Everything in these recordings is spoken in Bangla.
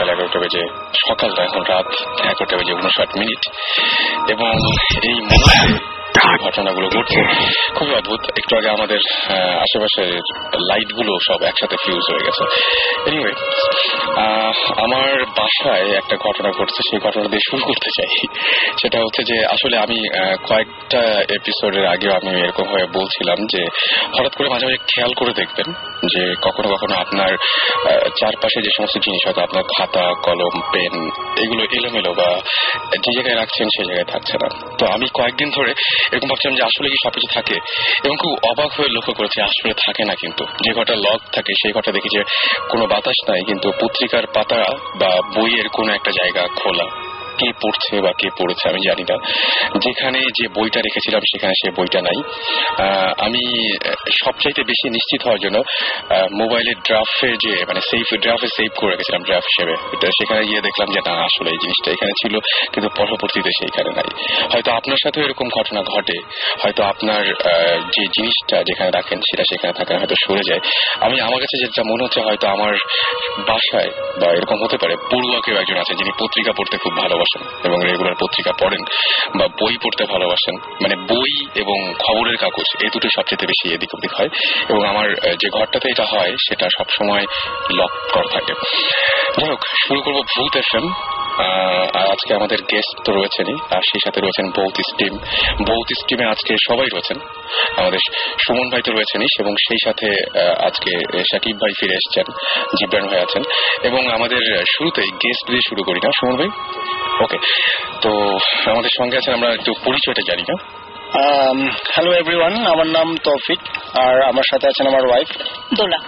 সকাল এগারোটা বেজে সকাল এখন রাত এগারোটা বেজে উনষাট মিনিট। এবং এই ঘটনাগুলো ঘটছে। খুবই অদ্ভুত। একটু আগে আমাদের আশেপাশের লাইটগুলো সব একসাথে ফিউজ হয়ে গেছে। এনিওয়ে আমার বাসায় একটা ঘটনা ঘটছে। সেই ঘটনা দিয়ে শুরু করতে চাই। সেটা হচ্ছে যে আসলে আমি আহ, কয়েকটা এপিসোডের আগেও আমি এরকম ভাবে বলছিলাম যে, হঠাৎ করে মাঝে মাঝে খেয়াল করে দেখবেন যে, কখনো কখনো আপনার চারপাশে যে সমস্ত জিনিস, হয়তো আপনার খাতা, কলম, পেন, এগুলো এলোমেলো বা যে জায়গায় রাখছেন সেই জায়গায় থাকছে না। তো আমি কয়েকদিন ধরে এরকম ভাবছিলাম যে, আসলে কি সবকিছু থাকে? এবং খুব অবাক হয়ে লক্ষ্য করেছি, আসলে থাকে না কিন্তু। যে ঘরটা লক থাকে, সেই ঘরটা দেখি যে, কোনো বাতাস নাই, কিন্তু পত্রিকার পাতা বা বইয়ের কোনো একটা জায়গা খোলা। কে পড়ছে বা কে পড়েছে আমি জানি না। যেখানে যে বইটা রেখেছিলাম, সেখানে সে বইটা নাই। আমি সবচাইতে বেশি নিশ্চিত হওয়ার জন্য মোবাইলের ড্রাফে যে মানে সেফ ড্রাফে সেভ করে রেখেছিলাম ড্রাফ হিসেবে। সেখানে গিয়ে দেখলাম যে, না, আসলে এই জিনিসটা এখানে ছিল, কিন্তু পরবর্তীতে সেইখানে নাই। হয়তো আপনার সাথেও এরকম ঘটনা ঘটে। হয়তো আপনার যে জিনিসটা যেখানে রাখেন, সেটা সেখানে থাকে হয়তো সরে যায়। আমি, আমার কাছে যেটা মনে হচ্ছে, হয়তো আমার বাসায় বা এরকম হতে পারে পড়ুয়া কেউ একজন আছে যিনি পত্রিকা পড়তে খুব ভালোবাসেন। এবং রেগুলার পত্রিকা পড়েন বা বই পড়তে ভালোবাসেন। মানে বই এবং খবরের কাগজ এই দুটো সবচেয়ে বেশি এদিক ওদিক হয়। এবং আমার যে ঘরটাতে এটা হয়, সেটা সবসময় লক করা থাকে। যাই হোক, শুরু করব ভূত এফ আর আজকে আমাদের গেস্ট তো রয়েছেনই। আর সেই সাথে রয়েছেন বৌত স্টিম। বৌত স্টিমে আজকে সবাই রয়েছেন। আমাদের সুমন ভাই তো রয়েছেনই এবং সেই সাথে আজকে সাকিব ভাই ফিরে এসেছেন। জিব্রান ভাই আছেন। এবং আমাদের শুরুতেই গেস্ট দিয়ে শুরু করি না। সুমন ভাই? ওকে তো আমাদের সঙ্গে আছেন আমরা একটু পরিচয়টা জানি না হ্যালো এভরিওয়ান আমার নাম তৌফিক আর আমার সাথে আছেন আমার ওয়াইফ দোলা।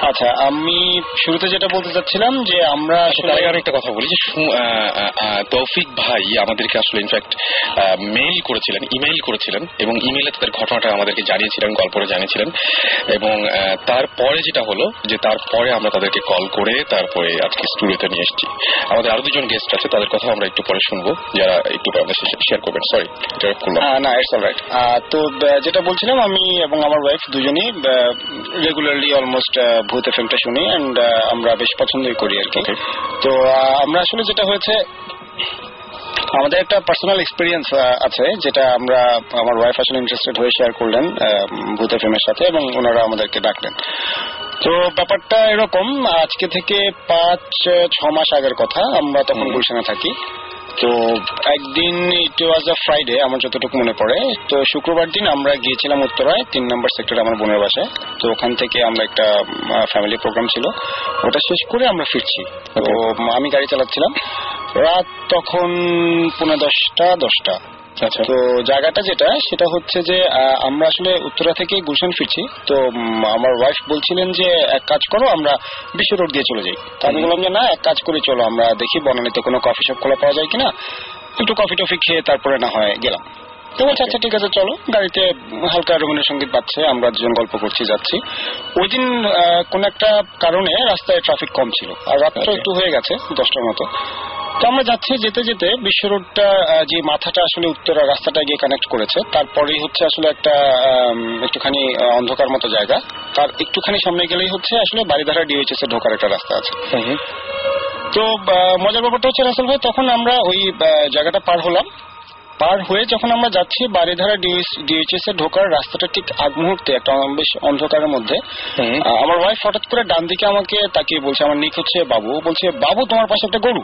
আচ্ছা আমি শুরুতে যেটা বলতে চাচ্ছিলাম যে আমরা আসলে তার আরেকটা কথা বলি যে তৌফিক ভাই আমাদেরকে আসলে ইনফ্যাক্ট মেইল করেছিলেন ইমেইল করেছিলেন এবং ইমেইলে তাদের ঘটনাটা আমাদেরকে জানিয়েছিলেন গল্পটা জানিয়েছিলেন এবং তারপরে যেটা হলো যে তারপরে আমরা তাদেরকে কল করে তারপরে আজকে স্টুডিওতে নিয়ে এসেছি। আমাদের আরও দুজন গেস্ট আছে তাদের কথা আমরা একটু পরে শুনব যারা একটু আমাদের শেয়ার করবেন। সরি না ইটস অলরাইট তো যেটা বলছিলাম আমি এবং আমার ওয়াইফ দুজনেই রেগুলারলি অলমোস্ট ভূত এফএমটা শুনি অ্যান্ড আমরা বেশ পছন্দই করি আর কি। তো আমরা আসলে যেটা হয়েছে আমাদের একটা পার্সোনাল এক্সপিরিয়েন্স আছে যেটা আমরা আমার ওয়াইফ আসলে ইন্টারেস্টেড হয়ে শেয়ার করলেন ভূত এফএম এর সাথে এবং ওনারা আমাদেরকে ডাকলেন। তো ব্যাপারটা এরকম আজকে থেকে পাঁচ ছ মাস আগের কথা আমরা তখন। গুলশানে থাকি। তো একদিন ইট ওয়াজ আ ফ্রাইডে আমার যতটুকু মনে পড়ে। তো শুক্রবার দিন আমরা গিয়েছিলাম উত্তরায় তিন নম্বর সেক্টরে আমার বোনের বাসায়। তো ওখান থেকে আমরা একটা ফ্যামিলি প্রোগ্রাম ছিল। ওটা শেষ করে আমরা ফিরছি। তো আমি গাড়ি চালাচ্ছিলাম। রাত তখন পনেরো দশটা দশটা। তো জায়গাটা যেটা সেটা হচ্ছে যে আমরা আসলে উত্তরা থেকে গুলশান ফিরছি। তো আমার ওয়াইফ বলছিলেন যে এক কাজ করো আমরা বিশ্ব রোড দিয়ে চলে যাই। তা আমি বললাম যে না এক কাজ করে চলো আমরা দেখি বনানীতে কোনো কফি শপ খোলা পাওয়া যায় কিনা? একটু কফি টফি খেয়ে তারপরে না হয় গেলাম। তো বলছে আচ্ছা ঠিক আছে চলো। গাড়িতে হালকা রবীন্দ্র সংগীত বাজছে আমরা দুজন গল্প করছি যাচ্ছি। ওই দিন কোন একটা কারণে রাস্তায় ট্রাফিক কম ছিল আর রাত্র একটু হয়ে গেছে দশটার মতো। তো আমরা যাচ্ছি যেতে যেতে বিশ্ব রোডটা যে মাথাটা আসলে উত্তরা রাস্তাটা গিয়ে কানেক্ট করেছে তারপরেই হচ্ছে আসলে একটা একটুখানি অন্ধকার মতো জায়গা। তার একটুখানি সামনে গেলেই হচ্ছে আসলে বাড়িধারা ডিওএইচএস এর ঢোকার একটা রাস্তা আছে। তো মজার ব্যাপারটা হচ্ছে রাসেল ভাই তখন আমরা ওই জায়গাটা পার হলাম। পার হয়ে যখন আমরা যাচ্ছি বাড়িধারা ডিএইচএস এ ঢোকার রাস্তাটা ঠিক আগ মুহূর্তে একটা বেশ অন্ধকারের মধ্যে। আমার ওয়াইফ হঠাৎ করে ডান দিকে আমাকে তাকিয়ে বলছে আমার নিক হচ্ছে বাবু। বলছে বাবু তোমার পাশে একটা গরু।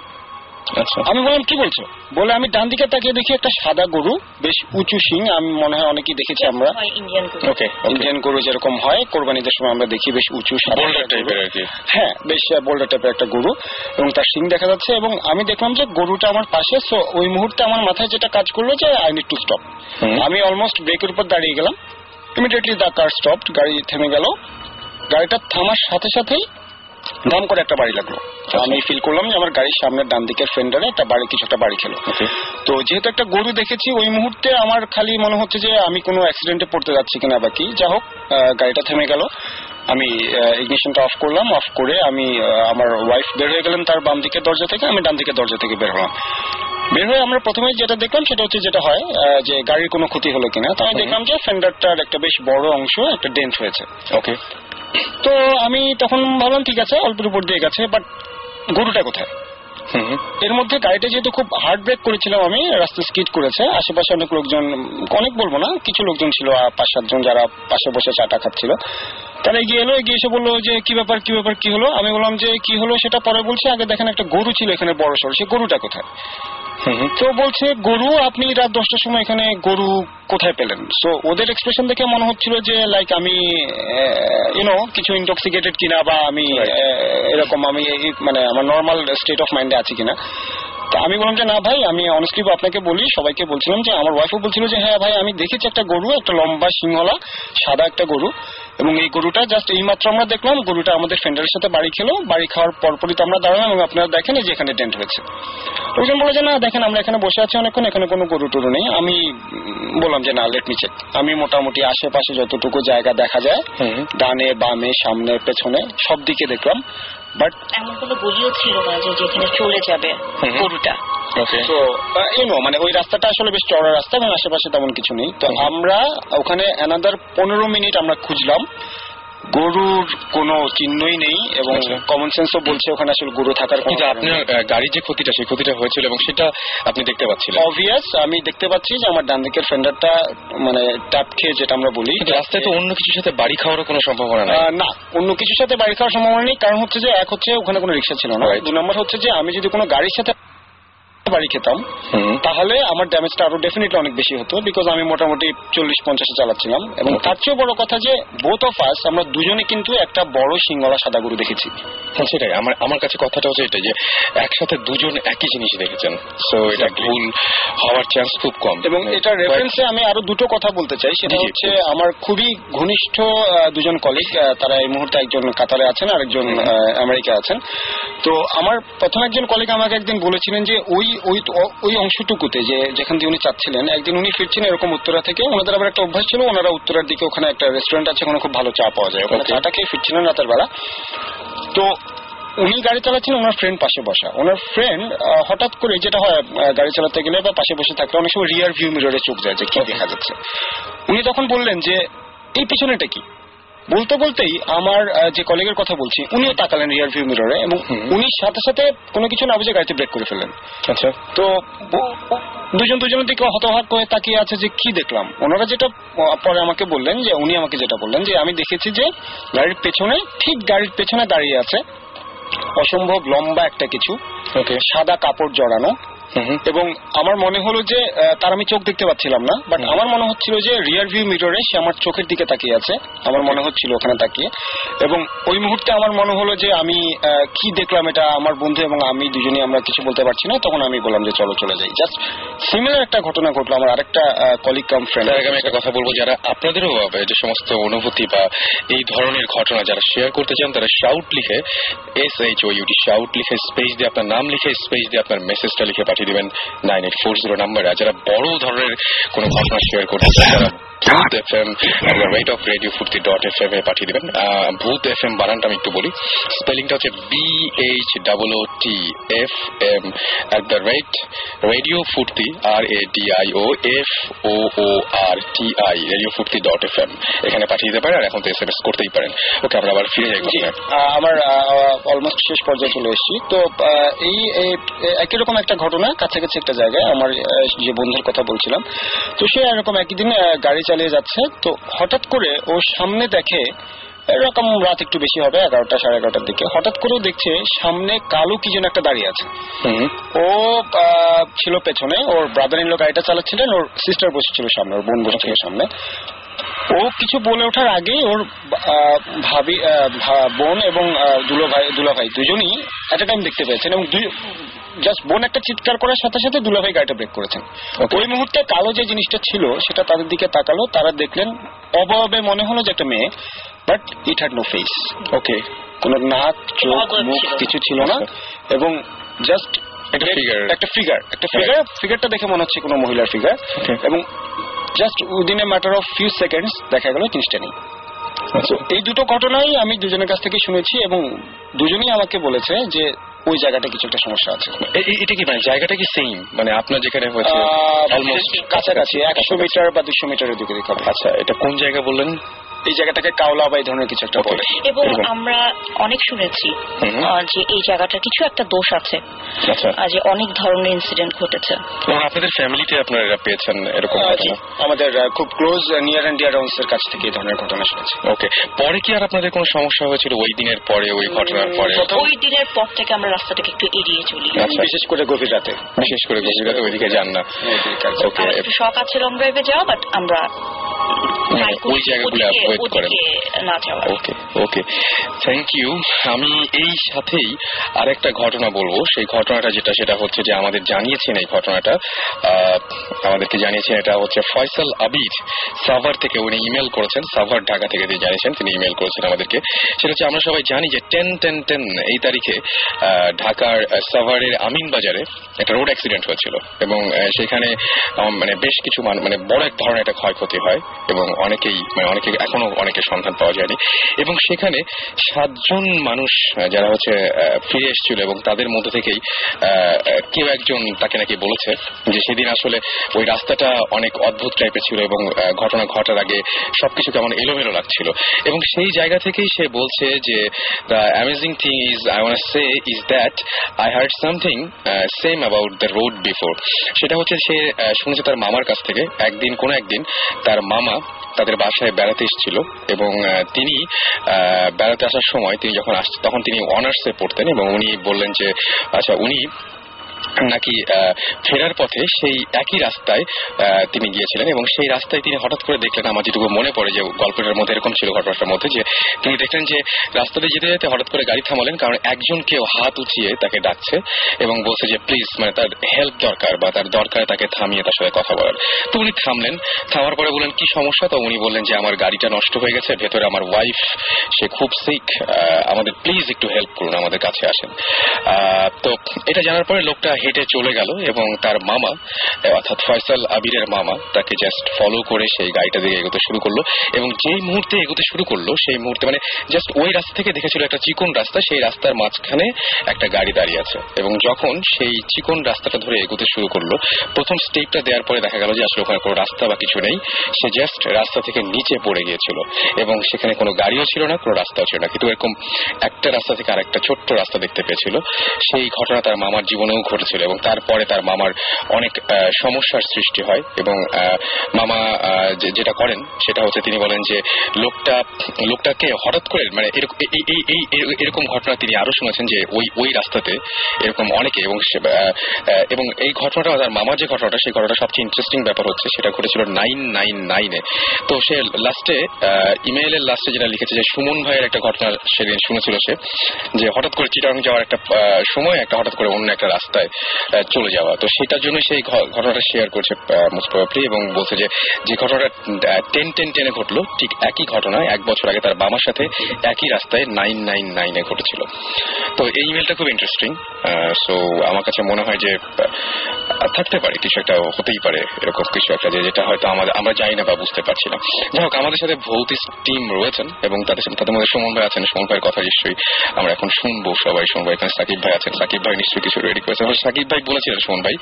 আমি বললাম কি বলছো? বলে আমি ডান দিকে তাকিয়ে দেখি একটা সাদা গরু বেশ উঁচু শিং আমি মনে হয় অনেকেই দেখেছি আমরা। ইন্ডিয়ান গরু। ওকে ইন্ডিয়ান গরু যেরকম হয় কোরবানিদের সময় আমরা দেখি বেশ উঁচু হ্যাঁ বেশ বোল্ডার টাইপের একটা গরু এবং তার শিং দেখা যাচ্ছে এবং আমি দেখলাম যে গরুটা আমার পাশে সো ওই মুহূর্তে আমার মাথায় যেটা কাজ করল যে আই নিড টু স্টপ আমি অলমোস্ট ব্রেকের উপর দাঁড়িয়ে গেলাম। ইমিডিয়েটলি দ্য কার স্টপ গাড়ি থেমে গেল। গাড়িটা থামার সাথে সাথেই দাম করে একটা বাড়ি লাগল। আমি ফিল করলাম যে আমার গাড়ির সামনের ডান দিকের ফেন্ডারে একটা বাড়ি কিছু একটা বাড়ি খেলো। তো যেহেতু একটা গরু দেখেছি ওই মুহূর্তে আমার খালি মনে হচ্ছে যে আমি কোনো অ্যাক্সিডেন্টে পড়তে যাচ্ছি কিনা বা কি। যা হোক গাড়িটা থেমে গেল। আমি ইগনিশনটা অফ করলাম অফ করে আমি আমার ওয়াইফ বের হয়ে গেলেন তার বাম দিকের দরজা থেকে আমি ডান দিকের দরজা থেকে বের হলাম। বের হয়ে আমরা প্রথমে যেটা দেখলাম সেটা হচ্ছে যেটা হয় যে গাড়ির কোনো ক্ষতি হলো কিনা। তো আমি দেখলাম যে ফেন্ডারটার একটা বেশ বড় অংশ একটা ডেন্ট হয়েছে। ওকে তো আমি তখন ভাবলাম ঠিক আছে অল্পের উপর দিয়ে গেছে বাট গরুটা কোথায়। এর মধ্যে গাড়িটা যেহেতু খুব হার্ড ব্রেক করেছিলাম আমি রাস্তা স্কিড করেছে আশেপাশে অনেক লোকজন অনেক বলব না কিছু লোকজন ছিল পাঁচ সাতজন যারা পাশে বসে চাটা খাচ্ছিল তারা এগিয়ে এলো এগিয়ে এসে বলল যে কি ব্যাপার কি ব্যাপার কি হলো আমি বললাম যে কি হলো সেটা পরে বলছি আগে দেখেন একটা গরু ছিল এখানে বড় সড় সে গরুটা কোথায়। তো বলছে গরু আপনি রাত দশটার সময় এখানে গরু কোথায় পেলেন? তো ওদের এক্সপ্রেশন দেখে মনে হচ্ছিল যে লাইক আমি ইউনো কিছু ইন্টক্সিকেটেড কিনা বা আমি এরকম আমি মানে আমার নর্মাল স্টেট অফ মাইন্ডে আছি কিনা। তো আমি বললাম যে না ভাই আমি অনেস্টলি আপনাকে বলি সবাইকে বলছিলাম যে আমার ওয়াইফও বলছিল যে হ্যাঁ ভাই আমি দেখেছি একটা গরু একটা লম্বা সিংহলা সাদা একটা গরু এবং এই গরুটা জাস্ট এই মাত্র আমরা দেখলাম গরুটা আমাদের ফ্রেন্ডের সাথে বাড়ি খেলো বাড়ি খাওয়ার পরপরই তো আমরা দাঁড়ালাম এবং আপনারা দেখেন এই যে এখানে ডেন্ট হয়েছে। লোকজন বলে যে না দেখেন আমরা এখানে বসে আছি অনেকক্ষণ এখানে কোনো গরু টরু নেই। আমি বললাম যে না লেট মি চেক আমি মোটামুটি আশেপাশে যতটুকু জায়গা দেখা যায় ডানে বামে সামনে পেছনে সব দিকে দেখলাম। বাট এমন কোনো গলিও ছিল না যে যেখানে চলে যাবে গরুটা তো ইউনো মানে ওই রাস্তাটা আসলে বেশ চড়া রাস্তা এবং আশেপাশে তেমন কিছু নেই। তো আমরা ওখানে অ্যানাদার পনেরো মিনিট আমরা খুঁজলাম। গরুর কোনো চিহ্নই নেই এবং আচ্ছা। কমন সেন্সও বলছে ওখানে আসলে গরু থাকার কোনো কিন্তু আপনার গাড়ির যে ক্ষতিটা সেই ক্ষতিটা হয়েছিল এবং সেটা আপনি দেখতে পাচ্ছিলেন। অবভিয়াস আমি দেখতে পাচ্ছি যে আমার ডান দিকের ফেন্ডারটা মানে ট্যাপ খেয়ে যেটা আমরা বলি রাস্তায় তো অন্য কিছুর সাথে বাড়ি খাওয়ারও কোনো সম্ভাবনা নেই। না অন্য কিছুর সাথে বাড়ি খাওয়ার সম্ভাবনা নেই। কারণ হচ্ছে যে এক হচ্ছে ওখানে কোনো রিক্সা ছিল না। দু নম্বর হচ্ছে যে আমি যদি কোনো গাড়ির সাথে বাড়ি খেতাম তাহলে আমার ড্যামেজটা আরও ডেফিনেটলি অনেক বেশি হতো বিকজ আমি মোটামুটি চল্লিশ পঞ্চাশে চালাচ্ছিলাম। এবং তার চেয়েও বড় কথা যে বোথ অফ আস আমরা দুজনে কিন্তু একটা বড় সিংহলা সাদা গরু দেখেছি। হ্যাঁ, সেটাই। আমার আমার কাছে কথাটা হচ্ছে এটা যে একসাথে দুজন একই জিনিস দেখেছেন। সো এটা ভুল হওয়ার চান্স খুব কম। এবং এটা রেফারেন্সে আমি আরও দুটো কথা বলতে চাই। সেটা হচ্ছে আমার খুবই ঘনিষ্ঠ দুজন কলিগ তারা এই মুহূর্তে একজন কাতারে আছেন আর একজন আমেরিকা আছেন। তো আমার প্রথম একজন কলিগ আমাকে একদিন বলেছিলেন যে ওই ওই ওই অংশটুকুতে যে যেখান দিয়ে উনি চাচ্ছিলেন একদিন উনি ফিরছেন এরকম উত্তরা থেকে। ওনাদের আবার একটা অভ্যাস ছিল ওনারা উত্তরার দিকে ওখানে একটা রেস্টুরেন্ট আছে ওখানে খুব ভালো চা পাওয়া যায়। ওখানে চাটা খেয়ে ফিরছিলেন রাতের বেলা। তো উনি গাড়ি চালাচ্ছেন ওনার ফ্রেন্ড পাশে বসা। ওনার ফ্রেন্ড হঠাৎ করে যেটা হয় গাড়ি চালাতে গেলে বা পাশে বসে থাকলে অনেক সময় রিয়ার ভিউ মিররে চোখ যায় যে কি দেখা যাচ্ছে। উনি তখন বললেন যে এই পিছনেটা কি? বলতে বলতেই আমার যে কলিগের কথা বলছি উনিও তাকালেন রিয়ার ভিউ মিররে এবং উনি সাথে সাথে কোনো কিছু না বুঝে গাড়িতে ব্রেক করে ফেললেন। আচ্ছা। তো দুজন দুজনের দিকে হতভাগ করে তাকিয়ে আছে যে কি দেখলাম? ওনারা যেটা পরে আমাকে বললেন যে উনি আমাকে যেটা বললেন যে আমি দেখেছি যে গাড়ির পেছনে ঠিক গাড়ির পেছনে দাঁড়িয়ে আছে অসম্ভব লম্বা একটা কিছু। সাদা কাপড় জড়ানো। এবং আমার মনে হলো যে তার আমি চোখ দেখতে পাচ্ছিলাম না বাট আমার মনে হচ্ছিল যে রিয়ার ভিউ মিররে সে আমার চোখের দিকে তাকিয়ে আছে আমার মনে হচ্ছিল ওখানে তাকিয়ে। এবং ওই মুহূর্তে আমার মনে হলো যে আমি কি দেখলাম এটা আমার বন্ধু এবং আমি দুজনে আমরা কিছু বলতে পারছি না তখন আমি বললাম যে চলো চলে যাই। জাস্ট সিমিলার একটা ঘটনা ঘটলো আমার আরেকটা কলিগ কাম ফ্রেন্ড আমি একটা কথা বলব যারা আপনাদেরও আহ, যে সমস্ত অনুভূতি বা এই ধরনের ঘটনা যারা শেয়ার করতে চান তারা শাউট লিখে S H O U T shout লিখে স্পেস দিয়ে আপনার নাম লিখে স্পেস দিয়ে আপনার মেসেজটা লিখে পাঠিয়ে দিবেন নাইন এইট ফোর জিরো নাম্বারে। যারা বড় ধরনের কোনো ঘটনা শেয়ার করতে তারা Bhoot F M rate of radio Foorti dot F M এ পাঠিয়ে দেবেন ভূত এফ এম বানানটা আমি একটু বলি। স্পেলিংটা হচ্ছে B H double O T F M at the rate radio Foorti R A D I O F O O R T I radio Foorti dot F M এখানে পাঠিয়ে দিতে পারেন আর এখন তো এস এম এস করতেই পারেন। ওকে আমরা আবার ফিরে যাই। আমার অলমোস্ট শেষ পর্যায়ে চলে এসেছি। তো এই- একই রকম একটা ঘটনা কাছাকাছি একটা জায়গায় আমার যে বন্ধুর কথা বলছিলাম। তো সে এরকম একই দিন গাড়ি চালিয়ে যাচ্ছে। তো হঠাৎ করে ও সামনে দেখে এরকম রাত একটু বেশি হবে এগারোটা সাড়ে এগারোটার দিকে। হঠাৎ করেও দেখছে সামনে কালো কি যেন একটা দাঁড়িয়ে আছে। ও ছিল পেছনে ওর ব্রাদার ইন লো গাড়িটা চালাচ্ছিলেন ওর সিস্টার বসেছিল সামনে ওর বোন বসেছিল সামনে। ও কিছু বলে ওঠার আগেই ওর ভাবি বোন এবং দুলো ভাই দুলা ভাই দুজনই এট টাইম দেখতে পেয়েছেন এবং জাস্ট বোন একটা চিৎকার করার সাথে সাথে দুলাভাই গাড়িটা ব্রেক করেছেন। ওই মুহূর্তে কালো যে জিনিসটা ছিল সেটা তাদের দিকে তাকালো তারা দেখলেন অবয়বে মনে হলো যে একটা মেয়ে but it had no face okay কোনো নাক চোখ মুখ না। কিছু ছিল না। এবং জাস্ট. একটা ফিগার একটা ফিগার ফিগারটা দেখে মনে হচ্ছে কোনো মহিলার ফিগার এবং just within a matter of few seconds দেখা গেল জিনিসটা নেই। আচ্ছা। এই দুটো ঘটনাই আমি দুজনের কাছ থেকে শুনেছি এবং দুজনেই আমাকে বলেছে যে ওই জায়গাটা কিছু একটা সমস্যা আছে। এটা কি মানে জায়গাটা কি সেম মানে আপনার যেখানে হয়েছে অলমোস্ট কাছাকাছি একশো মিটার বা দুশো মিটারের দিকে আচ্ছা এটা কোন জায়গা বললেন? এই জায়গাটাকে কাওলা বা এই ধরনের কিছু একটা বলে। এবং আমরা অনেক শুনেছি যে এই জায়গাটার কিছু একটা দোষ আছে আচ্ছা। যে অনেক ধরনের ইনসিডেন্ট ঘটেছে। আপনাদের ফ্যামিলিতে আপনারা পেয়েছেন এরকম আমাদের খুব ক্লোজ নিয়ার অ্যান্ড ডিয়ার এর কাছ থেকে এই ধরনের ঘটনা শুনেছি। ওকে পরে কি আর আপনাদের কোনো সমস্যা হয়েছিল ওই দিনের পরে ওই ঘটনার পরে? ওই দিনের পর থেকে আমরা রাস্তাটাকে একটু এড়িয়ে চলি। আচ্ছা। বিশেষ করে গভীর রাতে। বিশেষ করে গভীরতা ওইদিকে যান না। ওকে শখ আছে লং ড্রাইভে যাওয়া বাট আমরা ওই জায়গাগুলো ওদিকে- করেন। ওকে ওকে। থ্যাংক ইউ আমি এই সাথেই আরেকটা ঘটনা বলব। সেই ঘটনাটা যেটা, সেটা হচ্ছে যে আমাদের জানিয়েছেন এই ঘটনাটা। আমাদেরকে জানিয়েছেন এটা হচ্ছে ফয়সাল আবির। সাভার থেকে উনি ইমেল করেছেন। সাভার, ঢাকা থেকে তিনি জানিয়েছেন, তিনি ইমেল করেছেন আমাদেরকে। সেটা হচ্ছে আমরা সবাই জানি যে টেন টেন টেন এই তারিখে ঢাকার সাভারের আমিন বাজারে একটা রোড অ্যাক্সিডেন্ট হয়েছিল। এবং সেখানে মানে বেশ কিছু মানে বড় এক ধরনের একটা ক্ষয়ক্ষতি হয়। এবং অনেকেই মানে অনেকে এখনও অনেকে সন্ধান পাওয়া যায়নি। এবং সেখানে সাতজন মানুষ যারা হচ্ছে ফিরে এসেছিল এবং তাদের মধ্যে থেকেই কেউ একজন তাকে নাকি বলেছে যে সেদিন আসলে ওই রাস্তাটা অনেক অদ্ভুত টাইপের ছিল এবং ঘটনা ঘটার আগে সবকিছু কেমন এলোমেলো লাগছিল। এবং সেই জায়গা থেকেই সে বলছে যে the amazing thing is I want say is that I heard something same about the road before সেটা হচ্ছে সে শুনেছে তার মামার কাছ থেকে। একদিন, কোন একদিন তার মামা তাদের বাসায় বেড়াতে এসেছিল। এবং আহ, তিনি বেড়াতে আসার সময় তিনি যখন আসতেন তখন তিনি অনার্সে পড়তেন এবং উনি বললেন যে আচ্ছা উনি নাকি ফেরার পথে সেই একই রাস্তায় তিনি গিয়েছিলেন এবং সেই রাস্তায় তিনি হঠাৎ করে দেখলেন, আমার যেটুকু মনে পড়ে যে গল্পটার মধ্যে এরকম ছিল ঘটনাটার মধ্যে, যে তিনি দেখলেন যে রাস্তাতে যেতে যেতে হঠাৎ করে গাড়ি থামালেন, কারণ একজন কেউ হাত উঁচিয়ে তাকে ডাকছে এবং বলছে যে প্লিজ মানে তার হেল্প দরকার বা তার দরকার তাকে থামিয়ে তার সাথে কথা বলার। তো উনি থামলেন, থামার পরে বললেন, কি সমস্যা? তো উনি বললেন যে, আমার গাড়িটা নষ্ট হয়ে গেছে, ভেতরে আমার ওয়াইফ সে খুব সিক আমাদের প্লিজ একটু হেল্প করুন, আমাদের কাছে আসেন। তো এটা জানার পরে লোকটা হেঁটে চলে গেল এবং তার মামা অর্থাৎ ফয়সাল আবিরের মামা, তাকে জাস্ট ফলো করে সেই গাড়িটা দিকে এগোতে শুরু করল এবং যেই মুহূর্তে এগোতে শুরু করল, সেই মুহূর্তে মানে জাস্ট ওই রাস্তা থেকে দেখেছিল একটা চিকন রাস্তা, সেই রাস্তার মাঝখানে একটা গাড়ি দাঁড়িয়ে আছে এবং যখন সেই চিকন রাস্তাটা ধরে এগোতে শুরু করল, প্রথম স্টেপটা দেওয়ার পরে দেখা গেল যে আসলে ওখানে কোনো রাস্তা বা কিছু নেই, সে জাস্ট রাস্তা থেকে নিচে পড়ে গিয়েছিল এবং সেখানে কোনো গাড়িও ছিল না, কোনো রাস্তাও ছিল না। কিন্তু এরকম একটা রাস্তা থেকে আরেকটা ছোট্ট রাস্তা দেখতে পেয়েছিল। সেই ঘটনা তার মামার জীবনেও ঘটেছিল এবং তারপরে তার মামার অনেক সমস্যার সৃষ্টি হয় এবং মামা যেটা করেন সেটা হচ্ছে তিনি বলেন যে লোকটা, লোকটাকে হঠাৎ করে মানে এরকম ঘটনা তিনি আরও শুনেছেন যে ওই ওই রাস্তাতে এরকম অনেকে এবং এবং এই ঘটনাটা তার মামার যে ঘটনাটা, সেই ঘটনাটা সবচেয়ে ইন্টারেস্টিং ব্যাপার হচ্ছে সেটা ঘটেছিল নাইন নাইন নাইনে তো সে লাস্টে ইমেইলের লাস্টে যেটা লিখেছে যে সুমন ভাইয়ের একটা ঘটনা সেদিন শুনেছিল সে, যে হঠাৎ করে চিটাং যাওয়ার একটা সময়, একটা হঠাৎ করে অন্য একটা রাস্তায় চলে যাওয়া। তো সেটার জন্য সেই ঘটনাটা শেয়ার করছে মোস্ট এবং বলছে যে যে ঘটনাটা টেন টেন টেনে ঘটলো, ঠিক একই ঘটনা এক বছর আগে তার বাবার সাথে একই রাস্তায় নাইন নাইন নাইনে ঘটেছিল। তো এই ইমেলটা খুব ইন্টারেস্টিং সো আমার কাছে মনে হয় যে থাকতে পারে, কিছু একটা হতেই পারে, এরকম কিছু একটা যেটা হয়তো আমাদের, আমরা জানি না বা বুঝতে পারছি না। যাই হোক, আমাদের সাথে ভৌতিক টিম রয়েছেন এবং তাদের সাথে, তাদের মধ্যে সুমন ভাই আছেন, সুমন ভাইয়ের কথা নিশ্চয়ই আমরা এখন শুনব সবাই শুনব এখানে সাকিব ভাই আছেন, সাকিব ভাই নিশ্চয়ই কিছু রেডি করেছেন। সাকিব ভাই বলেছিলেন সুমন ভাই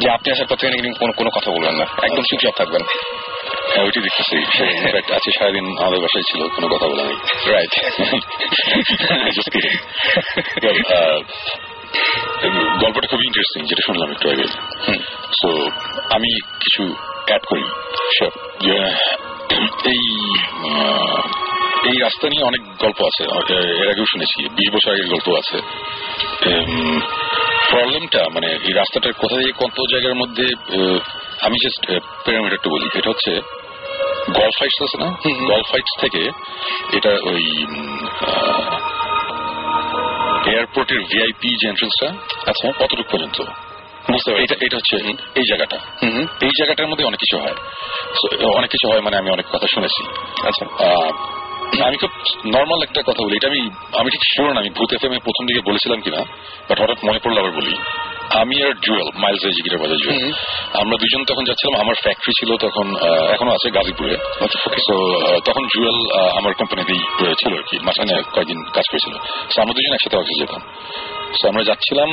যে আপনি আসার পর থেকে নাকি কোনো কোনো কথা বলবেন না। একদম চুপচাপ থাকবেন। হ্যাঁ ওইটি দেখতেছি। ইনফ্যাক্ট আছে সারাদিন আমাদের বাসায় ছিল কোনো কথা বলা নেই। রাইট গল্পটা খুবই ইন্টারেস্টিং যেটা শুনলাম একটু আগে। সো আমি কিছু অ্যাড করি। এই এই রাস্তা নিয়ে অনেক গল্প আছে। এর আগেও শুনেছি বিশ বছর আগের গল্প আছে। প্রবলেমটা মানে এই রাস্তাটার কোথা থেকে কত জায়গার মধ্যে আমি জাস্ট প্যারামিটারটা বলি। এটা হচ্ছে গল্ফ ফাইটস আছে না? গল্ফ ফাইটস থেকে এটা ওই এয়ারপোর্টের ভিআইপি যে এন্ট্রান্সটা আচ্ছা। কতটুকু পর্যন্ত। বুঝতে পারি এটা এটা হচ্ছে এই জায়গাটা। এই জায়গাটার মধ্যে অনেক কিছু হয়। অনেক কিছু হয় মানে আমি অনেক কথা শুনেছি। আচ্ছা। আমি খুব নর্মাল একটা কথা বলি এটা আমি আমি ঠিক শিওর না আমি ভূত এফ প্রথম দিকে বলেছিলাম কিনা বাট হঠাৎ মনে পড়ল আবার বলি। আমি আর জুয়েল মাইলস জিগিরের বাজার জুয়েল আমরা দুজন তখন যাচ্ছিলাম আমার ফ্যাক্টরি ছিল তখন এখনও আছে গাজীপুরে। তো তখন জুয়েল আমার কোম্পানিতেই ছিল আর কি মাঝখানে কয়েকদিন কাজ করেছিল। তো আমরা দুজন একসাথে অফিসে যেতাম। তো আমরা যাচ্ছিলাম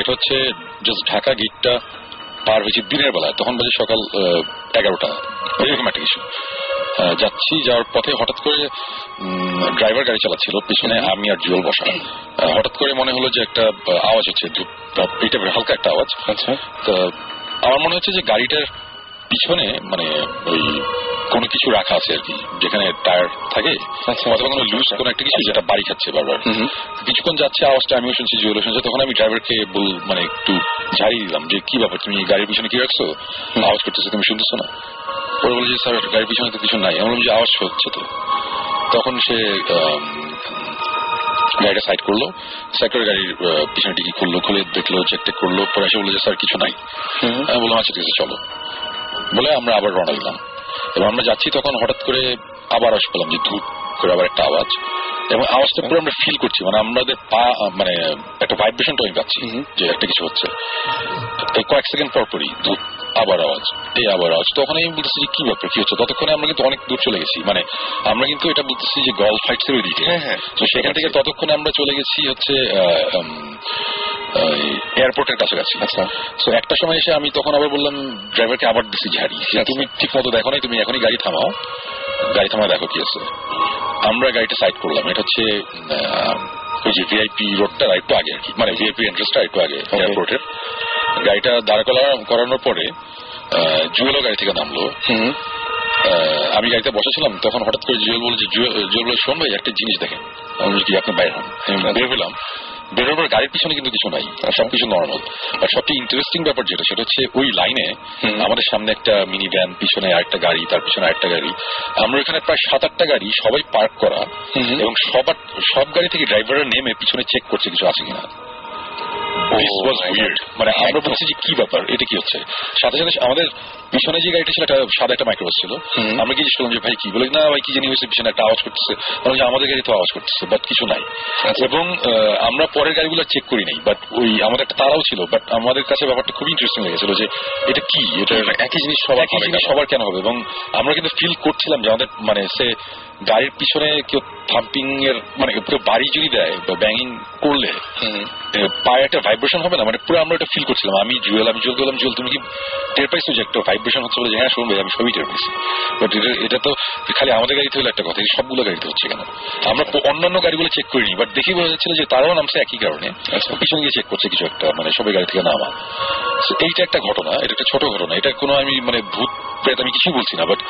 এটা হচ্ছে জাস্ট ঢাকা গেটটা পার হয়েছি দিনের বেলা তখন বাজে সকাল এগারোটা। এরকম একটা কিছু যাচ্ছি যাওয়ার পথে হঠাৎ করে ড্রাইভার গাড়ি চালাচ্ছিল। পিছনে আমি আর জুয়েল বসা। হঠাৎ করে মনে হলো যে একটা আওয়াজ হচ্ছে। হালকা একটা আওয়াজ। আচ্ছা। তো আমার মনে হচ্ছে যে গাড়িটার পিছনে মানে ওই কোনো কিছু রাখা আছে আর কি যেখানে টায়ার থাকে অথবা কোনো লুজ কোনো একটা কিছু যেটা বাড়ি খাচ্ছে বারবার। কিছুক্ষণ যাচ্ছে আওয়াজটা আমিও শুনছি জুয়েলও শুনছে তখন আমি ড্রাইভারকে বল মানে একটু ঝাড়িয়ে দিলাম যে কি ব্যাপার তুমি গাড়ির পিছনে কি রাখছো? আওয়াজ করতেছো তুমি শুনতেছো না? পরে বলে যে স্যার গাড়ির পিছনে তো কিছু নাই। আমি বললাম যে আওয়াজ হচ্ছে তো। তখন সে গাড়িটা সাইড করল সাইড করে গাড়ির পিছনে ডিকি খুললো খুলে দেখল চেক টেক করল পরে এসে বলল যে স্যার কিছু নাই। আমি বললাম আচ্ছা ঠিক আছে চলো। বলে আমরা আবার রওনা দিলাম। এবং আমরা যাচ্ছি তখন হঠাৎ করে আবার আওয়াজ পেলাম যে ধূপ করে আবার একটা আওয়াজ। এবং আওয়াজটা পুরো আমরা ফিল করছি মানে আমাদের পা মানে একটা ভাইব্রেশনটা আমি পাচ্ছি যে একটা কিছু হচ্ছে। এই কয়েক সেকেন্ড পর পরই ধূপ আবার আওয়াজ এই আবার আওয়াজ। তখন আমি বলতেছি যে কি ব্যাপার? কি হচ্ছে? ততক্ষণে আমরা কিন্তু অনেক দূর চলে গেছি। মানে আমরা কিন্তু এটা বলতেছি যে গল ফাইটস এর ওইদিকে তো সেখান থেকে ততক্ষণে আমরা চলে গেছি হচ্ছে এয়ারপোর্টের কাছাকাছি। আচ্ছা। তো একটা সময় এসে আমি তখন আবার বললাম ড্রাইভারকে আবার দিছি ঝাড়ি তুমি ঠিক মতো দেখো নাই তুমি এখনই গাড়ি থামাও। গাড়ি থামায় দেখো কি আছে। আমরা গাড়িটা সাইড করলাম। এটা হচ্ছে ওই যে ভিআইপি রোডটা একটু আগে আর কি। মানে ভিআইপি এন্ট্রেন্সটা একটু আগে এয়ারপোর্টের গাড়িটা দাঁড় করা- করানোর পরে জুয়েলও গাড়ি থেকে নামলো। আমি গাড়িতে বসেছিলাম। তখন হঠাৎ করে জুয়েল বলে জুয়েল বলে শোন ভাই একটা জিনিস দেখেন। আমি কি আপনি বাইরে হন? আমি বের হলাম। বেরোবার গাড়ির পিছনে কিন্তু কিছু নাই সবকিছু নর্মাল আর সবচেয়ে ইন্টারেস্টিং ব্যাপার যেটা সেটা হচ্ছে ওই লাইনে আমাদের সামনে একটা মিনি ভ্যান পিছনে আরেকটা গাড়ি তার পিছনে আরেকটা গাড়ি। আমরা এখানে প্রায় সাত আটটা গাড়ি সবাই পার্ক করা এবং সবার সব গাড়ি থেকে ড্রাইভাররা নেমে পিছনে চেক করছে কিছু আছে কিনা। This was weird. মানে আমরা বলছি যে কি ব্যাপার? এটা কি হচ্ছে? সাথে সাথে আমাদের পিছনে যে গাড়িটা ছিল একটা সাদা একটা মাইক্রোবাস ছিল। আমরা জিজ্ঞেস করলাম যে ভাই কি? বলে না ভাই কি জানি হয়েছে পিছনে একটা আওয়াজ করতেছে। বললাম যে আমাদের গাড়ি তো আওয়াজ করতেছে বাট কিছু নাই। এবং আহ, আমরা পরের গাড়িগুলো চেক করি নাই বাট ওই আমাদের একটা তারাও ছিল বাট আমাদের কাছে ব্যাপারটা খুব ইন্টারেস্টিং লেগেছিল যে এটা কি? এটা একই জিনিস সবার একই জিনিস সবার কেন হবে? এবং আমরা কিন্তু ফিল করছিলাম যে আমাদের মানে সে গাড়ির পিছনে কেউ থাম্পিং এর মানে পুরো বাড়ি যদি দেয় বা ব্যাঙিং করলে পায়ে একটা ভাইব্রেশন হবে না? মানে পুরো আমরা এটা ফিল করছিলাম। আমি জুয়েল আমি জুয়েল বললাম জুয়েল তুমি কি টের পাইছো যে একটা ভাইব্রেশন হচ্ছে বলে? হ্যাঁ শুনবে আমি সবই টের পাইছি। বাট এটা তো খালি আমাদের গাড়িতে হলো একটা কথা এই সবগুলো গাড়িতে হচ্ছে কেন? আমরা অন্যান্য গাড়িগুলো চেক করিনি বাট দেখি বোঝা যাচ্ছিল যে তারাও নামছে একই কারণে। পিছনে গিয়ে চেক করছে কিছু একটা মানে সবাই গাড়ি থেকে নামা। এইটা একটা ঘটনা এটা একটা ছোট ঘটনা। এটা কোনো আমি মানে ভূত প্রেত আমি কিছু বলছি না বাট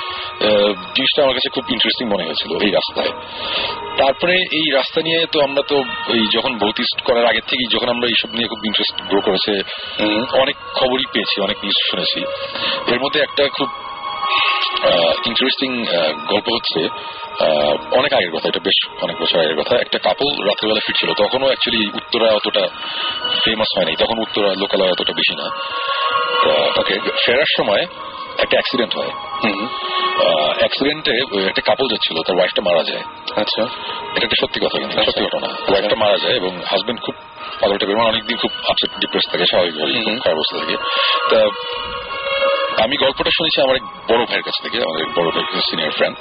জিনিসটা আমার কাছে খুব ইন্টারেস্টিং মনে হয়েছিল এই রাস্তায়। তারপরে এই রাস্তা নিয়ে তো আমরা তো এই যখন ভৌতিস্ট করার আগে থেকেই যখন আমরা এইসব নিয়ে খুব ইন্টারেস্ট গ্রো করেছে অনেক খবরই পেয়েছি অনেক নিউজ শুনেছি। এর মধ্যে একটা খুব ইন্টারেস্টিং গল্প হচ্ছে অনেক আগের কথা এটা বেশ অনেক বছর আগের কথা। একটা কাপল রাত্রেবেলা ফিরছিল তখনও অ্যাকচুয়ালি উত্তরা অতটা ফেমাস হয় নাই তখন উত্তরা লোকালয় অতটা বেশি না। ওকে ফেরার সময় একটা অ্যাক্সিডেন্ট হয়। অ্যাক্সিডেন্টে একটা কাপল যাচ্ছিল তার ওয়াইফটা মারা যায়। আচ্ছা। এটা একটা সত্যি কথা কিন্তু সত্যি ঘটনা। ওয়াইফটা মারা যায় এবং হাজবেন্ড খুব পাগল টাইপের মানে অনেকদিন খুব আপসেট ডিপ্রেস থাকে স্বাভাবিকভাবেই খুব খারাপ অবস্থা থাকে। তা আমি গল্পটা শুনেছি আমার এক বড় ভাইয়ের কাছ থেকে আমাদের এক বড় ভাই সিনিয়র ফ্রেন্ড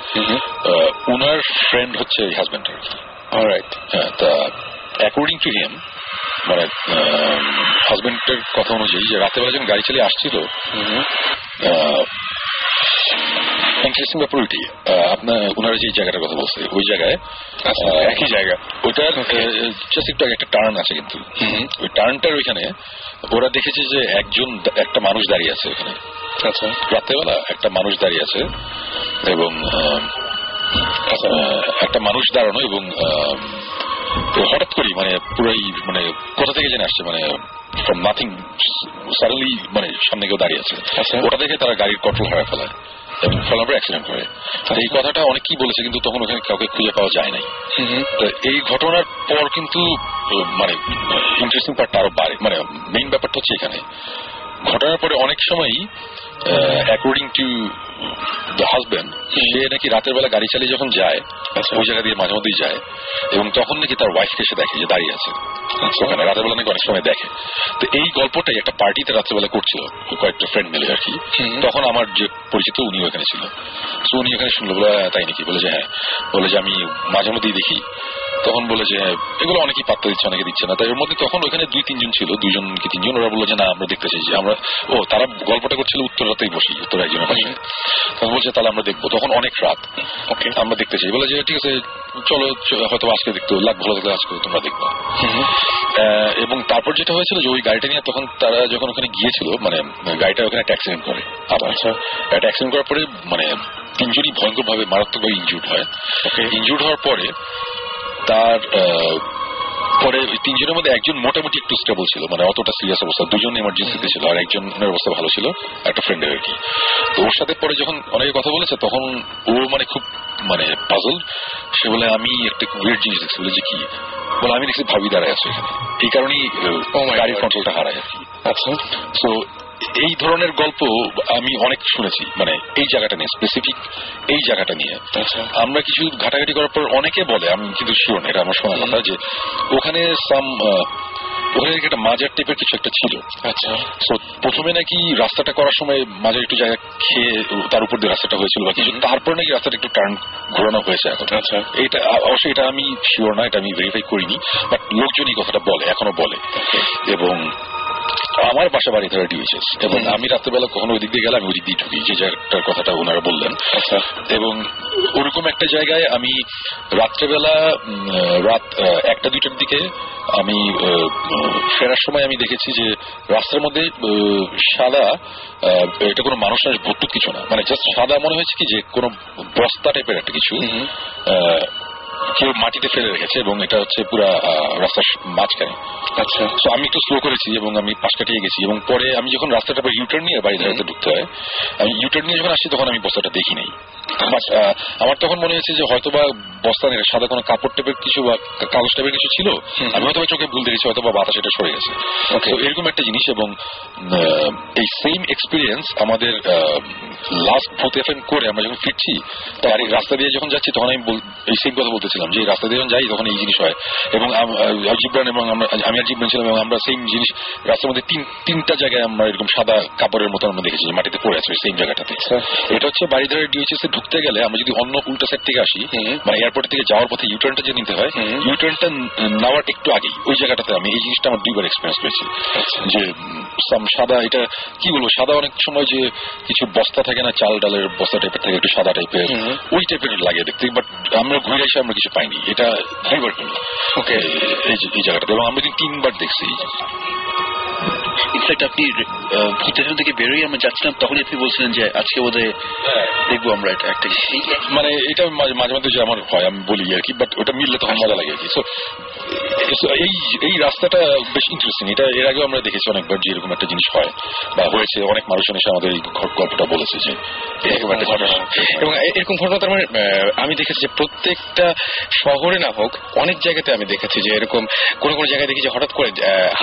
উনার ফ্রেন্ড হচ্ছে এই হাজবেন্ড রাইট হ্যাঁ তা অ্যাকর্ডিং টু হিম মানে হাজবেন্ডের কথা অনুযায়ী যে রাতেবেলা যখন গাড়ি চালিয়ে আসছিল ইন্টারেস্টিং ব্যাপার ওইটি আপনার ওনারা যে জায়গাটার কথা বলছে ওই জায়গায় আহ, একই জায়গা। ওইটার জাস্ট একটু একটা টার্ন আছে কিন্তু। ওই টার্নটার ওইখানে ওরা দেখেছে যে একজন একটা মানুষ দাঁড়িয়ে আছে ওখানে আচ্ছা। রাত্রেবেলা একটা মানুষ দাঁড়িয়ে আছে এবং আহ, একটা মানুষ দাঁড়ানো এবং হঠাৎ করেই মানে পুরাই মানে কোথা থেকে জেনে আসছে মানে ফ্রম নাথিং সাডেনলি মানে সামনে কেউ দাঁড়িয়ে আছে। ওটা দেখে তারা গাড়ির কন্ট্রোল হারা ফেলায় এবং পরে অ্যাক্সিডেন্ট করে তো এই কথাটা অনেকেই বলেছে কিন্তু তখন ওখানে কাউকে খুঁজে পাওয়া যায় নাই। তো এই ঘটনার পর কিন্তু মানে ইন্টারেস্টিং পার্টটা আরও বাড়ে। মানে মেইন ব্যাপারটা হচ্ছে এখানে। ঘটনার পরে অনেক সময়ই অ্যাকর্ডিং টু দ্য হাজব্যান্ড সে নাকি রাতের বেলা গাড়ি চালিয়ে যখন যায় ওই জায়গা দিয়ে মাঝে মধ্যেই যায় এবং তখন নাকি তার ওয়াইফকে সে দেখে যে দাঁড়িয়ে আছে। ওখানে রাতের বেলা নাকি অনেক সময় দেখে। তো এই গল্পটাই একটা পার্টিতে রাত্রেবেলা করছিল কয়েকটা ফ্রেন্ড মিলে আর কি। তখন আমার যে পরিচিত উনি ওখানে ছিল। তো উনি এখানে শুনলো বলে "হ্যাঁ, তাই নাকি? বলে যে হ্যাঁ। বলে যে আমি মাঝে মধ্যেই দেখি। তখন বলে যে এগুলো অনেকেই পাত্তা দিচ্ছে অনেকে দিচ্ছে না। তাই এর মধ্যে তখন ওখানে দুই তিনজন ছিল দুইজন কি তিনজন। ওরা বলল যে না আমরা দেখতে চাইছি আমরা ও তারা গল্পটা করছিল উত্তর রাতেই বসি উত্তর একজনের পাশে তখন বলছে তাহলে আমরা দেখব। তখন অনেক রাত। ওকে। আমরা দেখতে চাই। বলে যে ঠিক আছে চলো হয়তো আজকে দেখতে লাগ ভালো থাকলে আজকে তোমরা দেখবা। এবং তারপর যেটা হয়েছিল যে ওই গাড়িটা নিয়ে তখন তারা যখন ওখানে গিয়েছিল মানে গাড়িটা ওখানে একটা অ্যাক্সিডেন্ট করে। আবার একটা অ্যাক্সিডেন্ট করার পরে মানে তিনজনই ভয়ঙ্কর ভাবে মারাত্মকভাবে ইনজুর্ড হয়। ইনজুর্ড হওয়ার পরে তার পরে তিনজনের মধ্যে একজন মোটামুটি একটু স্টেবল ছিল মানে অতটা সিরিয়াস অবস্থা। দুজন ইমার্জেন্সিতে ছিল আর একজনের অবস্থা ভালো ছিল একটা ফ্রেন্ডের আর কি। তো ওর সাথে পরে যখন অনেকে কথা বলেছে তখন ও মানে খুব মানে পাজল সে বলে আমি একটা উইয়ার জিনিস দেখছি। বলে যে কি? বলে আমি দেখছি ভাবি দাঁড়ায় আছে এখানে। এই কারণেই আহ, গাড়ির কন্ট্রোলটা হারায় আর কি। আচ্ছা। তো এই ধরনের গল্প আমি অনেক শুনেছি মানে এই জায়গাটা নিয়ে স্পেসিফিক এই জায়গাটা নিয়ে। আমরা কিছু ঘাটাঘাটি করার পর অনেকে বলে আমি কিন্তু শিওর এটা আমার শোনা কথা যে ওখানে সাম ওখানে একটা মাজার টাইপের কিছু একটা ছিল। আচ্ছা। প্রথমে নাকি রাস্তাটা করার সময় মাজার একটু জায়গা খেয়ে তার উপর দিয়ে রাস্তাটা হয়েছিল বা কিছু তারপরে নাকি রাস্তাটা একটু টার্ন ঘোরানো হয়েছে এখন। আচ্ছা। এটা অবশ্যই এটা আমি শিওর না এটা আমি ভেরিফাই করিনি বাট লোকজনই কথাটা বলে এখনও বলে। এবং আমার বাসা বাড়ি ধরে ডিউএসএস এবং আমি রাত্রেবেলা কখনো ওই দিক দিয়ে গেলে আমি ওই দিক দিয়ে ঢুকি যে জায়গাটার কথাটা ওনারা বললেন। এবং ওরকম একটা জায়গায় আমি রাত্রেবেলা রাত একটা দুইটার দিকে আমি ফেরার সময় আমি দেখেছি যে রাস্তার মধ্যে সাদা এটা কোনো মানুষ ভর্তুক কিছু না। মানে জাস্ট সাদা মনে হয়েছে কি যে কোনো বস্তা টাইপের একটা কিছু কেউ মাটিতে ফেলে রেখেছে এবং এটা হচ্ছে পুরা রাস্তার মাঝখানে। আচ্ছা। তো আমি একটু স্লো করেছি এবং আমি পাশ কাটিয়ে গেছি এবং পরে আমি যখন রাস্তাটা পর ইউটার্ন নিয়ে বাড়ি ধারাতে ঢুকতে হয় আমি ইউটার্ন নিয়ে যখন আসছি তখন আমি বস্তাটা দেখি নাই। আমার তখন মনে হয়েছে যে হয়তো বা বস্তা নেই সাদা কোনো কাপড় টাইপের কিছু বা কাগজ টাইপের কিছু ছিল আমি হয়তো চোখে ভুল দেখেছি হয়তো বা বাতাস এটা সরে গেছে। তো এরকম একটা জিনিস এবং এই সেম এক্সপিরিয়েন্স আমাদের লাস্ট ভূত এফ করে আমরা যখন ফিরছি তার রাস্তা দিয়ে যখন যাচ্ছি তখন আমি এই সেম কথা বলতেছিলাম যে রাস্তা দিয়ে যাই তখন এই জিনিস হয়। এবং আম- এবং আমি আর জিবরান ছিলাম এবং আমরা সেম জিনিস রাস্তার মধ্যে তিন তিনটা জায়গায় আমরা এরকম সাদা কাপড়ের মতো আমরা দেখেছি মাটিতে পড়ে আছে সেম জায়গাটাতে। এটা হচ্ছে বাড়িধারে ডিওএইচএস এ ঢুকতে গেলে আমরা যদি অন্য উল্টা সাইড থেকে আসি মানে এয়ারপোর্ট থেকে যাওয়ার পথে ইউটার্নটা যে নিতে হয় ইউটার্নটা নেওয়ার একটু আগেই। ওই জায়গাটাতে আমি এই জিনিসটা আমার দুইবার এক্সপিরিয়েন্স করেছি। যে সাদা এটা কি বলব সাদা অনেক সময় যে কিছু বস্তা থাকে না চাল ডালের বস্তা টাইপের থাকে একটু সাদা টাইপের ওই টাইপের লাগে দেখতে বাট আমরা ঘুরে এসে আমরা কিছু পাইনি। এটা দুইবার ওকে এই জায়গাটাতে এবং আমরা কিন্তু তিনবার দেখছি ইনফ্যাক্ট আপনি থেকে বেরোই আমরা যাচ্ছিলাম তখনই আপনি বলছিলেন যে আজকে বোধহয় দেখব আমরা এটা একটা মানে এটা মাঝে মাঝে যে আমার হয় আমি বলি আর কি বাট ওটা মিললে তখন মজা লাগে আর কি। এই এই রাস্তাটা বেশ ইন্টারেস্টিং এটা এর আগেও আমরা দেখেছি অনেকবার যে এরকম একটা জিনিস হয় বা হয়েছে অনেক মানুষজন এসে আমাদের এই গল্পটা বলেছে যে এরকম একটা ঘটনা। এবং এরকম ঘটনা তার মানে আমি দেখেছি যে প্রত্যেকটা শহরে না হোক অনেক জায়গাতে আমি দেখেছি যে এরকম কোন কোন জায়গায় দেখি যে হঠাৎ করে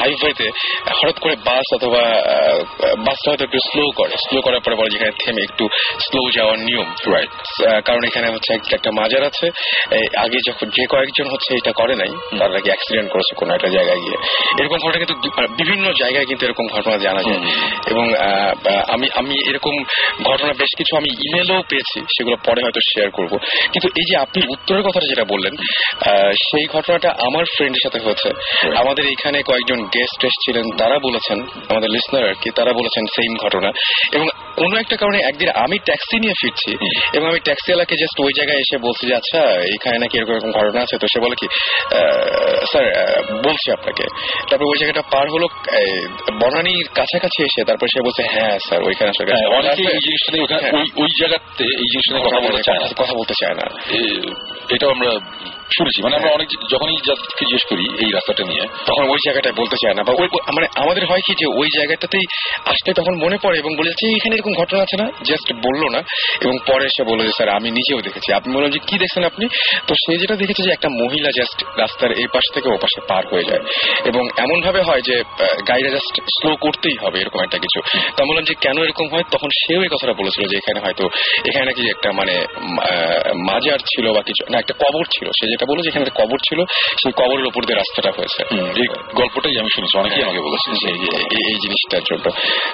হাইওয়েতে হঠাৎ করে বাস অথবা বাসটা হয়তো একটু স্লো করে। স্লো করার পরে বলে যেখানে থেমে একটু স্লো যাওয়ার নিয়ম রাইট কারণ এখানে হচ্ছে একটা- মাজার আছে। আগে যখন যে কয়েকজন হচ্ছে এটা করে নাই তারা নাকি অ্যাক্সিডেন্ট করেছে কোনো একটা জায়গায় গিয়ে। এরকম ঘটনা কিন্তু বিভিন্ন জায়গায় কিন্তু এরকম ঘটনা জানা যায়। এবং আহ, আমি আমি এরকম ঘটনা বেশ কিছু আমি ইমেলও পেয়েছি সেগুলো পরে হয়তো শেয়ার করব। কিন্তু এই যে আপনি উত্তরের কথাটা যেটা বললেন আহ, সেই ঘটনাটা আমার ফ্রেন্ডের সাথে হয়েছে। আমাদের এখানে কয়েকজন গেস্ট এসেছিলেন তারা বলেছেন বলেছেন আমাদের লিসনার আর কি তারা বলেছেন সেম ঘটনা। এবং কোনো একটা কারণে একদিন আমি ট্যাক্সি নিয়ে ফিরছি এবং আমি ট্যাক্সিওয়ালাকে জাস্ট ওই জায়গায় এসে বলছি যে আচ্ছা এখানে নাকি এরকম এরকম ঘটনা আছে। তো সে বলে কি স্যার বলছি আপনাকে। তারপর ওই জায়গাটা পার হলো বনানীর কাছাকাছি এসে তারপর সে বলছে হ্যাঁ স্যার ওইখানে আসলে হ্যাঁ, অনেকে এই জিনিসটা হ্যাঁ। ওই ওই জায়গাতে এই জিনিসটা কথা বলতে চায় না। কথা বলতে চায় না। এটাও আমরা শুনেছি মানে আমরা অনেক যখনই জিজ্ঞেস করি এই রাস্তাটা নিয়ে, তখন ওই জায়গাটায় বলতে চায় না, বা ওই মানে আমাদের হয় কি যে ওই জায়গাটাতেই আসতে তখন মনে পড়ে এবং বলে যে এখানে এরকম ঘটনা আছে না? জাস্ট বলল না, এবং পরে এসে বলল যে, স্যার, আমি নিজেও দেখেছি। আপনি বললাম যে, কি দেখছেন আপনি? তো সে যেটা দেখেছে যে, একটা মহিলা জাস্ট রাস্তার এই পাশ থেকে ও পাশে পার হয়ে যায়। এবং এমন ভাবে হয় যে গাড়িটা জাস্ট স্লো করতেই হবে, এরকম একটা কিছু। তা বললাম যে, কেন এরকম হয়? তখন সেও এই কথাটা বলেছিল যে, এখানে হয়তো, এখানে নাকি একটা মানে মাজার ছিল বা কিছু, না, একটা কবর ছিল। সে যেটা বলল যে এখানে একটা কবর ছিল সেই কবরের উপর দিয়ে রাস্তাটা হয়েছে। এই গল্পটাই আমি শুনেছি অনেকেই আমাকে বলেছে যে এই- জিনিসটার জন্য।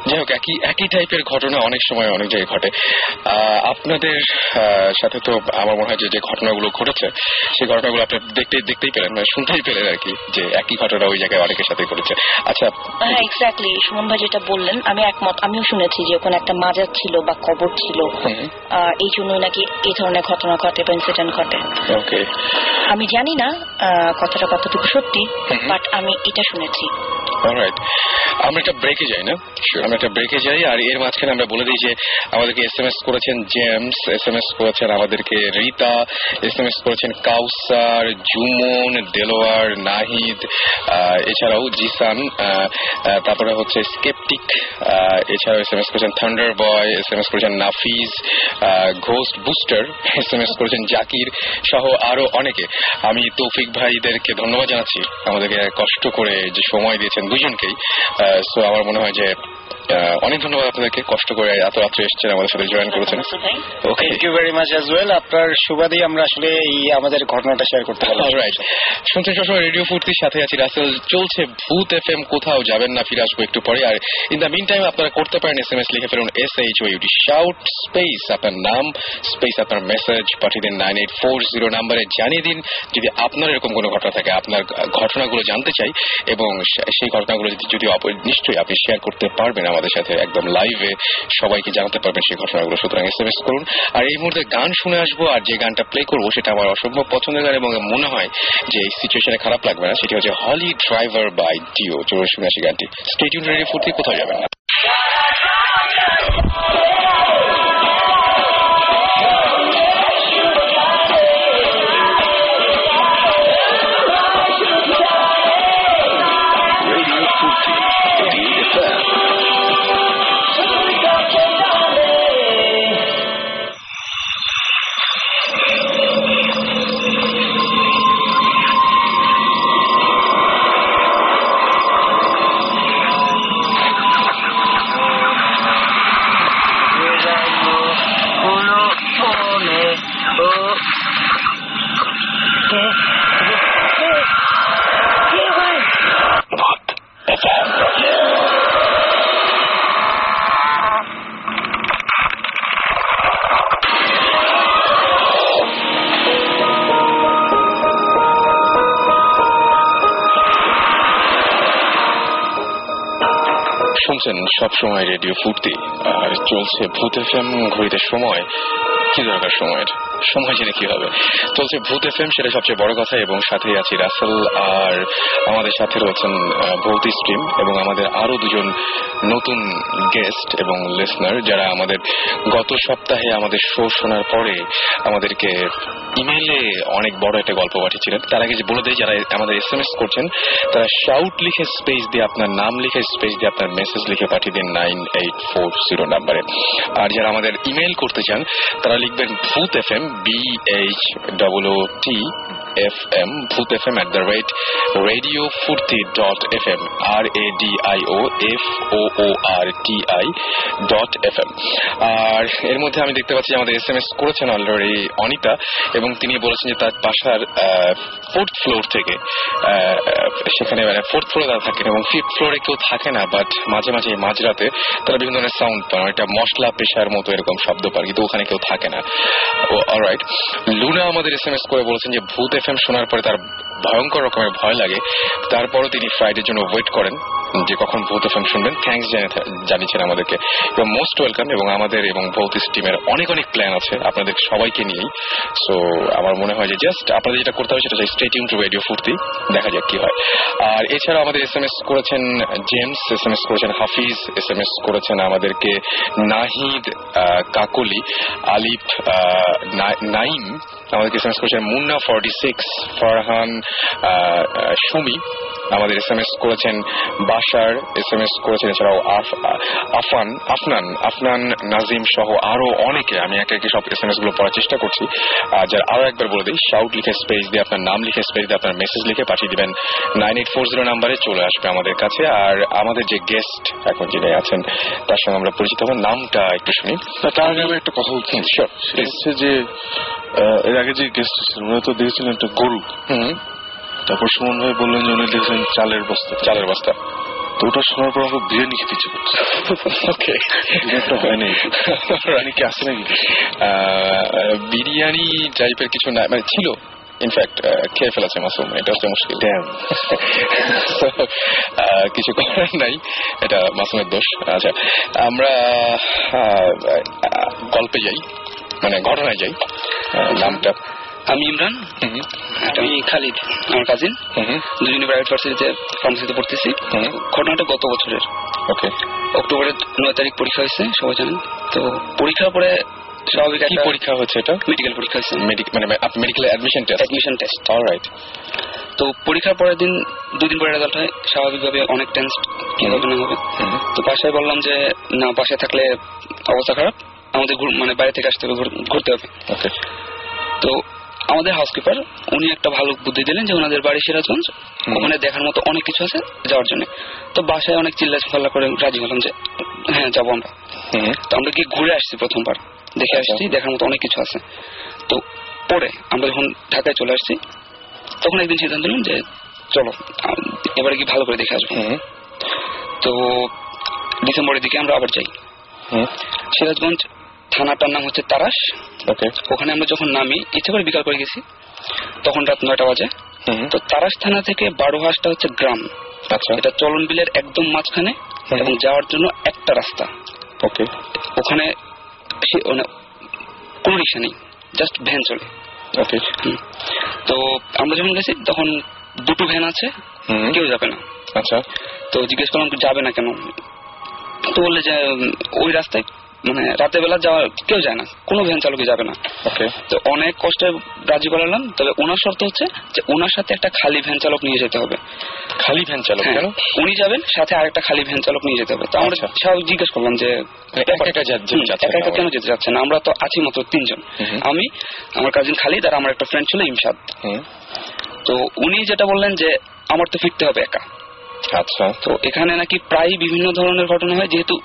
যাই হোক একই একই টাইপের ঘটনা অনেক সময় অনেক জায়গায় ঘটে। আপনাদের সাথে তো আমার মনে হয় যে যে ঘটনাগুলো ঘটেছে সেই ঘটনাগুলো আপনি দেখতে দেখতেই পেলেন মানে শুনতেই পেলেন আর কি যে একই ঘটনা ওই জায়গায় অনেকের সাথে ঘটেছে। আচ্ছা হ্যাঁ এক্স্যাক্টলি সুমন ভাই যেটা বললেন আমি একমত আমিও শুনেছি যে ওখানে একটা মাজার ছিল বা কবর ছিল। এই জন্যই নাকি এই ধরনের ঘটনা ঘটে বা ইনসিডেন্ট ঘটে। ওকে আমি জানি না কথাটা কতটুকু সত্যি বাট আমি এটা শুনেছি। অলরাইট আমরা একটা ব্রেকে যাই না? আমরা একটা ব্রেকে যাই আর এর মাঝখানে আমরা বলে দিই যে আমাদেরকে এস এম এস করেছেন জেমস এস এম এস করেছেন আমাদেরকে রীতা এস এম এস করেছেন কাউসার জুমন দেলোয়ার নাহিদ এছাড়াও জিসান তারপরে হচ্ছে স্কেপটিক এছাড়াও এস এম এস করেছেন thunder boy S M S করেছেন Nafiz ghost buster S M S করেছেন জাকির সহ আরও অনেকে। আমি তৌফিক ভাইদেরকে ধন্যবাদ জানাচ্ছি। আমাদেরকে কষ্ট করে যে সময় দিয়েছেন দুজনকেই। সো আমার মনে হয় যে অনেক ধন্যবাদ আপনাদেরকে। কষ্ট করে এত রাত্রে এসেছেন আমাদের সাথে জয়েন করেছেন। Okay thank you very much as well আপনার সুবাদেই আমরা আসলে এই আমাদের ঘটনাটা শেয়ার করতে পারলাম। রাইট শুনছেন সবসময় রেডিও ফুর্তির সাথে আছি। রাসেল চলছে ভূত এফ এম কোথাও যাবেন না ফিরে আসব একটু পরে। আর ইন দ্য মিন টাইম আপনারা করতে পারেন এস এম এস লিখে ফেলুন S H O U D shout space আপনার নাম স্পেস আপনার মেসেজ পাঠিয়ে দিন নাইন এইট ফোর জিরো নাম্বারে জানিয়ে দিন। যদি আপনার এরকম কোনো ঘটনা থাকে আপনার ঘটনাগুলো জানতে চাই এবং সেই ঘটনাগুলো যদি যদি নিশ্চয়ই আপনি শেয়ার করতে পারবেন আমাদের সাথে একদম লাইভে সবাইকে জানাতে পারবেন সেই ঘটনাগুলো। সুতরাং এস এম এস করুন। আর এই মুহূর্তে গান শুনে আসব আর যে গানটা প্লে করব সেটা আমার অসম্ভব পছন্দের গান এবং মনে হয় যে এই সিচুয়েশনে খারাপ লাগবে না। সেটি হচ্ছে হলি ড্রাইভার বাই ডিও চোর শুনে আসি গানটি। স্টেডিয়াম রেডি ফুর্তি, কোথাও যাবেন না। সবসময় রেডিও ফুর্তি আর চলছে ভূত এফ এম ঘড়িতে সময় কি দরকার সময়ের? সময় জেনে কি হবে। চলছে ভূত এফ এম সেটা সবচেয়ে বড় কথা, এবং সাথে আছি রাসেল আর আমাদের সাথে রয়েছেন ভৌতি স্ট্রিম, এবং আমাদের আরও দুজন নতুন গেস্ট এবং লিসনার যারা আমাদের গত সপ্তাহে আমাদের শো শোনার পরে আমাদেরকে ইমেইলে অনেক বড় একটা গল্প পাঠিয়েছিলেন। তার আগে বলে দেয় যারা আমাদের এস এম এস করছেন, তারা শাউট লিখে স্পেস দিয়ে আপনার নাম লিখে স্পেস দিয়ে আপনার মেসেজ লিখে পাঠিয়ে দিন নাইন এইট ফোর জিরো নাম্বারে আর যারা আমাদের ইমেইল করতে চান, তারা লিখবেন Bhoot F M B H double O T F M Bhoot F M at the rate radio Foorti dot F M R A D I O F O O R T আর এর মধ্যে আমি দেখতে পাচ্ছি আমাদের এস এম এস করেছেন অলরেডি অনিতা, এবং তিনি বলেছেন যে তার বাসার ফোর্থ ফ্লোর থেকে সেখানে মানে ফোর্থ ফ্লোরে তারা থাকেন এবং ফিফথ ফ্লোরে কেউ থাকে না বাট মাঝে মাঝে মাঝরাতে তারা বিভিন্ন ধরনের সাউন্ড পান একটা মশলা পেশার মতো এরকম শব্দ পান কিন্তু ওখানে কেউ থাকে না। অলরাইট লুনা আমাদের এস এম এস করে বলেছেন যে ভূত এফ এম শোনার পরে তার ভয়ঙ্কর রকমের ভয় লাগে। তারপরও তিনি ফ্রাইডের জন্য ওয়েট করেন যে কখন ভৌত এফএম শুনবেন। থ্যাঙ্কস জানিয়েছেন আমাদেরকে। এবং মোস্ট ওয়েলকাম এবং আমাদের এবং ভৌত টিমের অনেক অনেক প্ল্যান আছে আপনাদের সবাইকে নিয়েই। সো আমার মনে হয় যে জাস্ট আপনাদের যেটা করতে হবে সেটা হচ্ছে স্টেট ইউন টু রেডিও ফুর্তি দেখা যাক কি হয়। আর এছাড়া আমাদের এস এম এস করেছেন জেমস এস এম এস করেছেন হাফিজ এস এম এস করেছেন আমাদেরকে নাহিদ কাকলি আলিফ নাইম আমাদেরকে এস এম এস করেছেন মুন্না ফর্টি সিক্স ফারহান সুমি আমাদের এস এম এস করেছেন বাসার এস এম এস করেছেন এছাড়াও আফান আফনান আফনান নাজিম সহ আরও অনেকে। আমি একে একে সব এস এম এসগুলো পড়ার চেষ্টা করছি। আর যার আরও একবার বলে দিই শাউট লিখে স্পেস দিয়ে আপনার নাম লিখে স্পেস দিয়ে আপনার মেসেজ লিখে পাঠিয়ে দিবেন। নাইন এইট ফোর জিরো নাম্বারে চলে আসবে আমাদের কাছে। আর আমাদের যে গেস্ট এখন যিনি আছেন তার সঙ্গে আমরা পরিচিত হব। নামটা একটু শুনি। তার আগে আমি একটা কথা বলছি। যে আগে যে গেস্ট ছিলেন উনি তো দেখেছিলেন একটা গরু। তারপর সুমন ভাই বললেন যে উনি দেখেছেন চালের বস্তা। চালের বস্তা। তো ওটা শোনার পর আমাকে বিরিয়ানি খেতে ইচ্ছে করছে। ওকে বিরিয়ানিটা হয় নাই বিরিয়ানি কি আছে নাকি? বিরিয়ানি টাইপের কিছু না মানে ছিল। ইনফ্যাক্ট খেয়ে ফেলেছে মাসুম এটা হচ্ছে মুশকিল। কিছু করার নাই এটা মাসুমের দোষ। আচ্ছা আমরা গল্পে যাই। মানে ঘটনায় যাই নামটা। আমি ইমরান আমি খালিদ আমার কাজিন দুজনে প্রাইভেট ভার্সিটিতে ফার্মেসিতে পড়তেছি। ঘটনাটা গত বছরের। ওকে। অক্টোবরের নয় তারিখ পরীক্ষা হয়েছে সবাই জানেন। তো পরীক্ষার পরে স্বাভাবিক কি একটা পরীক্ষা হচ্ছে এটা? মেডিকেল পরীক্ষা মেডিক মানে medical admission test admission test alright তো পরীক্ষার পরের দিন দুদিন পরে রেজাল্ট হয়। স্বাভাবিকভাবে অনেক টেন্স কি হবে। না হবে তো বাসায় বললাম যে না বাসায় থাকলে অবস্থা খারাপ। আমাদের মানে বাইরে থেকে আসতে হবে ঘুরতে হবে। তো আমাদের হাউসকিপার উনি একটা ভালো বুদ্ধি দিলেন যে ওনাদের বাড়ি সিরাজগঞ্জ। ওখানে দেখার মতো অনেক কিছু আছে যাওয়ার জন্য। তো বাসায় অনেক চিল্লা ফাল্লা করে রাজি হলাম যে হ্যাঁ যাব আমরা। তো আমরা গিয়ে ঘুরে আসছি প্রথমবার। দেখে আচ্ছা। আসছি দেখার মতো অনেক কিছু আছে। তো পরে আমরা যখন ঢাকায় চলে আসছি তখন একদিন সিদ্ধান্ত নিলাম যে চলো এবারে কি ভালো করে দেখে আসব। তো ডিসেম্বরের দিকে আমরা আবার যাই। সিরাজগঞ্জ থানাটার নাম হচ্ছে তারাস ওখানে আমরা যখন নামি ইচ্ছে করে বিকাল করে গেছি। তখন রাত নয়টা বাজে। হুম। তো তারাস থানা থেকে বারোহাসটা হচ্ছে গ্রাম। আচ্ছা। এটা চলন বিলের একদম মাঝখানে এবং যাওয়ার জন্য একটা রাস্তা। ওকে। ওখানে কোনো রিক্সা নেই জাস্ট ভ্যান চলে। ওকে। তো আমরা যখন গেছি তখন দুটো ভ্যান আছে কেউ যাবে না। আচ্ছা। তো জিজ্ঞেস করলাম যাবে না কেন? তো বললে যে ওই রাস্তায় মানে রাতের বেলা যাওয়া কেউ যায় না কোনো ভ্যান চালকে যাবে না। ওকে তো অনেক কষ্টে রাজি করালাম তবে ওনার শর্ত হচ্ছে যে ওনার সাথে একটা খালি ভ্যান চালক নিয়ে যেতে হবে। খালি ভ্যান চালক হ্যাঁ, উনি যাবেন সাথে আরেকটা খালি ভ্যান চালক নিয়ে যেতে হবে। তো আমরা আচ্ছা। স্বাভাবিক জিজ্ঞেস করলাম যে মানে একা কেন যেতে যাচ্ছেন আমরা তো আছি মাত্র তিনজন। আমি আমার কাজিন খালিদ আর আমার একটা ফ্রেন্ড ছিল ইমশাদ। হুম। তো উনি যেটা বললেন যে আমার তো ফিরতে হবে একা। আচ্ছা। তো এখানে নাকি প্রায় বিভিন্ন ধরনের ঘটনা হয় যেহেতু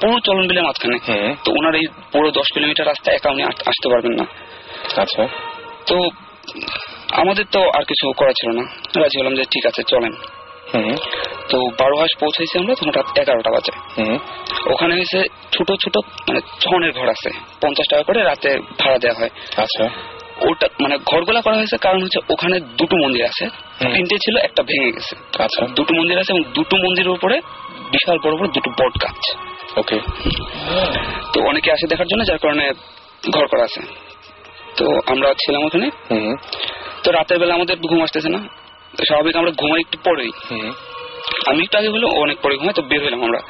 পুরো চলন বিলের মাঝখানে তো ওনার এই পুরো দশ কিলোমিটার রাস্তা একা উনি আসতে পারবেন না। আচ্ছা। তো আমাদের তো আর কিছু করা ছিল না। রাজি হলাম যে ঠিক আছে চলেন। তো বারো হাস পৌঁছাইছি আমরা তখন রাত এগারোটা বাজে। ওখানে হয়েছে ছোট ছোট মানে ছনের ঘর আছে। পঞ্চাশ টাকা করে রাতে ভাড়া দেওয়া হয়। আচ্ছা। ওটা মানে ঘরগুলা করা হয়েছে কারণ হচ্ছে ওখানে দুটো মন্দির আছে। তিনটে ছিল একটা ভেঙে গেছে। আচ্ছা। দুটো মন্দির আছে এবং দুটো মন্দিরের উপরে বিশাল বড় বড় দুটো বট গাছ। ওকে তো অনেকে আসে দেখার জন্য যার কারণে ঘর করা আছে। তো আমরা ছিলাম ওখানে। তো রাতের বেলা আমাদের ঘুম আসতেছে না। তো স্বাভাবিক আমরা ঘুমাই একটু পরেই। আমি একটু আগে হলো অনেক পরে ঘুমাই তো বের হলাম আমরা।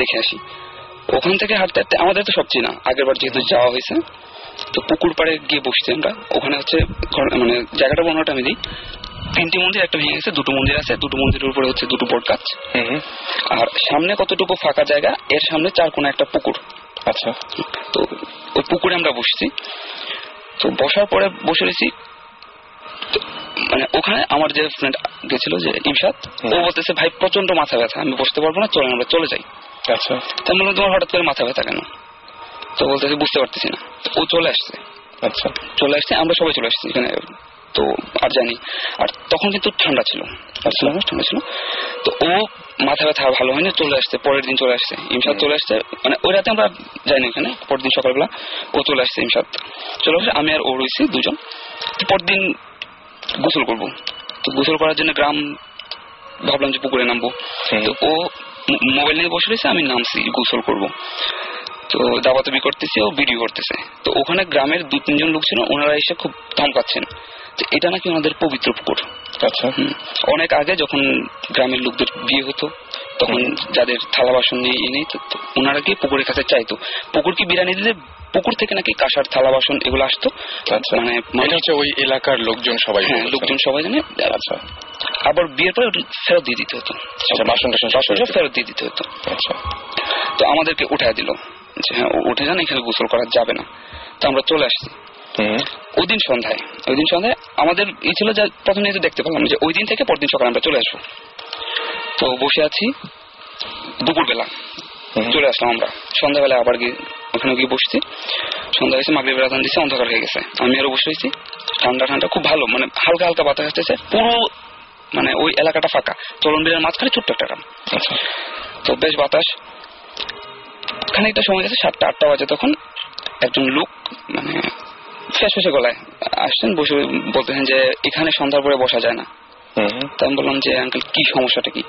দেখে আসি। ওখান থেকে হাঁটতে হাঁটতে আমাদের তো সব চিনা। আগের বার যেহেতু যাওয়া হয়েছে তো পুকুর পাড়ে গিয়ে বসছি আমরা। ওখানে হচ্ছে মানে জায়গাটা বর্ণনাটা আমি দিই। তিনটি মন্দির একটা ভেঙে গেছে দুটো মন্দির আছে। দুটো মন্দিরের উপরে হচ্ছে দুটো বট গাছ। আর সামনে কতটুকু ফাঁকা জায়গা এর সামনে চার কোনা একটা পুকুর। আচ্ছা। তো ওই পুকুরে আমরা বসছি। তো বসার পরে বসে রয়েছি। মানে ওখানে আমার যে ফ্রেন্ড গেছিল যে ইমসাদ ও বলতেছে ভাই প্রচণ্ড মাথা ব্যথা আমি বসতে পারব না চলেন আমরা চলে যাই। আচ্ছা। আমি বললাম তোমার হঠাৎ করে মাথা ব্যথা কেন? তো বলতেছে বুঝতে পারতেছি না। ও চলে আসছে। আচ্ছা। চলে আসছে আমরা সবাই চলে আসছি এখানে। তো আর জানি। আর তখন কিন্তু ঠান্ডা ছিল। ঠান্ডা ছিল। তো ও মাথা ব্যথা ভালো হয়নি চলে আসছে পরের দিন চলে আসছে। ইমসাদ চলে আসছে মানে ওই রাতে আমরা যাইনি ওখানে পরের দিন সকালবেলা ও চলে আসছে ইমসাদ। চলে আসছে আমি আর ও রয়েছি দুজন। তো পরদিন গোসল করব। তো গোসল করার জন্য গ্রাম ভাবলাম যে পুকুরে নামবো। তো ও মোবাইল নিয়ে বসে রয়েছে আমি নামছি গোসল করব। তো দাবাতবি করতেছি ও ভিডিও করতেছে। তো ওখানে গ্রামের দু তিনজন লোক ছিল ওনারা এসে খুব ধমকাচ্ছেন এটা নাকি ওনাদের পবিত্র পুকুর। আচ্ছা। অনেক আগে যখন গ্রামের লোকদের বিয়ে হতো তখন যাদের থালা বাসন নেই এ নেই তো তো ওনারা গিয়ে পুকুরের কাছে চাইতো। পুকুর কি বিরানি দিলে পুকুর থেকে নাকি কাঁসার থালা বাসন এগুলো আসতো? আচ্ছা। মানে এটা হচ্ছে ওই এলাকার লোকজন সবাই হ্যাঁ লোকজন সবাই জানে। আচ্ছা। আবার বিয়ের পরে ফেরত দিয়ে দিতে হতো। আচ্ছা, বাসন টাসন বাসন ফেরত দিয়ে দিতে হতো। আচ্ছা। তো আমাদেরকে উঠায় দিল। যে হ্যাঁ উঠে যান এখানে গোসল করা যাবে না। তো আমরা চলে আসছি। ওই দিন সন্ধ্যায় ওই দিন সন্ধ্যায় আমাদের ই ছিল যে প্রথমে তো দেখতে পেলাম যে ওই দিন থেকে পরদিন সকালে আমরা চলে আসব। তো বসে আছি দুপুরবেলা চলে আসলাম আমরা। সন্ধ্যাবেলা আবার গিয়ে ওখানে গিয়ে বসছি। সন্ধ্যা হয়েছে মাগরিব রাজান দিচ্ছে অন্ধকার হয়ে গেছে। আমি আরও বসে রয়েছি। ঠান্ডা ঠান্ডা খুব ভালো মানে হালকা হালকা বাতাস আসতেছে। পুরো মানে ওই এলাকাটা ফাঁকা। চলন বিলের মাঝখানে ছোট্ট একটা গ্রাম। আচ্ছা। তো বেশ বাতাস। খানিকটা সময় গেছে সাতটা আটটা বাজে তখন একজন লোক মানে ফেস ফেসে গলায় আসছেন বসে বলতেছেন যে এখানে সন্ধ্যার পরে বসা যায় না। তা আমি বললাম যে আঙ্কেল কি সমস্যাটা কি?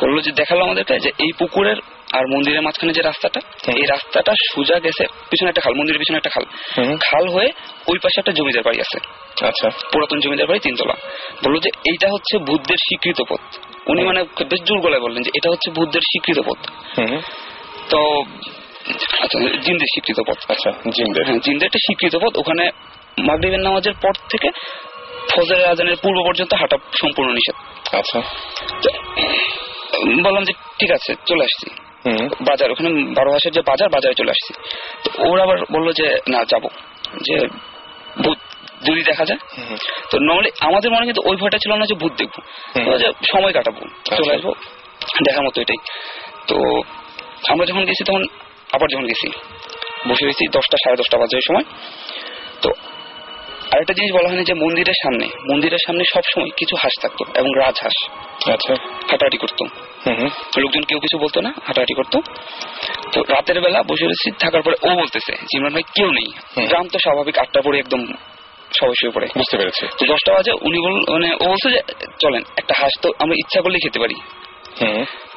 বলল যে দেখাল আমাদেরকে যে এই পুকুরের আর মন্দিরের মাঝখানে যে রাস্তাটা এই রাস্তাটা সোজা গেছে পিছনে একটা খাল মন্দিরের পিছনে একটা খাল। খাল হয়ে ওই পাশে একটা জমিদার বাড়ি আছে। আচ্ছা। পুরাতন জমিদার বাড়ি তিনতলা। বলল যে এইটা হচ্ছে বুদ্ধের স্বীকৃত পথ। উনি মানে বেশ জোর গলায় বললেন যে এটা হচ্ছে বুদ্ধের স্বীকৃত পথ। তো আচ্ছা জিন্দের স্বীকৃত পথ আচ্ছা জিন্দের। হ্যাঁ জিন্দের একটা স্বীকৃত পথ ওখানে মাগরিবের নামাজের পর থেকে ফজরের আজানের পূর্ব পর্যন্ত হাঁটা সম্পূর্ণ নিষেধ। আচ্ছা। বললাম যে ঠিক আছে চলে আসছি। বাজার ওখানে বারো মাসের যে বাজার বাজারে চলে আসছি। তো ওরা আবার বলল যে না যাব। যে ভূত যদি দেখা যায়। তো নর্মালি আমাদের মনে কিন্তু ওই ভয়টা ছিল না যে ভূত দেখব। সময় কাটাবো চলে আচ্ছা। আসব। দেখার মতো এটাই। তো আমরা যখন গেছি তখন আবার যখন গেছি বসে রয়েছি দশটা সাড়ে দশটা বাজে ওই সময়। তো আরেকটা জিনিস বলা হয়নি যে মন্দিরের সামনে মন্দিরের সামনে সব সময় কিছু হাঁস থাকতো এবং রাজহাঁস। আচ্ছা। হাঁটাহাঁটি করতো। লোকজন কেউ কিছু বলতো না হাঁটাহাঁটি করতো। তো রাতের বেলা বসে রয়েছি থাকার পরে ও বলতেছে জিমরান ভাই কেউ নেই। গ্রাম তো স্বাভাবিক আটটা পরে একদম সবাই শুয়ে পড়ে। বুঝতে পেরেছে। তো দশটা বাজে উনি বল মানে ও বলছে যে চলেন একটা হাঁস তো আমরা ইচ্ছা করলেই খেতে পারি।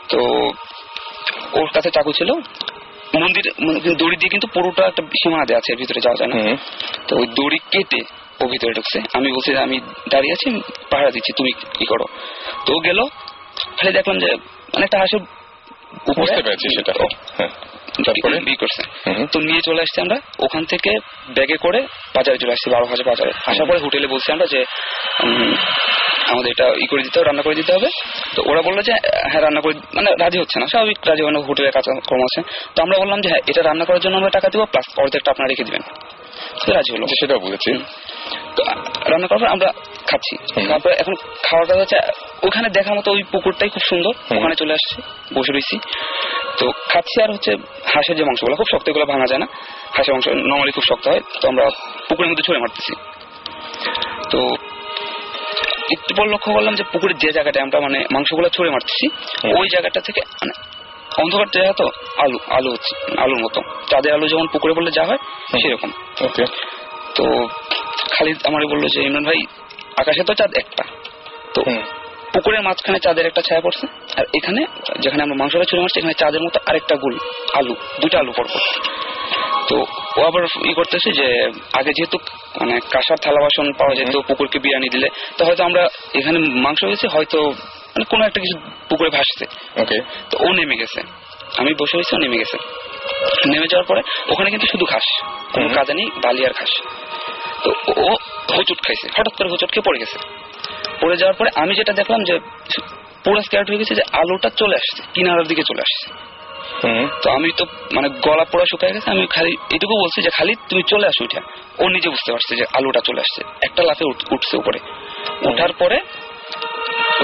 তো ওর কাছে চাকু ছিল মন্দির মানে দড়ি দিয়ে কিন্তু পুরোটা একটা সীমানা দেওয়া আছে ভিতরে যাওয়া যায় না। তো ওই দড়ি কেটে ও ভিতরে ঢুকছে। আমি বলছি আমি দাঁড়িয়ে আছি পাহাড়া পাহারা দিচ্ছি তুমি কি করো? তো ও গেল। খালি দেখলাম যে অনেকটা হাসি বুঝতে পেরেছি সেটা তারপরে ই করছে। তো নিয়ে চলে আসছি আমরা। ওখান থেকে ব্যাগে করে বাজারে চলে আসছি বারো হাজার বাজারে। আসার পরে হোটেলে বলছি আমরা যে আমাদের এটা ই করে দিতে হবে রান্না করে দিতে হবে। তো ওরা বলল যে হ্যাঁ রান্না করে মানে রাজি হচ্ছে না। স্বাভাবিক রাজি হয় না হোটেলের কাজ কর্ম আছে। তো আমরা বললাম যে হ্যাঁ এটা রান্না করার জন্য আমরা টাকা দেবো প্লাস অর্ধেকটা আপনারা রেখে দিবেন। হলো বুঝেছি রান্না করার পর আমরা খাচ্ছি। তারপরে এখন খাওয়ার কাজ হচ্ছে ওখানে দেখার মতো ওই পুকুরটাই খুব সুন্দর। ওখানে চলে আসছি বসে রয়েছি তো খাচ্ছি আর হচ্ছে হাঁসের যে মাংসগুলো খুব শক্ত এগুলো ভাঙা যায় না। হাঁসের মাংস নর্মালি খুব শক্ত হয়। তো আমরা পুকুরের মধ্যে ছড়ে মারতেছি। তো একটু পর লক্ষ্য করলাম যে পুকুরের যে জায়গাটা আমরা মানে মাংসগুলো ছড়ে মারতেছি ওই জায়গাটা থেকে মানে অন্ধকার জায়গা তো আলু আলু হচ্ছে আলুর মতো। চাঁদের আলু যেমন পুকুরে বললে যা হয় সেরকম। ওকে। তো খালিদ আমারে বলল যে ইমরান ভাই আকাশে তো চাঁদ একটা। তো পুকুরের মাঝখানে চাঁদের একটা ছায়া পড়ছে আর এখানে যেখানে আমরা মাংসটা ছুড়ে মারছি এখানে চাঁদের মতো আরেকটা গোল আলু দুটো আলু পড়ব। তো ও আবার ই করতেছে যে আগে যেহেতু মানে কাঁসার থালা বাসন পাওয়া যেত পুকুরকে বিরিয়ানি দিলে তো হয়তো আমরা এখানে মাংস হয়েছে হয়তো মানে কোনো একটা কিছু পুকুরে ভাসছে। ওকে তো ও নেমে গেছে। আমি বসে হয়েছি ও নেমে গেছে। নেমে যাওয়ার পরে ওখানে কিন্তু শুধু ঘাস কোনো। কাজে নেই বালি আর ঘাস। তো ও হোঁচট খাইছে হঠাৎ করে হোঁচট খেয়ে পড়ে গেছে। পড়ে যাওয়ার পরে আমি যেটা দেখলাম যে পুরো স্ক্যার্ট হয়ে গেছে যে আলোটা চলে আসছে কিনারার দিকে চলে আসছে। তো আমি তো মানে গলা পোড়া শুকায় গেছে আমি খালি এটুকু বলছি যে খালি তুমি চলে আসো উঠে। ও নিজে বুঝতে পারছে যে আলোটা চলে আসছে একটা লাফে উঠ- উঠছে উপরে। ওঠার পরে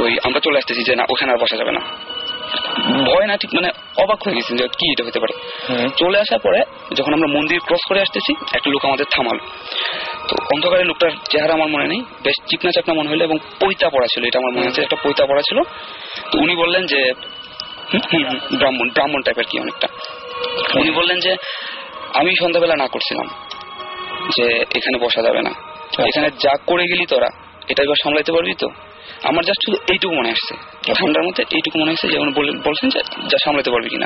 ওই আমরা চলে আসতেছি যে না ওখানে আর বসা যাবে না। ভয় না ঠিক মানে অবাক হয়ে গেছি যে কি এটা হতে পারে। চলে আসার পরে যখন আমরা মন্দির ক্রস করে আসতেছি একটা লোক আমাদের থামালো। তো অন্ধকারে লোকটার চেহারা আমার মনে নেই বেশ চিকনা চাকনা মনে হলো এবং পৈতা পড়া ছিল এটা আমার মনে আছে একটা পৈতা পড়া ছিল। তো উনি বললেন যে হুম, হুম, হুম, ব্রাহ্মণ ব্রাহ্মণ টাইপের কি অনেকটা। উনি বললেন যে আমি সন্ধ্যাবেলা না করছিলাম যে এখানে বসা যাবে না। এখানে যা করে গেলি তোরা এটা এবার সামলাইতে পারবি তো? আমার জাস্ট শুধু এইটুকু মনে আসছে। ঠান্ডার মধ্যে এইটুকু মনে হচ্ছে যেমন বলছেন যে যা সামলাতে পারবি কিনা।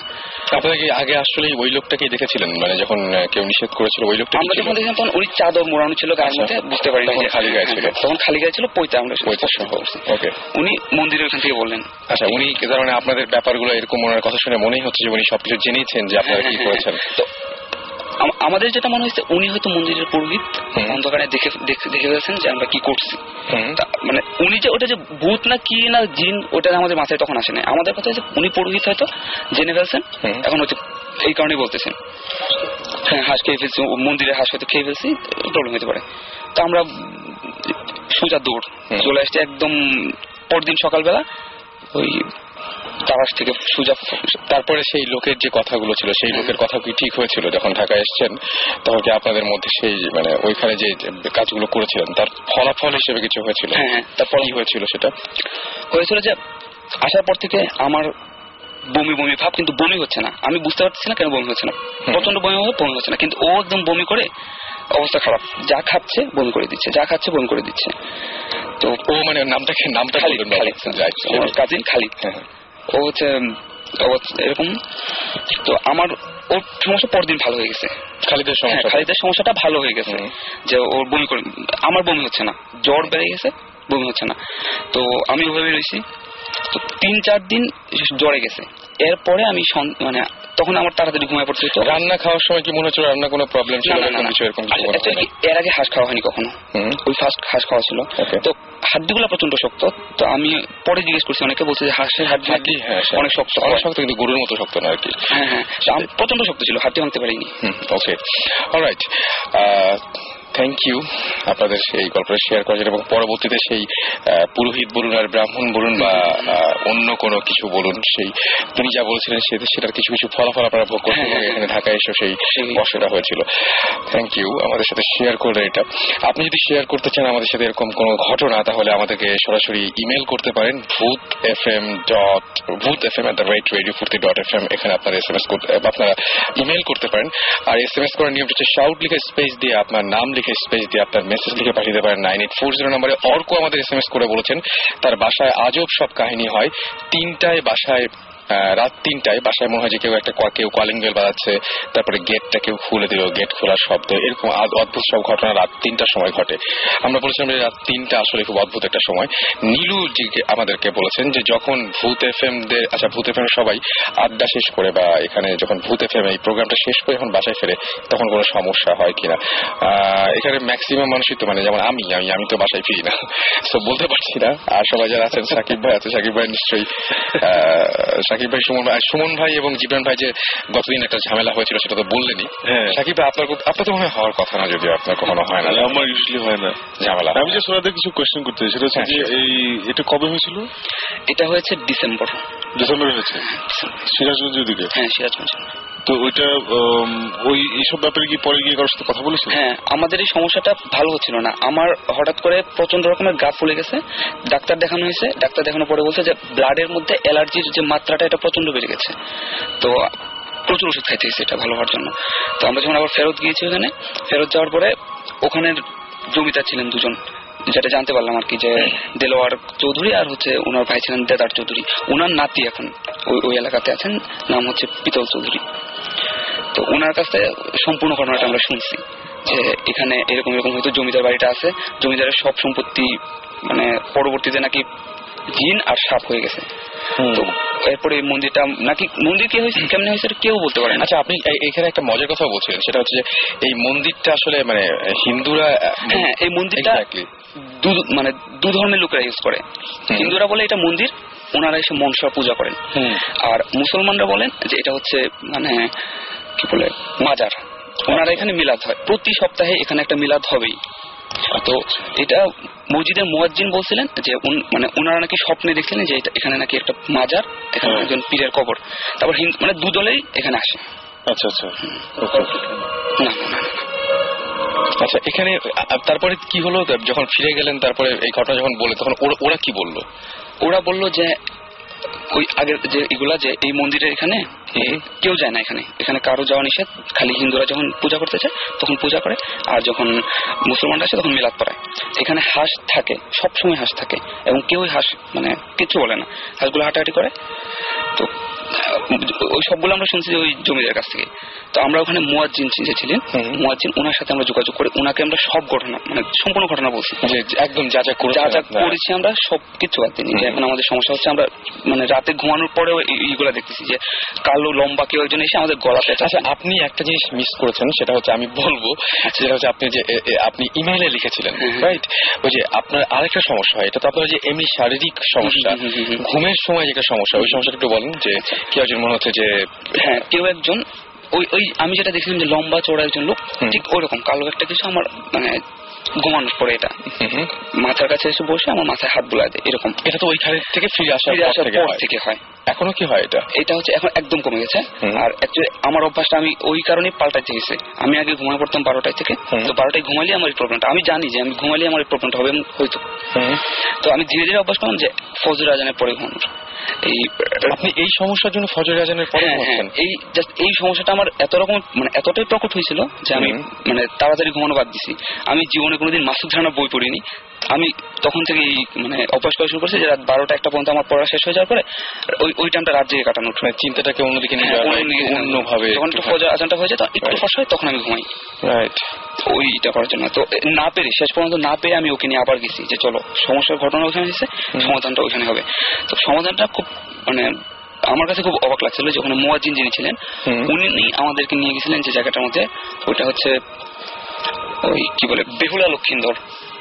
আপনারা কি আগে আসলে ওই লোকটাকে দেখেছিলেন? মানে যখন কেউ নিষেধ করেছিল ওই লোকটা আমরা যখন দেখলাম তখন ওই চাদর মোড়ানো ছিল গায়ের আচ্ছা। মধ্যে বুঝতে পারি তখন খালি গায়ে ছিল। তখন খালি গায়ে ছিল পৈতে আমরা ওকে। উনি মন্দিরের ওখান থেকে বললেন। আচ্ছা উনি তার মানে আপনাদের ব্যাপারগুলো এরকম ওনার কথা শুনে মনেই হচ্ছে যে উনি সবকিছু জেনেছেন যে আপনারা কি হ্যাঁ, করেছেন? হ্যাঁ, তো আম- আমাদের যেটা মনে হচ্ছে উনি হয়তো মন্দিরের পুরোহিত। অন্ধকারে দেখে দেখে ফেলেছেন যে আমরা কি করছি। মানে উনি যে ওটা যে ভূত না কি না জিন ওটা আমাদের মাথায় তখন আসে না আমাদের কথা হচ্ছে উনি পুরোহিত হয়তো জেনে ফেলছেন। এখন হচ্ছে এই কারণেই বলতেছেন। হ্যাঁ হাঁস খেয়ে ফেলছি ও মন্দিরে হাঁস হয়তো খেয়ে ফেলছি প্রবলেম হতে পারে। তো আমরা সোজা দৌড়। চলে আসছে একদম পরদিন সকালবেলা। ওই তারাস থেকে সোজা তারপরে সেই লোকের যে কথাগুলো ছিল সেই লোকের কথা কি ঠিক হয়েছিল যখন ঢাকায় এসেছেন? তখন কি আপনাদের মধ্যে সেই মানে ওইখানে যে কাজগুলো করেছিলেন তার ফলাফল হিসেবে কিছু হয়েছিল? হ্যাঁ, হ্যাঁ। তারপর কি হয়েছিল সেটা? হয়েছিল যে আসার পর থেকে আমার বমি বমি ভাব কিন্তু বমি হচ্ছে না। আমি বুঝতে পারছি না কেন বমি হচ্ছে না। প্রচণ্ড বমি হবে বমি হচ্ছে না। কিন্তু ও একদম বমি করে অবস্থা খারাপ। যা খাচ্ছে বমি করে দিচ্ছে। যা খাচ্ছে বমি করে দিচ্ছে। তো ও মানে নামটা নামটা খালিদ না? খালিদ। কাজিন খালিদ। হ্যাঁ, হ্যাঁ। ও হচ্ছে এরকম। তো আমার ওর সমস্যা পরদিন ভালো হয়ে গেছে। খালিদের হ্যাঁ সমস্যা খালিদের সমস্যাটা ভালো হয়ে গেছে। যে ওর বমি করে আমার বমি হচ্ছে না। জ্বর বেড়ে গেছে বমি হচ্ছে না। তো আমি ওভাবে রয়েছি। তিন চার দিন জ্বরে গেছে। এরপরে আমি মানে তখন আমার তাড়াতাড়ি ঘুমায় পড়তে হতো। রান্না খাওয়ার সময় কি মনে হচ্ছিল রান্না কোনো প্রবলেম ছিল না, কিছু এরকম হয়নি? এর আগে হাঁস খাওয়া হয়নি কখনো। ওই ফার্স্ট হাঁস খাওয়া ছিল. তো হাড্ডিগুলো প্রচণ্ড শক্ত। তো আমি পরে জিজ্ঞেস করছি অনেকে বলছে যে হাঁসের হাড্ডি হাড্ডি হ্যাঁ অনেক শক্ত। অনেক শক্ত কিন্তু গরুর মতো শক্ত না আর কি। হ্যাঁ হ্যাঁ। প্রচণ্ড শক্ত ছিল হাড্ডি ভাঙতে পারিনি। ওকে অলরাইট থ্যাংক ইউ আপনাদের সেই গল্পটা শেয়ার করার জন্য এবং পরবর্তীতে সেই পুরোহিত বলুন আর ব্রাহ্মণ বলুন বা অন্য কোনো কিছু বলুন সেই তিনি যা বলেছিলেন সেটার কিছু কিছু ফলাফল আপনারা ভোগ করছেন এখানে ঢাকায় এসে সেই বর্ষটা হয়েছিল। থ্যাংক ইউ আমাদের সাথে শেয়ার করলেন এটা। আপনি যদি শেয়ার করতে চান আমাদের সাথে এরকম কোনো ঘটনা তাহলে আমাদেরকে সরাসরি ইমেল করতে পারেন। Bhoot F M dot Bhoot F M at the right radio Foorti dot F M এখানে আপনারা এস এম এস আপনারা ইমেল করতে পারেন। আর এস এম এস করার নিয়ম হচ্ছে শাউট লিখে স্পেস দিয়ে আপনার নাম লিখে স্পেস দিয়ে আপনার মেসেজ লিখে পাঠিয়ে দেবেন নাইন এইট ফোর জিরো নম্বরে। অর্ক আমাদের এস এম এস করে বলেছেন, তার বাসায় আজব সব কাহিনী হয়। তিনটায় বাসায় রাত তিনটায় বাসায় মনে হয় যে কেউ একটা কেউ কলিং বেল বাজাচ্ছে, তারপরে গেটটা কেউ খুলে দিল গেট খোলার শব্দ, এরকম অদ্ভুত সব ঘটনা রাত তিনটার সময় ঘটে। আমরা বলেছিলাম যে রাত তিনটা আসলে খুব অদ্ভুত একটা সময়। নীলু জি আমাদেরকে বলেছেন যে যখন ভূত এফ এম দের আচ্ছা ভূত এফ এম সবাই আড্ডা শেষ করে বা এখানে যখন ভূত এফ এম এই প্রোগ্রামটা শেষ করে যখন বাসায় ফেরে, তখন কোনো সমস্যা হয় কিনা? এখানে ম্যাক্সিমাম মানুষই তো মানে যেমন আমি আমি আমি তো বাসায় ফিরি না। তো বলতে পারছি না। আর সবাই যারা আছেন, সাকিব ভাই আছে, সাকিব ভাই নিশ্চয়ই সাকিব ভাই সুমন ভাই সুমন ভাই এবং জীবন ভাই যে গতদিন একটা ঝামেলা হয়েছিল সেটা তো বললেনি। হ্যাঁ। সাকিব ভাই আপনার আপনার তো মনে হয় হওয়ার কথা না যদি আপনার কখনো হয় না। আমার ইউজুয়ালি হয় না। ঝামেলা। আমি যে সোনাদের কিছু কোয়েশ্চেন করতে চাই সেটা হচ্ছে হ্যাঁ, যে এই এটা কবে হয়েছিল? এটা হয়েছে ডিসেম্বর। ডিসেম্বরে হয়েছে? সিরাজগঞ্জের দিকে? হ্যাঁ সিরাজগঞ্জ। তো ওইটা ওই এইসব ব্যাপারে কি পরে গিয়ে কারোর সাথে কথা বলেছিল হ্যাঁ আমাদের এই সমস্যাটা ভালো হচ্ছিল না। আমার হঠাৎ করে প্রচণ্ড রকমের গা ফুলে গেছে, ডাক্তার দেখানো হয়েছে, ডাক্তার দেখানোর পরে বলছে যে ব্লাডের মধ্যে অ্যালার্জির যে মাত্রাটা, এটা প্রচণ্ড বেড়ে গেছে। তো প্রচুর ওষুধ খাইতে হয়েছে এটা ভালো হওয়ার জন্য। তো আমরা যখন আবার ফেরত গিয়েছি ওখানে, ফেরত যাওয়ার পরে ওখানের জমিদার ছিলেন দুজন, যেটা জানতে পারলাম আর কি যে দেলোয়ার চৌধুরী আর হচ্ছে ওনার ভাই ছিলেন দেদার চৌধুরী। ওনার নাতি এখন, ওই ওই এলাকাতে আছেন, নাম হচ্ছে পিতল চৌধুরী। তো ওনার কাছে সম্পূর্ণ ঘটনাটা আমরা শুনছি যে এখানে এরকম এরকম হয়তো জমিদার বাড়িটা আছে জমিদারের সব সম্পত্তি মানে পরবর্তীতে নাকি জিন আর সাপ হয়ে গেছে। তো এরপরে এই মন্দিরটা নাকি মন্দির কি হয়েছে কেমনে হয়েছে কেউ বলতে পারে আচ্ছা আপনি এখানে একটা মজার কথা বলছিলেন সেটা হচ্ছে যে এই মন্দিরটা আসলে মানে হিন্দুরা হ্যাঁ এই মন্দিরটা. মানে দু ধর্মের লোকেরা ইউজ করে। হিন্দুরা বলে এটা মন্দির ওনারা এসে মনসা পূজা করেন। আর মুসলমানরা বলেন যে এটা হচ্ছে মানে কি বলে মাজার। ওনারা এখানে মিলাদ হয়। প্রতি সপ্তাহে এখানে একটা মিলাদ হবেই। তো এটা মসজিদের মুয়াজ্জিন বলছিলেন যে মানে ওনারা নাকি স্বপ্নে দেখছিলেন যে এখানে নাকি একটা মাজার এখানে হ্যাঁ। একজন পীরের কবর। তারপর হিন্দু মানে দু দলেই এখানে আসে। আচ্ছা আচ্ছা। না না না, না। আচ্ছা এখানে তারপরে কি হলো? যখন ফিরে গেলেন তারপরে এই ঘটনা যখন বলে তখন ওরা কি বলল? ওরা বলল যে ওই আগের যে এগুলা যে এই মন্দিরের এখানে কেউ যায় না এখানে। এখানে কারও যাওয়া নিষেধ খালি হিন্দুরা যখন পূজা করতে চায় তখন পূজা করে আর যখন মুসলমানরা আসে তখন মিলাদ পড়ায়। এখানে হাঁস থাকে সবসময় হাঁস থাকে এবং কেউই হাঁস মানে কিছু বলে না। হাঁসগুলো হাঁটাহাঁটি করে। তো ওই সবগুলো আমরা শুনছি ওই জমিদার কাছ থেকে। তো আমরা ওখানে মুয়াজ্জিন যে ছিলেন। মুয়াজ্জিন ওনার সাথে আমরা যোগাযোগ করে ওনাকে আমরা সব ঘটনা মানে সম্পূর্ণ ঘটনা বলছি। একদম যা যা করেছেন। যা যা করেছি আমরা সব কিছু বাদ দিইনি যে এখন আমাদের সমস্যা হচ্ছে আমরা মানে রাতে ঘুমানোর পরেও এইগুলা দেখতেছি যে কালো লম্বা কেউ একজন এসে আমাদের গলা পেঁচা আচ্ছা আপনি একটা জিনিস মিস করেছেন সেটা হচ্ছে আমি বলব সেটা হচ্ছে আপনি যে আপনি ইমেইলে লিখেছিলেন। রাইট ওই যে আপনার আরেকটা সমস্যা হয় এটা তো আপনার যে এমনি শারীরিক সমস্যা। ঘুমের সময় যেটা সমস্যা ওই সমস্যাটা একটু বলেন। যে কেউ একজন মনে হচ্ছে যে হ্যাঁ কেউ একজন ওই ওই আমি যেটা দেখছিলাম যে লম্বা চড়া একজন লোক। ঠিক ওরকম কালো একটা কিছু আমার মানে ঘুমানোর পরে এটা। মাথার কাছে এসে বসে আমার মাথায় হাত বুলায় দেয় এরকম। এটা তো ওইখানে থেকে ফিরে আসার থেকে হয়। এখনও কি হয় এটা? এটা হচ্ছে এখন একদম কমে গেছে। আর আমার অভ্যাসটা আমি ওই কারণে পাল্টাতে গেছে। আমি আগে ঘুমায় পড়তাম বারোটায় থেকে। তো বারোটায় ঘুমালে আমার এই প্রবলেমটা আমি জানি যে আমি ঘুমালে আমার এই প্রবলেমটা হবে হয়তো। তো আমি ধীরে ধীরে অভ্যাস করলাম যে ফজর আজানের পরে ঘুমানোর। এই আপনি এই সমস্যার জন্য ফজর আজানের পরে হ্যাঁ, হ্যাঁ, এই জাস্ট এই সমস্যাটা আমার এত রকম মানে এতটাই প্রকট হয়েছিল যে আমি মানে তাড়াতাড়ি ঘুমানো বাদ দিছি। আমি জীবনে কোনোদিন মাসুদ রানা বই পড়িনি। আমি তখন থেকে মানে অভ্যাস করা শুরু করেছি যে রাত বারোটা একটা পর্যন্ত আমার পড়া শেষ হয়ে যাওয়ার পরে ওই ওই টাইমটা রাত জেগে কাটানো মানে চিন্তাটাকে অন্যদিকে নিয়ে যাওয়া অন্যভাবে যখন একটু ফজর আজানটা হয়ে যায় একটু হয় তখন আমি ঘুমাই। রাইট ওইটা করার জন্য। তো না পেরে শেষ পর্যন্ত না পেরে আমি ওকে নিয়ে আবার গেছি যে চলো সমস্যার ঘটনা ওখানে হয়েছে সমাধানটা ওইখানে হবে। তো সমাধানটা খুব মানে আমার কাছে খুব অবাক লাগছিল যে ওখানে মুয়াজ্জিন যিনি ছিলেন উনি আমাদেরকে নিয়ে গেছিলেন যে জায়গাটার মধ্যে ওটা হচ্ছে ওই কি বলে বেহুলা লক্ষিন্দর।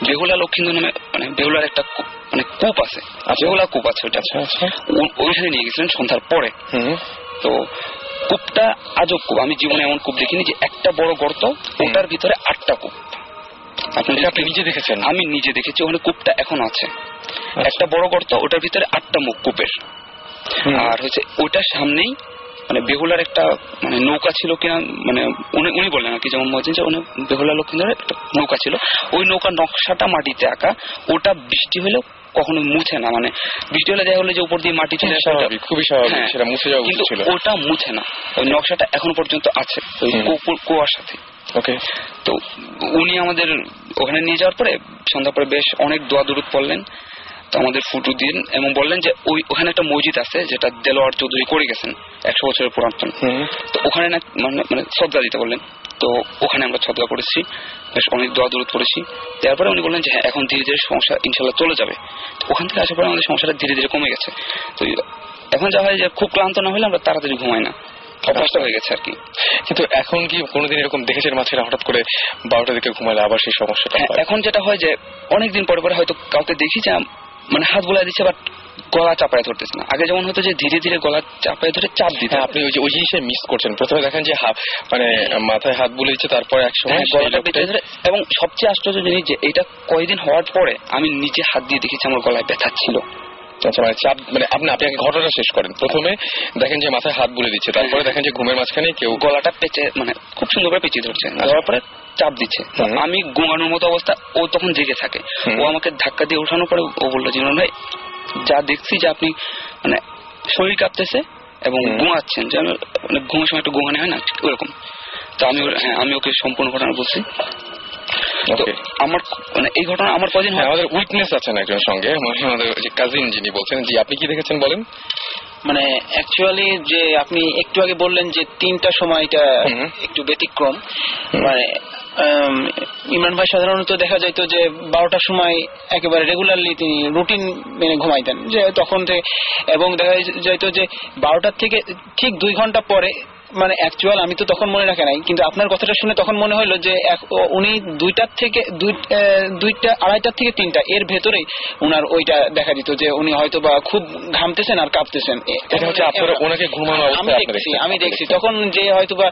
বেহুলা লক্ষিন্দর নামে মানে বেহুলার একটা মানে কূপ আছে। আচ্ছা। বেহুলা কূপ আছে ওটা আচ্ছা। আচ্ছা ওইখানে নিয়ে গেছিলেন সন্ধ্যার পরে। তো কূপটা আজব কূপ। আমি জীবনে এমন কূপ দেখিনি যে একটা বড় গর্ত ওটার ভিতরে আটটা কূপ। আপনি নিজে দেখেছেন? আমি নিজে দেখেছি ওখানে কূপটা এখন আছে। একটা বড় গর্ত ওটার ভিতরে আটটা মুখ কূপের। আর হচ্ছে ওটার সামনেই মানে বেহুলার একটা মানে নৌকা ছিল কিনা মানে উনি উনি বললেন আর কি যেমন মহাজিন যে উনি বেহুলা লক্ষ্মীন্দরের একটা নৌকা ছিল। ওই নৌকার নকশাটা মাটিতে আঁকা ওটা বৃষ্টি হলেও কখনো মুছে না। মানে বৃষ্টি হলে দেখা হলো যে উপর দিয়ে মাটি চলে স্বাভাবিক খুবই স্বাভাবিক হ্যাঁ, সেটা মুছে যাওয়া কিন্তু ওটা মুছে না। ওই নকশাটা এখন পর্যন্ত আছে ওই। কুয়ার সাথে ওকে। তো উনি আমাদের ওখানে নিয়ে যাওয়ার পরে সন্ধ্যা পরে বেশ অনেক দোয়া দুরুদ পড়লেন। তো আমাদের ফুটু দিন। এবং বললেন যে ওই ওখানে একটা মসজিদ আছে যেটা দেলোয়ার চৌধুরী করে গেছেন একশো বছরের পুরাতন। তো ওখানে না মানে মানে শ্রদ্ধা দিতে বললেন। তো ওখানে আমরা শ্রদ্ধা করেছি বেশ অনেক দোয়া দূরত করেছি। তারপরে উনি বললেন যে হ্যাঁ এখন ধীরে ধীরে সমস্যা ইনশাল্লাহ চলে যাবে। তো ওখান থেকে আসার পরে আমাদের সমস্যাটা ধীরে ধীরে কমে গেছে। তো এখন যা হয় যে খুব ক্লান্ত না হলে আমরা তাড়াতাড়ি ঘুমাই না। অভ্যাসটা হয়ে গেছে আর কি। কিন্তু এখন কি কোনোদিন এরকম দেখেছেন মাছেরা হঠাৎ করে বারোটা দিকে ঘুমালে আবার সেই সমস্যাটা হ্যাঁ, এখন যেটা হয় যে অনেকদিন পরে পরে হয়তো কাউকে দেখি যে মানে হাত বোলা দিচ্ছে বাট গলা চাপায় ধরতেছে না। আগে যেমন হতো যে ধীরে ধীরে গলা চাপায় ধরে চাপ দিতে। হ্যাঁ, আপনি ওই যে ওই জিনিসটা মিস করছেন। প্রথমে দেখেন যে হাত মানে মাথায় হাত বুলে দিচ্ছে তারপরে এক সময় হ্যাঁ, গলাটা ধরে এবং সবচেয়ে আশ্চর্য জিনিস যে এটা কয়েকদিন হওয়ার পরে আমি নিজে হাত দিয়ে দেখেছি আমার গলায় ব্যথা ছিল। আচ্ছা মানে চাপ মানে আপনি আপনি আগে ঘটনা শেষ করেন। প্রথমে দেখেন যে মাথায় হাত বুলে দিচ্ছে তারপরে দেখেন যে ঘুমের মাঝখানে কেউ গলাটা পেঁচে মানে খুব সুন্দর করে পেঁচিয়ে ধরছে। ধরার পরে চাপ দিচ্ছে। আমি ঘুমানোর মতো অবস্থা ও তখন জেগে থাকে। ও আমাকে ধাক্কা দিয়ে ওঠানোর পরে ও বলল জীবন ভাই যা দেখছি যে আপনি মানে শরীর কাঁপতেছে এবং। ঘুমাচ্ছেন যেন মানে ঘুমের সময় একটু ঘুমানো হয় না ওরকম। তো আমি হ্যাঁ আমি ওকে সম্পূর্ণ ঘটনা বলছি। আমার মানে এই ঘটনা আমার কদিন হ্যাঁ হয় আমাদের উইটনেস আছেন একজন সঙ্গে মানে আমাদের যে কাজিন যিনি বলছেন জি আপনি কি দেখেছেন বলেন? মানে অ্যাকচুয়ালি যে আপনি একটু আগে বললেন যে তিনটা সময়টা হুম। একটু ব্যতিক্রম। মানে ইমরান ভাই সাধারণত দেখা যাইতো যে বারোটার সময় একেবারে রেগুলারলি তিনি রুটিন মেনে ঘুমাইতেন যে তখন থেকে। এবং দেখা যাইতো যে বারোটার থেকে ঠিক দুই ঘণ্টা পরে মানে অ্যাকচুয়াল আমি তো তখন মনে রাখে নাই কিন্তু আপনার কথাটা শুনে তখন মনে হলো যে উনি দুইটার থেকে দুইটা আড়াইটার থেকে তিনটা এর ভেতরেই উনার ওইটা দেখা দিত যে উনি হয়তো বা খুব ঘামতেছেন আর কাঁপতেছেন। আমি দেখছি আমি দেখছি। তখন যে হয়তো বা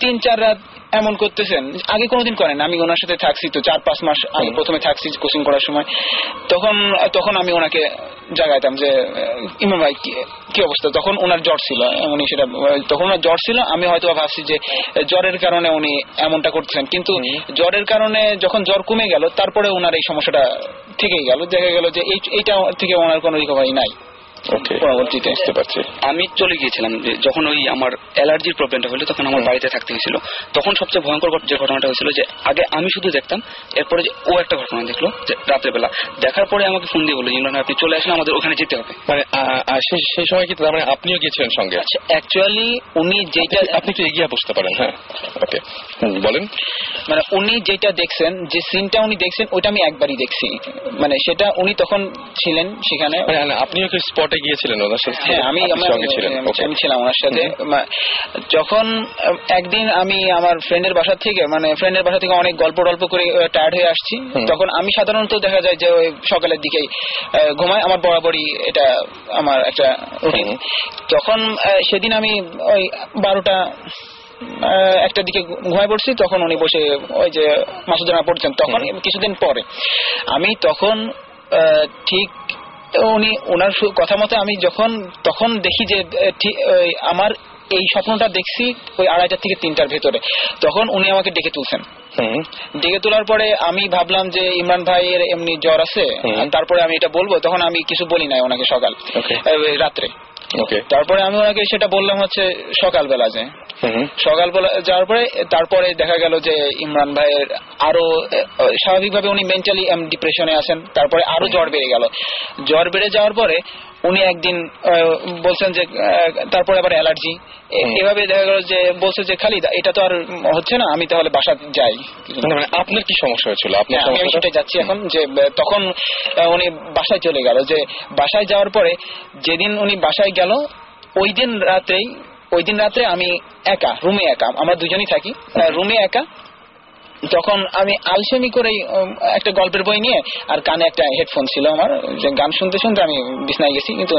তিন চার রাত এমন করতেছেন। আগে কোনোদিন করেন আমি ওনার সাথে থাকছি তো চার পাঁচ মাস আমি প্রথমে থাকছি কোচিং করার সময়। তখন তখন আমি ওনাকে জাগাইতাম যে ইমাম ভাই কি- অবস্থা? তখন ওনার জ্বর ছিল উনি সেটা তখন ওনার জ্বর ছিল আমি হয়তো ভাবছি যে জ্বরের কারণে উনি এমনটা করতেছেন। কিন্তু। জ্বরের কারণে যখন জ্বর কমে গেল তারপরে ওনার এই সমস্যাটা থেকেই গেল। দেখা গেল যে এই- এইটা থেকে ওনার কোনো রিকভারি নাই। পরবর্তীতে বুঝতে পারছি। আমি চলে গিয়েছিলাম যখন ওই আমার অ্যালার্জির প্রবলেমটা হলো তখন আমার বাড়িতে থাকতে হয়েছিল। তখন সবচেয়ে ভয়ঙ্কর যে ঘটনাটা হয়েছিল যে আগে আমি শুধু দেখতাম এরপরে যে ও একটা ঘটনা দেখল যে রাতের বেলা দেখার পরে আমাকে ফোন দিয়ে বলল ইমরান আপনি চলে আসেন আমাদের ওখানে যেতে হবে। মানে সেই সময় কি তার মানে আপনিও গিয়েছিলেন সঙ্গে? আচ্ছা অ্যাকচুয়ালি উনি যেটা আপনি একটু এগিয়ে বসতে পারেন? হ্যাঁ। ওকে বলেন। মানে উনি যেটা দেখছেন যে সিনটা উনি দেখছেন ওটা আমি একবারই দেখছি। মানে সেটা উনি তখন ছিলেন সেখানে। মানে আপনিও কি স্পটে গিয়েছিলেন ওনার সাথে? হ্যাঁ আমি আমি- ছিলাম ওনার সাথে। যখন একদিন আমি আমার ফ্রেন্ডের বাসা থেকে মানে ফ্রেন্ডের বাসা থেকে অনেক গল্প টল্প করে টায়ার্ড হয়ে আসছি। তখন আমি সাধারণত দেখা যায় যে ওই সকালের দিকেই ঘুমাই। আমার বরাবরই এটা আমার একটা রুটিন তখন সেদিন আমি ওই বারোটা একটা দিকে ঘুমায় পড়ছি। তখন উনি বসে ওই যে মাসুদানা পড়ছেন। তখন কিছুদিন পরে আমি তখন ঠিক উনি ওনার কথা মতো আমি যখন তখন দেখি যে আমার এই স্বপ্নটা দেখছি ওই আড়াইটার থেকে তিনটার ভেতরে। তখন উনি আমাকে ডেকে তুলছেন। ডেকে তোলার পরে আমি ভাবলাম যে ইমরান ভাইয়ের এমনি জ্বর আছে তারপরে আমি এটা বলব তখন আমি কিছু বলি নাই ওনাকে সকাল রাত্রে। ওকে তারপরে আমি ওনাকে সেটা বললাম হচ্ছে সকালবেলা যে সকাল সকালবেলা যাওয়ার পরে তারপরে দেখা গেল যে ইমরান ভাইয়ের আরও স্বাভাবিকভাবে উনি মেন্টালি ডিপ্রেশনে আছেন। তারপরে আরও জ্বর বেড়ে গেল। জ্বর বেড়ে যাওয়ার পরে উনি একদিন বলছেন যে তারপরে আবার অ্যালার্জি। এভাবে দেখা গেল যে বলছে যে খালি এটা তো আর হচ্ছে না আমি তাহলে বাসা যাই। মানে আপনার কি সমস্যা হয়েছিল? হ্যাঁ, আমি যাচ্ছি এখন যে তখন উনি বাসায় চলে গেল যে বাসায় যাওয়ার পরে যেদিন উনি বাসায় গেল ওই দিন রাতেই ওই দিন রাত্রে আমি একা রুমে একা আমরা দুজনই থাকি রুমে একা তখন আমি আলসেমি করে একটা গল্পের বই নিয়ে আর কানে একটা হেডফোন ছিল আমার গান শুনতে শুনতে আমি বিছনায় গেছি কিন্তু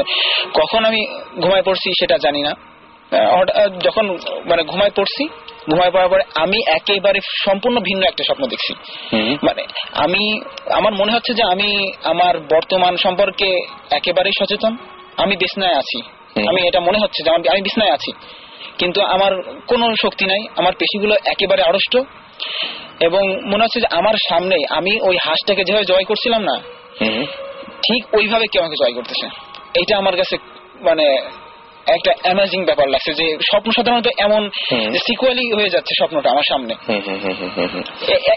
কখন আমি ঘুমায় পড়ছি সেটা জানি না। যখন মানে ঘুমায় পড়ছি ঘুমায় পড়ার পরে আমি একেবারে সম্পূর্ণ ভিন্ন একটা স্বপ্ন দেখছি। মানে আমি আমার মনে হচ্ছে যে আমি আমার বর্তমান সম্পর্কে একেবারেই সচেতন আমি বিছনায় আছি। আমি এটা মনে হচ্ছে যে আমি বিছনায় আছি। কিন্তু আমার কোনো শক্তি নাই আমার পেশিগুলো একেবারে আড়ষ্ট এবং মনে হচ্ছে যে আমার সামনে আমি ওই হাঁসটাকে যেভাবে জয় করছিলাম না ঠিক ওইভাবে কেউ আমাকে জয় করতেছে। এটা আমার কাছে মানে একটা অ্যামাজিং ব্যাপার লাগছে যে স্বপ্ন সাধারণত এমন সিকুয়ালি হয়ে যাচ্ছে স্বপ্নটা আমার সামনে।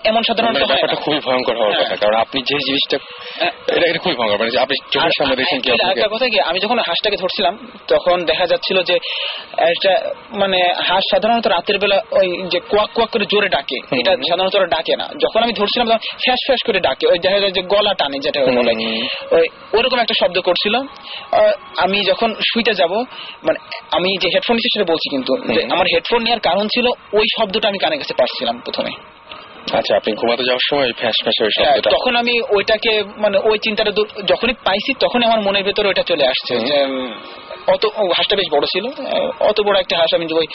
এমন সাধারণত মানে ব্যাপারটা খুবই ভয়ঙ্কর হওয়ার। কথা কারণ আপনি যে জিনিসটা হ্যাঁ। এটা এটা খুবই ভয়ঙ্কর মানে আপনি চোখের সামনে দেখছেন কি একটা কথা কি আমি যখন হাঁসটাকে ধরছিলাম তখন দেখা যাচ্ছিল যে একটা মানে হাঁস সাধারণত রাতের বেলা ওই যে কোয়াক কোয়াক করে জোরে ডাকে। এটা সাধারণত ওরা ডাকে না। যখন আমি ধরছিলাম তখন ফ্যাস ফ্যাস করে ডাকে। ওই দেখা যায় যে গলা টানে যেটা বলে। ওই ওরকম একটা শব্দ করছিল। আমি যখন শুইতে যাব মানে আমি যে হেডফোন নিচ্ছি সেটা বলছি কিন্তু আমার হেডফোন নেওয়ার কারণ ছিল ওই শব্দটা আমি কানে কাছে পাচ্ছিলাম প্রথমে। আচ্ছা আপনি ঘুমাতে যাওয়ার সময় ফ্যাস ফ্যাসে ওই হ্যাঁ, শব্দটা। তখন আমি ওইটাকে মানে ওই চিন্তাটা যখনই পাইছি তখনই আমার মনের ভেতর ওইটা চলে আসছে যে অত ও, হাঁসটা বেশ বড় ছিল অত বড় একটা হাঁস আমি ওই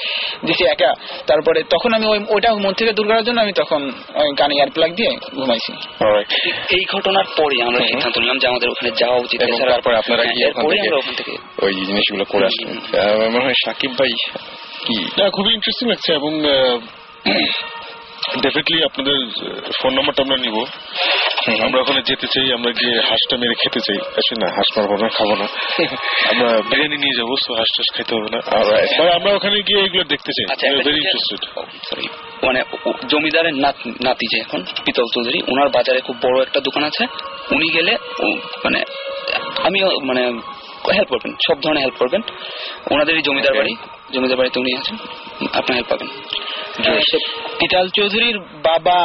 দিছি একা। তারপরে তখন আমি ওই ওইটা মন থেকে দূর করার জন্য আমি তখন ওই গানে এয়ার প্লাগ দিয়ে ঘুমাইছি। এই ঘটনার পরে আমরা। সিদ্ধান্ত নিলাম যে আমাদের ওখানে যাওয়া উচিত। তারপরে আপনারা হ্যাঁ, ওখান থেকে ওই জিনিসগুলো করে আসলেন। আহ, মনে হয় সাকিব ভাই কি? খুবই ইন্টারেস্টিং লাগছে এবং ডেফিনেটলি আপনাদের ফোন নাম্বারটা আমরা নিব। আমরা ওখানে যেতে চাই আমরা গিয়ে হাঁসটা মেরে খেতে চাই। আসলে না হাঁস মারবো না খাব না। আমরা বিরিয়ানি নিয়ে যাব তো হাঁস টাস খাইতে হবে না। মানে আমরা ওখানে গিয়ে এগুলো দেখতে চাই। আচ্ছা ভেরি ইন্টারেস্টেড মানে ও- ও জমিদারের নাত- যে এখন পিতল চৌধুরী ওনার বাজারে খুব বড় একটা দোকান আছে। উনি গেলে মানে আমিও মানে হেল্প করবেন সব ধরনের হেল্প করবেন। ওনাদেরই জমিদার বাড়ি জমিদার বাড়িতে উনি আছেন আপনার হেল্প পাবেন। পিটাল চৌধুরীর বাবা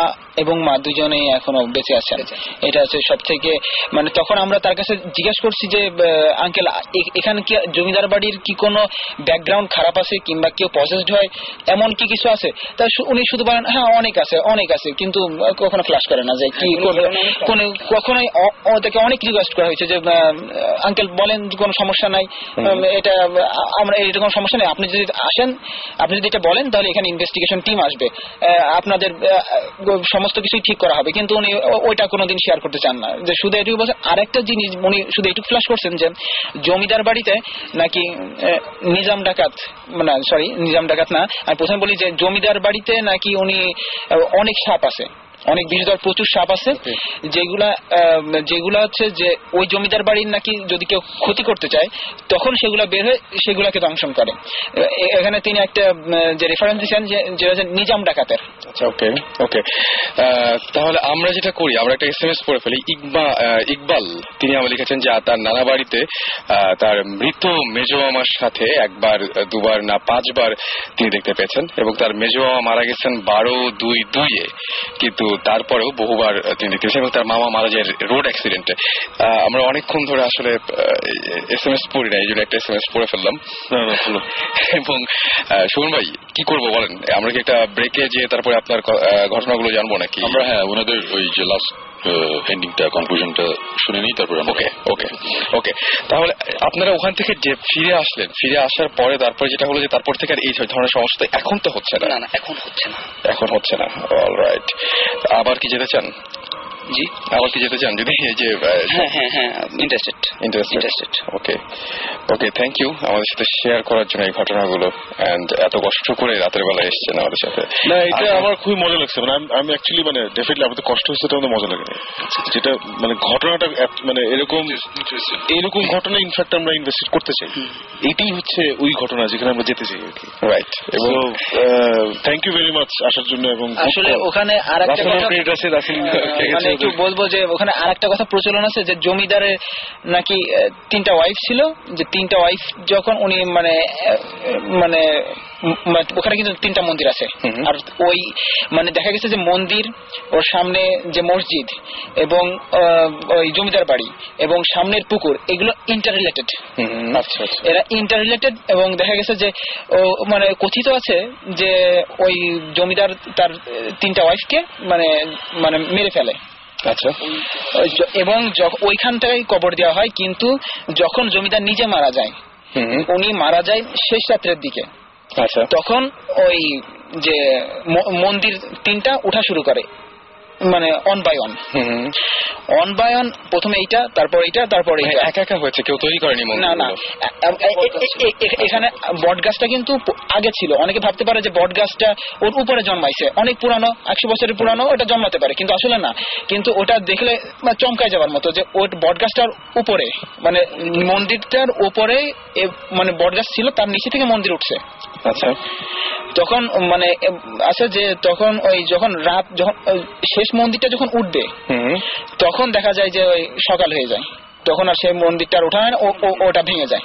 এবং মা দুজনেই এখনও বেঁচে আছেন। এটা হচ্ছে সব থেকে মানে তখন আমরা তার কাছে জিজ্ঞেস করছি যে আঙ্কেল এখানে কি জমিদার বাড়ির কি কোনো ব্যাকগ্রাউন্ড খারাপ আছে কিংবা কেউ পজেসড হয়? এমন কি কিছু আছে? তা উনি শুধু বলেন হ্যাঁ অনেক আছে অনেক আছে। কিন্তু কখনো ফ্লাশ করে না যে কি করবে কোনো কখনোই ওদেরকে অনেক রিকোয়েস্ট করা হয়েছে যে আঙ্কেল বলেন কোনো সমস্যা নাই। এটা আমরা এটা কোনো সমস্যা নেই। আপনি যদি আসেন আপনি যদি এটা বলেন তাহলে এখানে ইনভেস্টিগেশন টিম আসবে। আপনাদের সমস্ত কিছুই ঠিক করা হবে। কিন্তু উনি ওইটা কোনোদিন শেয়ার করতে চান না। যে শুধু এটুকু বলছেন আরেকটা জিনিস উনি শুধু এটুকু ফ্লাশ করছেন যে, জমিদার বাড়িতে নাকি নিজাম ডাকাত না সরি নিজাম ডাকাত না, আমি প্রথমে বলি যে, জমিদার বাড়িতে নাকি উনি অনেক সাপ আছে। অনেক বিষধর প্রচুর সাপ আছে। যেগুলা যেগুলা হচ্ছে যে ওই জমিদার বাড়ির নাকি যদি কেউ ক্ষতি করতে চায় তখন সেগুলা বের হয়ে সেগুলাকে দংশন করে। এখানে তিনি একটা যে রেফারেন্স দিয়েছেন যে যে হচ্ছে নিজাম ডাকাতের। আচ্ছা ওকে ওকে। তাহলে আমরা যেটা করি আমরা একটা এসএমএস পড়ে ফেলি ইকবা ইকবাল। তিনি আমার লিখেছেন যে তার নানা বাড়িতে তার মৃত মেজো মামার সাথে একবার দুবার না পাঁচবার তিনি দেখতে পেয়েছেন এবং তার মেজো মামা মারা গেছেন বারো দুই দুইয়ে। কিন্তু তারপরেও বহুবার তিনি দেখেছেন এবং তার মামা মারা যায় রোড অ্যাক্সিডেন্টে। আমরা অনেকক্ষণ ধরে আসলে এস এম এস পড়ি না এই জন্য একটা এস এম এস পড়ে ফেললাম। না ভালো এবং শোন সুমন ভাই কি করব বলেন? আমরা কি একটা ব্রেকে যে তারপরে আপনার ঘটনাগুলো জানব নাকি? আমরা হ্যাঁ ওনাদের ওই যে লাস্ট এন্ডিংটা কনক্লুশনটা শুনে নিই তারপরে ওকে ওকে ওকে তাহলে আপনারা ওখান থেকে যে ফিরে আসলেন ফিরে আসার পরে তারপরে যেটা হলো যে তারপর থেকে আর এই ধরনের সমস্যা এখন তো হচ্ছে না। না না এখন হচ্ছে না। এখন হচ্ছে না অলরাইট আবার কি যেতে চান? জি। আবার কি যেতে চান যদি? এই যে হ্যাঁ হ্যাঁ হ্যাঁ interested interested okay okay thank you আমাদের সাথে শেয়ার করার জন্য এই ঘটনাগুলো এন্ড এত কষ্ট করে রাতের বেলা এসেছেন আমাদের সাথে। না এটা আমার খুবই মজা লাগছে। মানে আমি- অ্যাকচুয়ালি মানে ডেফিনেটলি আমাদের কষ্ট হচ্ছে এটা আমাদের মজা লাগে। যেটা মানে ঘটনাটা মানে এরকম এরকম ঘটনা ইনফ্যাক্ট আমরা ইনভেস্ট করতে চাই। এইটাই হচ্ছে ওই ঘটনা যেখানে আমরা যেতে চাই আর কি। রাইট এবং থ্যাংক ইউ ভেরি মাচ আসার জন্য এবং আসলে ওখানে আর একটা কথা আছে, রাসেল মানে একটু বলব যে ওখানে আর একটা কথা প্রচলন আছে যে জমিদারের নাকি তিনটা ওয়াইফ ছিল। যে তিনটা ওয়াইফ যখন উনি মানে মানে মানে ওখানে কিন্তু তিনটা মন্দির আছে। আর ওই মানে দেখা গেছে যে মন্দির ওর সামনে যে মসজিদ এবং ওই জমিদার বাড়ি এবং সামনের পুকুর এগুলো ইন্টার রিলেটেড আচ্ছা আচ্ছা। এরা ইন্টার রিলেটেড এবং দেখা গেছে যে মানে কথিত আছে যে ওই জমিদার তার তিনটা ওয়াইফকে মানে মানে মেরে ফেলে। আচ্ছা। এবং ওইখান ওইখানটাই কবর দেওয়া হয় কিন্তু যখন জমিদার নিজে মারা যায় উনি মারা যায় শেষ রাত্রের দিকে। আচ্ছা। তখন ওই যে মন্দির তিনটা উঠা শুরু করে। মানে one by one one by one প্রথমে এইটা তারপর এইটা তারপর মানে একা একা হয়েছে কেউ তৈরি করেনি না না। এখানে বট গাছটা কিন্তু আগে ছিল। অনেকে ভাবতে পারে যে বট গাছটা ওর উপরে জন্মাইছে। অনেক পুরানো একশো বছরের পুরানো ওটা জন্মাতে পারে কিন্তু আসলে না। কিন্তু ওটা দেখলে মানে চমকায় যাওয়ার মতো যে ওর বট গাছটার উপরে মানে মন্দিরটার উপরে মানে বট গাছ ছিল তার নিচে থেকে মন্দির উঠছে। আচ্ছা। তখন মানে আছে যে তখন ওই যখন রাত যখন শেষ মন্দিরটা যখন উঠবে হুম। তখন দেখা যায় যে ওই সকাল হয়ে যায়। তখন আর সেই মন্দিরটা আর ওঠা হয় না ওটা ভেঙে যায়।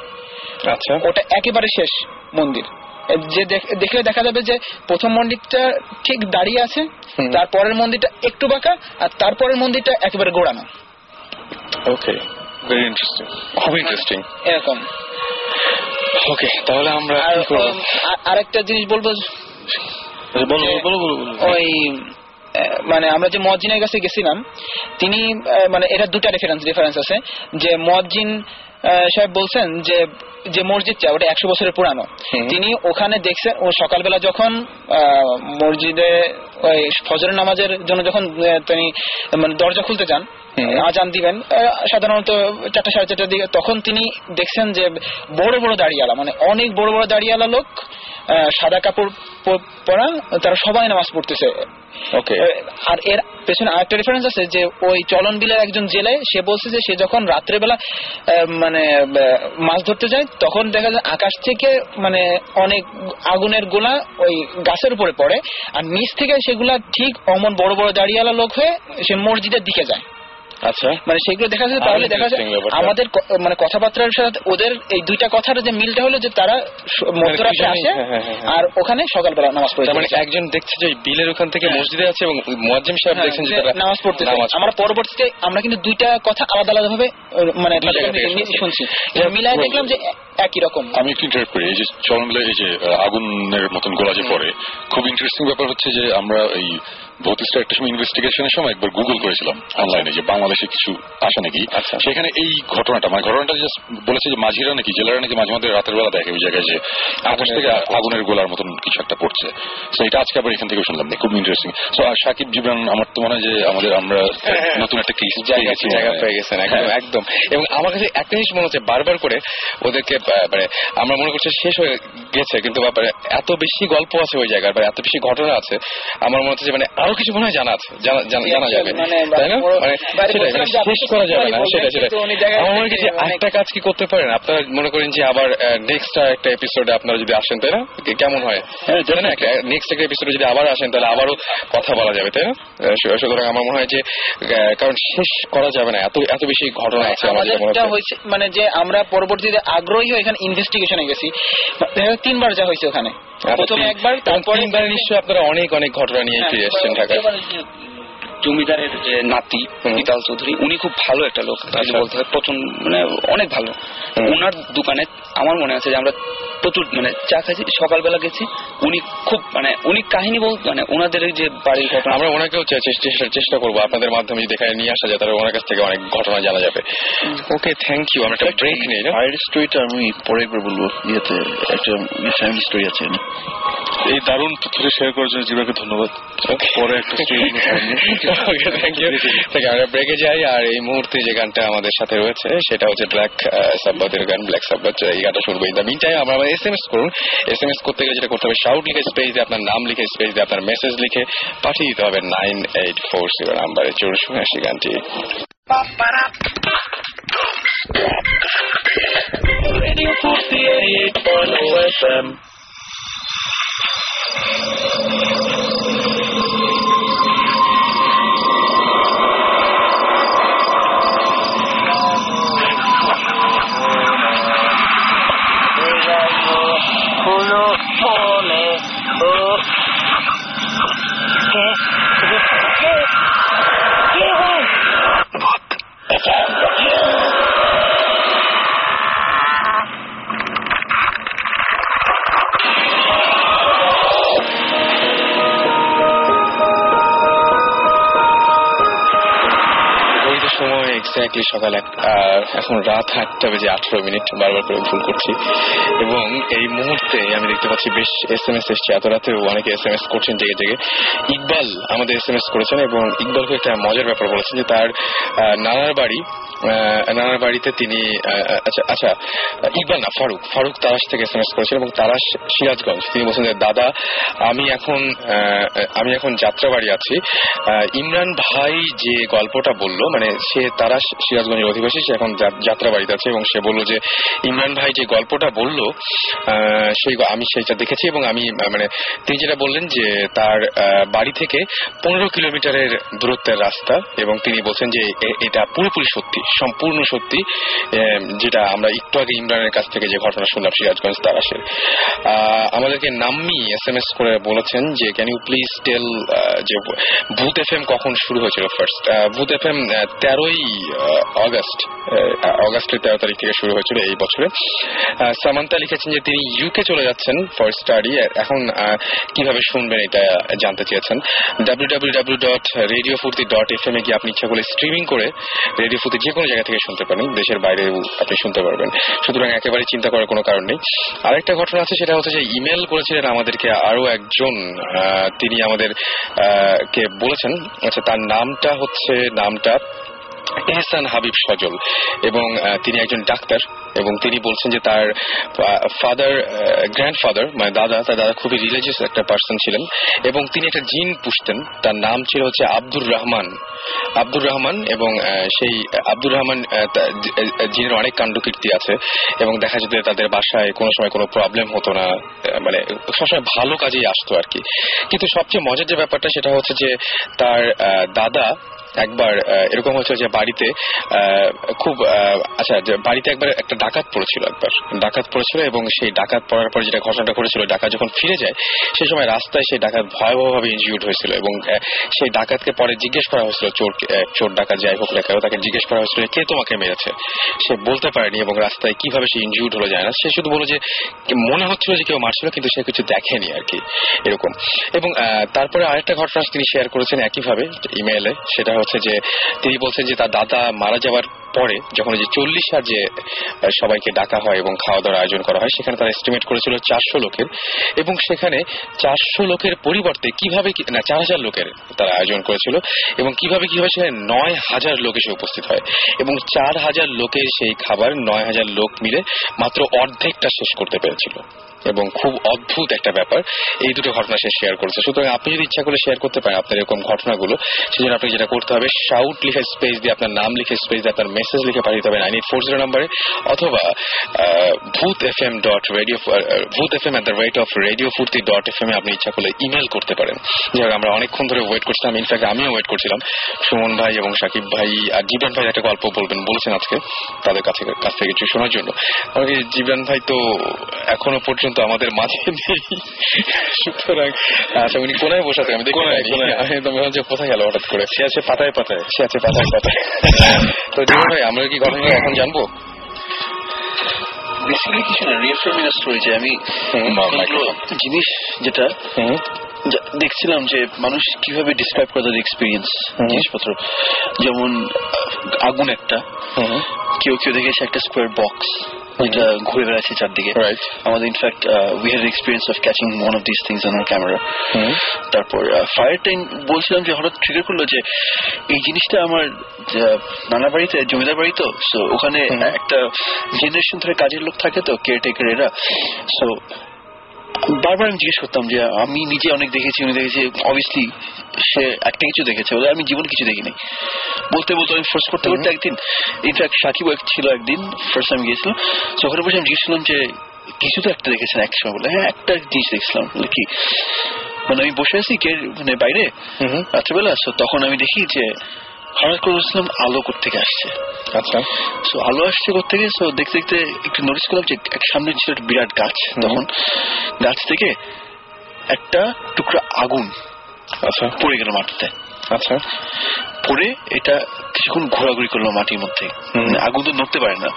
আচ্ছা। ওটা একেবারে শেষ মন্দির। যে দেখ- দেখলে দেখা যাবে যে প্রথম মন্দিরটা ঠিক দাঁড়িয়ে আছে। তারপরের মন্দিরটা একটু বাঁকা আর তারপরের মন্দিরটা একেবারে গোড়ানো। ওকে। ভেরি ইন্টারেস্টিং খুবই ইন্টারেস্টিং এরকম। ওকে তাহলে আমরা আরেকটা জিনিস বলব? আচ্ছা, বলো বলো বলো ওই মানে আমরা যে মজ্জিনের কাছে গেছিলাম তিনি মানে এটা দুটা রেফারেন্স রেফারেন্স আছে। যে মজ্জিন সাহেব বলছেন যে যে মসজিদটা ওটা একশো বছরের পুরানো। তিনি ওখানে দেখছেন ও সকালবেলা যখন মসজিদে ওই ফজরের নামাজের জন্য যখন তিনি মানে দরজা খুলতে যান আজান দিবেন সাধারণত চারটা সাড়ে চারটার দিকে তখন তিনি দেখছেন যে বড় বড় দাড়িয়ালা মানে অনেক বড় বড় দাড়িয়ালা লোক সাদা কাপড় পরা তারা সবাই নামাজ পড়তেছে। আর এর পেছনে আরেকটা রেফারেন্স আছে যে ওই চলন বিলের একজন জেলে সে বলছে যে সে যখন রাত্রেবেলা মানে মাছ ধরতে যায় তখন দেখা যায় আকাশ থেকে মানে অনেক আগুনের গোলা ওই গাছের উপরে পড়ে আর নিচ থেকে সেগুলা ঠিক অমন বড় বড় দাঁড়িয়ালা লোক হয়ে সে মসজিদের দিকে যায়। আচ্ছা। মানে সেগুলো দেখা যায় তাহলে দেখা যায় আমাদের মানে কথাবার্তার সাথে ওদের এই দুইটা কথার যে মিলটা হলো যে তারা মধ্যরাতে আসে হ্যাঁ, হ্যাঁ, হ্যাঁ। আর ওখানে সকালবেলা নামাজ পড়ে মানে একজন দেখছে যে বিলের ওখান থেকে। মসজিদে আছে এবং মুয়াজ্জিম সাহেব দেখছেন যে তারা নামাজ নামাজ আমরা পরবর্তীতে আমরা কিন্তু দুইটা কথা আলাদা আলাদা ভাবে মানে শুনছি। মিলাই দেখলাম যে একই রকম। আমি একটু ইন্টারেক্ট করি। এই যে চলনগুলো এই যে আগুনের মতন গোলা যে পড়ে খুব ইন্টারেস্টিং ব্যাপার হচ্ছে যে আমরা এই ভৌতিস্টার একটা সময় ইনভেস্টিগেশনের সময় একবার গুগল করেছিলাম অনলাইনে যে বাংলাদেশে কিছু আসে নাকি। আচ্ছা। সেখানে এই ঘটনাটা মানে ঘটনাটা জাস্ট বলেছে যে মাঝিরা নাকি জেলারা নাকি মাঝে মাঝে রাতের বেলা দেখে ওই জায়গায় যে আকাশ থেকে আগুনের গোলার মতন কিছু একটা পড়ছে। তো এটা আজকে আবার এখান থেকে শুনলাম খুব ইন্টারেস্টিং তো সাকিব জিবরান আমার তো মনে হয় যে আমাদের আমরা নতুন একটা কেস জায়গা পেয়ে গেছেন একদম একদম। এবং আমার কাছে একটা জিনিস মনে হচ্ছে বারবার করে ওদেরকে মানে আমরা মনে করছি শেষ হয়ে গেছে কিন্তু ব্যাপারে এত বেশি গল্প আছে ওই জায়গার বা এত বেশি ঘটনা আছে আমার মনে হচ্ছে মানে আরও কিছু মনে হয় জানা আছে জানা যাবে। মানে তাই না? মানে সেটাই, মানে শেষ করা যাবে না সেটা সেটা আমার মনে হয় যে একটা কাজ কি করতে পারেন? আপনারা মনে করেন যে আবার নেক্সট একটা এপিসোডে আপনারা যদি আসেন তাই না? কেমন হয়? হ্যাঁ, তাই না? নেক্সট একটা এপিসোডে যদি আবার আসেন তাহলে আবারও কথা বলা যাবে তাই না? সুতরাং আমার মনে হয় যে আহ, কারণ শেষ করা যাবে না এত এত বেশি ঘটনা আছে আমার যেটা মনে মানে যে আমরা পরবর্তীতে আগ্রহী হয়ে এখানে ইনভেস্টিগেশনে গেছি। দেখা তিনবার যা হয়েছে ওখানে। প্রথমে একবার তারপরে নিশ্চয়ই আপনারা অনেক অনেক ঘটনা নিয়ে হ্যাঁ, ফিরে এসেছেন ঢাকায়। জমিদারের যে নাতি। পিতাল চৌধুরী উনি খুব ভালো একটা লোক। আচ্ছা। বলতে হয় প্রচণ্ড মানে অনেক ভালো। ওনার দোকানে আমার মনে আছে যে আমরা প্রচুর মানে চা খাইছি সকালবেলা গেছি উনি খুব মানে উনি কাহিনী বল মানে ওনাদের এই যে বাড়ির ঘটনা। আমরা ওনাকেও চেষ্টা চেষ্টা করব। আপনাদের মাধ্যমে যদি এখানে নিয়ে আসা যায় তাহলে ওনার কাছ থেকে অনেক ঘটনা জানা যাবে। ওকে থ্যাংক ইউ আমরা একটা ব্রেক নেই ফায়ার স্টোরিটা আমি পরে একবার বলব। ইয়েতে একটা ফ্যামিলি স্টোরি আছে। এই দারুণ তথ্যটা শেয়ার করার জন্য জীবাকে ধন্যবাদ। পরে একটা story নিয়ে। ওকে থ্যাংক ইউ থেকে আমরা ব্রেকে যাই আর এই মুহূর্তে যে গানটা আমাদের সাথে রয়েছে সেটা হচ্ছে ব্ল্যাক সাব্বাতের গান ব্ল্যাক সাব্বাত এই গানটা শুনব ইন দ্য মিন টাইম আমরা এস এম এস করুন। এস এম এস করতে গেলে যেটা করতে হবে শাউট লিখে স্পেস দিয়ে আপনার নাম লিখে স্পেস দিয়ে আপনার মেসেজ লিখে পাঠিয়ে দিতে হবে নাইন এইট ফোর জিরো নাম্বারে। চলুন শুনে আসি গানটি। Radio 48.0 FM. এক্স্যাক্টলি সকাল এখন রাত আটটা বেজে আঠারো মিনিট, বারবার করে ভুল করছি। এবং এই মুহূর্তে আমি দেখতে পাচ্ছি বেশ এস এম এস এসছে। এত রাতেও অনেকে এস এম এস করছেন জেগে জেগে। ইকবাল আমাদের এস এম এস করেছেন এবং ইকবালকে একটা মজার ব্যাপার বলেছেন যে তার নানার বাড়ি নানার বাড়িতে তিনি আচ্ছা আচ্ছা ইকবাল না, ফারুক ফারুক তারাশ থেকে এস এম এস করেছেন এবং তারাশ সিরাজগঞ্জ। তিনি বলছেন যে, দাদা, আমি এখন আমি এখন যাত্রাবাড়ি আছি। ইমরান ভাই যে গল্পটা বলল মানে সে তারা সিরাজগঞ্জের অধিবাসী সে এখন যা- যাত্রাবাড়িতে আছে এবং সে বলল যে ইমরান ভাই যে গল্পটা বলল সেই আমি সেটা দেখেছি এবং আমি মানে তিনি যেটা বললেন যে তার বাড়ি থেকে পনেরো কিলোমিটারের দূরত্বের রাস্তা এবং তিনি বলছেন যে এটা পুরোপুরি সত্যি সম্পূর্ণ সত্যি যেটা আমরা একটু আগে ইমরানের কাছ থেকে যে ঘটনা শুনলাম সিরাজগঞ্জ তারাশের আহ, আমাদেরকে নাম্মি এস এম এস করে বলেছেন যে ক্যান ইউ প্লিজ টেল যে ভূত এফ এম কখন শুরু হয়েছিল ফার্স্ট ভূত এফ এম তেরোই অগস্ট অগস্টের তেরো তারিখ থেকে শুরু হয়েছিল এই বছরে। সামান্তা লিখেছেন যে তিনি ইউকে চলে যাচ্ছেন ফর স্টাডি এখন কীভাবে শুনবেন এটা জানতে চেয়েছেন? ডাব্লিউ ডাব্লিউ এ গিয়ে আপনি ইচ্ছা করলে স্ট্রিমিং করে রেডিও ফুর্তি যে কোনো জায়গা থেকে শুনতে পারেন। দেশের বাইরেও আপনি শুনতে পারবেন। সুতরাং একেবারে চিন্তা করার কোনো কারণ নেই। আরেকটা ঘটনা আছে, সেটা হচ্ছে যে ইমেল করেছিলেন আমাদেরকে আরও একজন তিনি আমাদের কে বলেছেন। আচ্ছা তার নামটা হচ্ছে, নামটা এহসান হাবিব সজল এবং তিনি একজন ডাক্তার এবং তিনি বলছেন যে তার ফাদার গ্র্যান্ডফাদার মানে দাদা, তার দাদা খুবই রিলিজিয়াস একটা পার্সন ছিলেন এবং তিনি একটা জিন পুষতেন। তার নাম ছিল হচ্ছে আব্দুর রহমান। আব্দুর রহমান এবং সেই আব্দুর রহমান জিনের অনেক কাণ্ডকীর্তি আছে এবং দেখা যেত তাদের বাসায় কোনো সময় কোনো প্রবলেম হতো না মানে সবসময় ভালো কাজেই আসতো আর কি। কিন্তু সবচেয়ে মজার যে ব্যাপারটা সেটা হচ্ছে যে তার দাদা একবার এরকম হচ্ছে যে বাড়িতে খুব আচ্ছা বাড়িতে একবার একটা ডাকাত পড়েছিল একবার। ডাকাত পড়েছিল এবং সেই ডাকাত পড়ার পর যেটা ঘটনাটা করেছিল ডাকাত যখন ফিরে যায় সেই সময় রাস্তায় সেই ডাকাত ভয়াবহভাবে ইনজিউর্ড হয়েছিল এবং সেই ডাকাতকে পরে জিজ্ঞেস করা হয়েছিল, চোর চোর ডাকাত যাই হোক না তাকে জিজ্ঞেস করা হয়েছিল, কে তোমাকে মেরেছে? সে বলতে পারেনি এবং রাস্তায় কীভাবে সে ইনজিউর্ড হলো যায় না। সে শুধু বলো যে, মনে হচ্ছিল যে কেউ মারছিল, কিন্তু সে কিছু দেখেনি আর কি, এরকম। এবং তারপরে আরেকটা ঘটনা তিনি শেয়ার করেছেন একইভাবে ইমেইলে সেটা হচ্ছে যে তিনি বলছেন যে তার দাদা মারা যাওয়ার পরে যখন যে চল্লিশ হাজার যে সবাইকে ডাকা হয় এবং খাওয়া দাওয়ার আয়োজন করা হয়, সেখানে তারা এস্টিমেট করেছিল চারশো লোকের এবং সেখানে চারশো লোকের পরিবর্তে কীভাবে না, চার হাজার লোকের তারা আয়োজন করেছিল এবং কীভাবে কীভাবে সেখানে নয় হাজার লোক এসে উপস্থিত হয় এবং চার হাজার লোকের সেই খাবার, নয় হাজার লোক মিলে মাত্র অর্ধেকটা শেষ করতে পেরেছিল এবং খুব অদ্ভুত একটা ব্যাপার। এই দুটো ঘটনা সে শেয়ার করেছে। সুতরাং আপনি যদি ইচ্ছা করে শেয়ার করতে পারেন আপনার এরকম ঘটনাগুলো সেজন্য আপনি যেটা করতে হবে শাউট লিখে স্পেস দিয়ে, আপনার নাম লিখে স্পেস দিয়ে, আপনার মেসেজ লিখে পাঠিয়ে নাইন এইট ফোর জিরো নাম্বারে অথবা Bhoot F M dot radio Bhoot F M at the rate of radio Foorti dot F M এ আপনি ইচ্ছা করলে ইমেল করতে পারেন। যাই আমরা অনেকক্ষণ ধরে ওয়েট করছিলাম। ইনফ্যাক্ট আমিও ওয়েট করছিলাম। সুমন ভাই এবং সাকিব ভাই আর জীবন ভাই একটা গল্প বলবেন বলছেন আজকে তাদের কাছে কাছ থেকে কিছু শোনার জন্য। জীবন ভাই তো এখনও পর্যন্ত আমাদের মাঝে নেই। সুতরাং আচ্ছা উনি কোনায় বসে আছেন? আমি দেখি কোনায়, পাইনি। কোনায়। আমি কোথায় গেল হঠাৎ করে। সে আছে পাতায় পাতায়। সে আছে পাতায় পাতায়। তো জীবন ভাই আমরা কি ঘটনা এখন জানব? বেসিক্যালি কিছু না রিএফার্মিং স্টোরি যে আমি। জিনিস যেটা দেখছিলাম যে মানুষ কীভাবে ডিসক্রাইব করে তাদের এক্সপিরিয়েন্স জিনিসপত্র। যেমন আগুন একটা। কেউ কেউ দেখেছে একটা স্কোয়ার বক্স ঘুরে বেড়াচ্ছে চারদিকে। আমাদের in fact we had experience of catching one of this things on camera তারপর ফায়ার টাইম বলছিলাম যে হঠাৎ ট্রিগার করল যে এই জিনিসটা আমার নানা বাড়িতে জমিদার বাড়ি তো সো ওখানে হুম। একটা জেনারেশন ধরে কাজের লোক থাকে তো কেয়ারটেকার এরা। সো বারবার আমি জিজ্ঞেস করতাম যে আমি নিজে অনেক দেখেছি উনি দেখেছি অবভিয়াসলি সে একটা কিছু দেখেছে ওদের আমি জীবন কিছু দেখিনি। বলতে বলতে আমি ফোর্স করতে করতে একদিন ইনফ্যাক্ট সাকিব ছিল একদিন ফার্স্ট টাইম গিয়েছিল তো ওখানে বসে আমি জিজ্ঞেস করলাম যে কিছু তো একটা দেখেছেন এক সময় বলে হ্যাঁ একটা জিনিস দেখছিলাম বলে কি? মানে আমি বসে আছি কে মানে বাইরে হুম। রাত্রেবেলা তখন আমি দেখি যে হঠাৎ করে আলো থেকে আসছে। আচ্ছা। সো আলো আসছে থেকে সো দেখতে দেখতে একটু নোটিস করলাম যে এক সামনে ছিল একটা বিরাট গাছ। তখন গাছ থেকে একটা টুকরা আগুন আচ্ছা। পড়ে গেল মাটিতে। আচ্ছা। পড়ে এটা কিছুক্ষণ ঘোরাঘুরি করল মাটির মধ্যে। মানে আগুন তো নড়তে পারে না।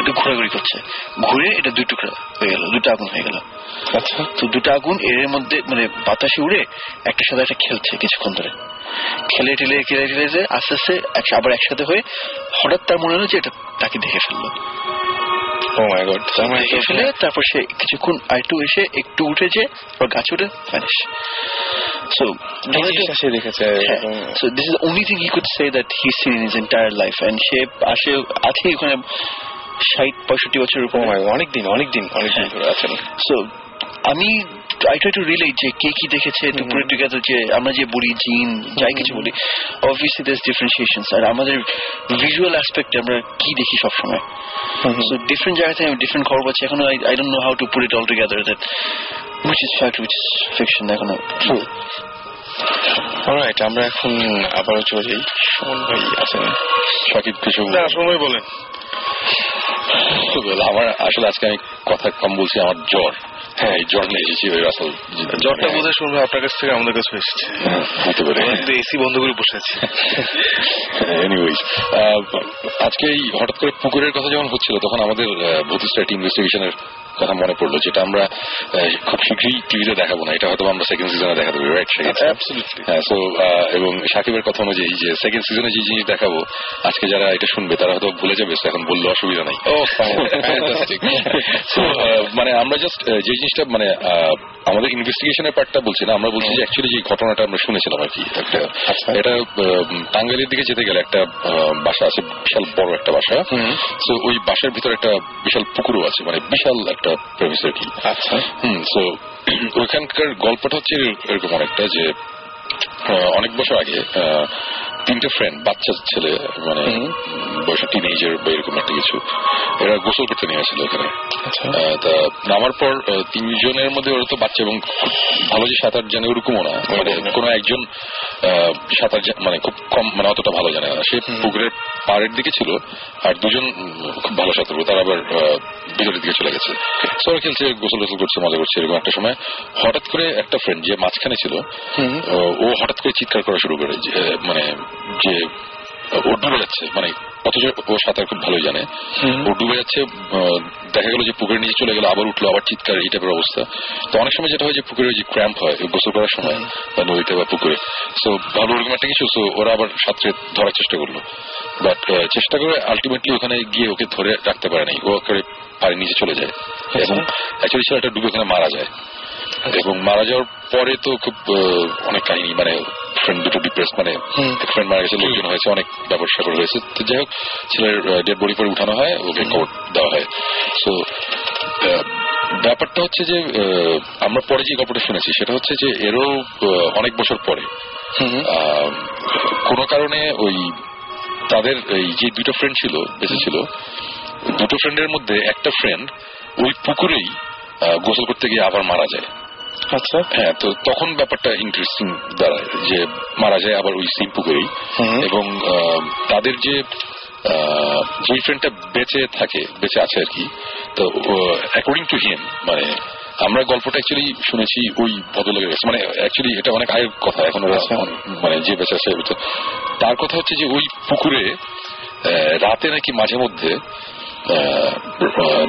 এটা ঘোরাঘুরি করছে। ঘুরে এটা দুই টুকরা হয়ে গেল দুটো আগুন হয়ে গেল। আচ্ছা। তো দুটো আগুন এর মধ্যে মানে বাতাসে উড়ে একটা সাথে একটা খেলছে কিছুক্ষণ ধরে। খেলে টেলে খেলে টেলে যে আস্তে আস্তে আবার একসাথে হয়ে হঠাৎ তার মনে হলো যে এটা তাকে দেখে ফেলল। ও মাই গড দেখে ফেলে তারপর সে কিছুক্ষণ আরেকটু এসে একটু আর গাছ উঠে ভ্যানিশ সো সে দেখেছে এবং So this is the only thing he could say that he's seen in his entire life. And সে আসে আছে ওখানে ষাট পঁয়ষট্টি বছরের উপর। অনেকদিন অনেকদিন অনেক দিন অনেক ধরে আছেন। সো আমি আই ট্রাই টু রিলেট যে কে কি দেখেছে পুট টুগেদার যে আমরা যে বলি জিন যাই কিছু বলি অবভিয়াসলি দেয়ার ডিফারেন্সিয়েশনস আর আমাদের ভিজুয়াল অ্যাসপেক্টে আমরা কি দেখি সবসময়। সো ডিফারেন্ট জায়গা থেকে ডিফারেন্ট খবর পাচ্ছি। এখনও I don't know how to put it all together that which is fact which is fiction এখনও অলরাইট আমরা এখন আবারও চলে যাই। সুমন ভাই আছেন? সাকিব কিছু না সময় বলেন। আমার আসলে আজকে আমি কথা কম বলছি আমার জ্বর। হ্যাঁ এই জ্বর নিয়ে এসেছি ওই রাসেল জ্বরটা বোধ হয়। শুনবে আপনার কাছ থেকে আমাদের কাছে এসেছে। হ্যাঁ, হতে পারে। এসি বন্ধ করে বসে আছি। এনিওয়েজ আজকে এই হঠাৎ করে পুকুরের কথা যখন হচ্ছিল তখন আমাদের ভূতিষ্ঠা একটা ইনভেস্টিগেশনের কথা মনে পড়ল যেটা আমরা খুব শীঘ্রই টিভিতে দেখাবো না। এটা হয়তো আমরা সেকেন্ড সিজনে দেখাতে পারি রাইট সো এবং সাকিবের কথা অনুযায়ী যে সেকেন্ড সিজনে যে জিনিস দেখাবো আজকে যারা এটা শুনবে তারা হয়তো ভুলে যাবে এখন বললে অসুবিধা নাই। মানে আমরা জাস্ট যে জিনিসটা মানে আমাদের ইনভেস্টিগেশনের পার্টটা বলছি না আমরা বলছি যে অ্যাকচুয়ালি যে ঘটনাটা আমরা শুনেছিলাম আর কি একটা আচ্ছা। এটা টাঙ্গাইলের দিকে যেতে গেলে একটা বাসা আছে বিশাল বড় একটা বাসা। তো ওই বাসার ভিতরে একটা বিশাল পুকুরও আছে মানে বিশাল একটা প্রফেসর কি আচ্ছা। হুম তো ওইখানকার গল্পটা হচ্ছে এরকম অনেকটা যে অনেক বছর আগে আহ, তিনটে ফ্রেন্ড বাচ্চা ছেলে মানে বয়সে টিনেজার বা এরকম একটা কিছু। এরা গোসল করতে নিয়েছিল এখানে। আচ্ছা। তা নামার পর তিনজনের মধ্যে ওরা তো বাচ্চা এবং ভালো যে সাঁতার জানে ওরকমও না। মানে কোনো একজন সাঁতার মানে খুব কম মানে অতটা ভালো জানে না। সে পুকুরের পাড়ের দিকে ছিল আর দুজন খুব ভালো সাঁতার তারা আবার ভিতরের দিকে চলে গেছে। ওরা খেলছে গোসল টোসল করছে মজা করছে এরকম একটা সময়। হঠাৎ করে একটা ফ্রেন্ড যে মাঝখানে ছিল ও হঠাৎ করে চিৎকার করা শুরু করে যে মানে যে ও ডুবে যাচ্ছে মানে অথচ ও সাঁতার খুব ভালোই জানে। ও ডুবে যাচ্ছে দেখা গেল যে পুকুরের নিচে চলে গেল আবার উঠল আবার চিৎকার এই টাইপের অবস্থা। তো অনেক সময় যেটা হয় যে পুকুরে যে ক্র্যাম্প হয় গোসল করার সময় বা নদীতে বা পুকুরে। সো ভালো ওরকম একটা কিছু সো ওরা আবার সাঁতরে ধরার চেষ্টা করল। বাট চেষ্টা করে আলটিমেটলি ওখানে গিয়ে ওকে ধরে রাখতে পারে নাই ও করে পাড়ির নিচে চলে যায়। এবং অ্যাকচুয়ালি ছেলেটা ডুবে ওখানে মারা যায়। এবং মারা যাওয়ার পরে তো খুব অনেক কাহিনী মানে ফ্রেন্ড দুটো ডিপ্রেস মানে ফ্রেন্ড মারা গেছে লোকজন হয়েছে অনেক ব্যাপার স্যাপার হয়েছে। তো যাই হোক ছেলের ডেড বডি পরে উঠানো হয় ওকে কবর দেওয়া হয়। সো ব্যাপারটা হচ্ছে যে আমরা পরে যে গল্পটা শুনেছি সেটা হচ্ছে যে এরও অনেক বছর পরে। কোনো কারণে ওই তাদের এই যে দুটো ফ্রেন্ড ছিল বেঁচে ছিল দুটো ফ্রেন্ডের মধ্যে একটা ফ্রেন্ড ওই পুকুরেই গোসল করতে গিয়ে আবার মারা যায়। আচ্ছা। হ্যাঁ তো তখন ব্যাপারটা ইন্টারেস্টিং দাঁড়ায় যে মারা যায় আবার ওই সিম পুকুরেই এবং তাদের যে আহ, যে ফ্রেন্ডটা বেঁচে থাকে বেঁচে আছে আর কি তো অ্যাকর্ডিং টু হিম মানে আমরা গল্পটা অ্যাকচুয়ালি শুনেছি ওই ভদ্রলোকের কাছে। মানে অ্যাকচুয়ালি এটা অনেক আগের কথা এখন ওরা মানে যে বেঁচে আছে তার কথা হচ্ছে যে ওই পুকুরে রাতে নাকি মাঝে মধ্যে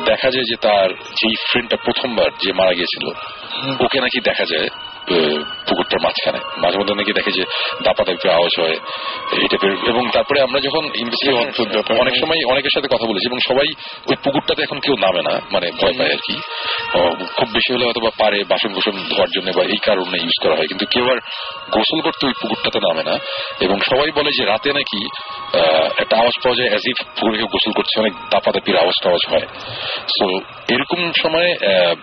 দেখা যায় যে তার যে ফ্রেন্ডটা প্রথমবার যে মারা গিয়েছিল ওকে নাকি দেখা যায় পুকুরটার মাঝখানে। মাঝে মধ্যে নাকি দেখে যে দাপা দাপি আওয়াজ হয় এই টাইপের এবং তারপরে আমরা যখন ইনভেস্টিগেশন অনেক সময় অনেকের সাথে কথা বলেছি এবং সবাই ওই পুকুরটাতে এখন কেউ নামে না মানে ভয় পায় আর কি। খুব বেশি হলে হয়তো বা পারে বাসন কোসন ধোয়ার জন্য বা এই কারণে ইউজ করা হয়। কিন্তু কেউ আর গোসল করতে ওই পুকুরটাতে নামে না। এবং সবাই বলে যে রাতে নাকি একটা আওয়াজ পাওয়া যায় অ্যাজ ইফ পুকুরে কেউ গোসল করছে অনেক দাপাদাপির আওয়াজ টাওয়াজ হয়। সো এরকম সময় আহ,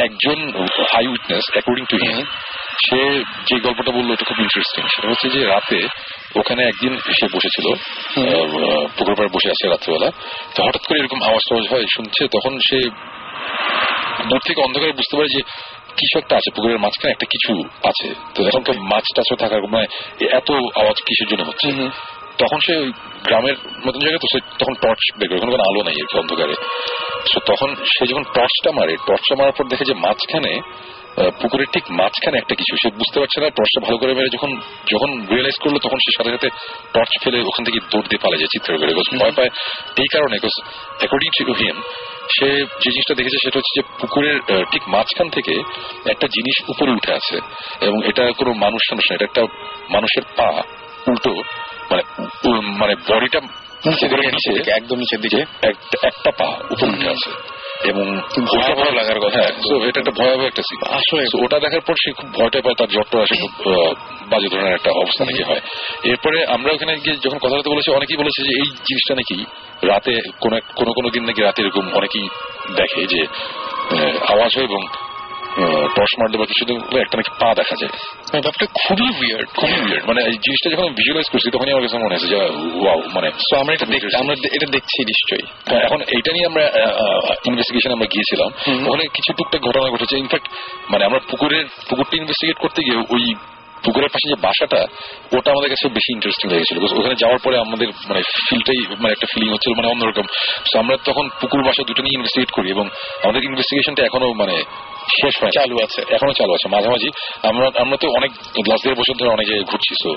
একজন eyewitness according to him সে যে গল্পটা বলল এটা খুব ইন্টারেস্টিং সেটা হচ্ছে যে রাতে ওখানে একদিন সে বসেছিল আহ, পুকুর পাড়ে বসে আছে রাত্রেবেলা। তো হঠাৎ করে এরকম আওয়াজ টাওয়াজ হয় শুনছে তখন সে দূর থেকে অন্ধকারে বুঝতে পারে যে কিছু একটা আছে পুকুরের মাঝখানে একটা কিছু আছে। তো এখন তো মাছ টাছও থাকার মানে এত আওয়াজ কিসের জন্য হচ্ছে? তখন সে ওই গ্রামের মতন জায়গায় তো সে তখন টর্চ বের করে ওখানে কোনো আলো নাই অন্ধকারে। তো তখন সে যখন টর্চটা মারে টর্চটা মারার পর দেখে যে মাঝখানে পুকুরের ঠিক মাঝখানে একটা কিছু সে বুঝতে পারছে না টর্চটা ভালো করে মেরে যখন যখন রিয়েলাইজ করল তখন সে সাথে সাথে টর্চ ফেলে ওখান থেকে দৌড় দিয়ে পালা যায় চিত্র করে ভয় পায় এই কারণে অ্যাকর্ডিং টু হিম সে যে জিনিসটা দেখেছে সেটা হচ্ছে যে পুকুরের ঠিক মাঝখান থেকে একটা জিনিস উপরে উঠে আছে। এবং এটা কোনো মানুষ না এটা একটা মানুষের পা। উল্টো মানে মানে বডিটা একদম নিচের দিকে। একটা- পা উপরে উঠে আছে এবং ভয়াবহ লাগার কথা তো এটা একটা ভয়াবহ একটা সিন আসলে ওটা দেখার পর সে খুব ভয়টা পায় তার জ্বরটা আসে খুব বাজে ধরনের একটা অবস্থা নাকি হয়। এরপরে আমরা ওখানে গিয়ে যখন কথা বলতে বলেছি অনেকেই বলেছে যে এই জিনিসটা নাকি রাতে কোন কোনো কোনো দিন নাকি রাতে এরকম অনেকেই দেখে যে আওয়াজ হয় এবং মারলে বা কিছু একটা নাকি পা দেখা যায়। ব্যাপারটা খুবই উইয়ার্ড খুবই উইয়ার্ড মানে এই জিনিসটা যখন ভিজুয়ালাইজ করছি তখনই আমার কাছে মনে হয়েছে যে ওয়াও মানে তো আমরা এটা দেখ আমরা এটা দেখছি নিশ্চয়ই। হ্যাঁ, এখন এইটা নিয়ে আমরা ইনভেস্টিগেশন আমরা গিয়েছিলাম। ওখানে কিছু টুকটাক ঘটনা ঘটেছে। ইনফ্যাক্ট মানে আমরা পুকুরের পুকুরটা ইনভেস্টিগেট করতে গিয়ে ওই পুকুরের পাশে যে বাসাটা ওটা আমাদের কাছে বেশি ইন্টারেস্টিং লেগেছিল। ওখানে যাওয়ার পরে আমাদের মানে ফিলটাই মানে একটা ফিলিং হচ্ছিল মানে অন্যরকম। আমরা তখন পুকুর বাসা দুটো নিয়ে ইনভেস্টিগেট করি এবং আমাদের ইনভেস্টিগেশনটা এখনও মানে শেষ হয়। চালু আছে এখনও চালু আছে। মাঝামাঝি আমরা আমরা তো অনেক লাস্ট দেড় বছর ধরে অনেক জায়গায় ঘুরছি সো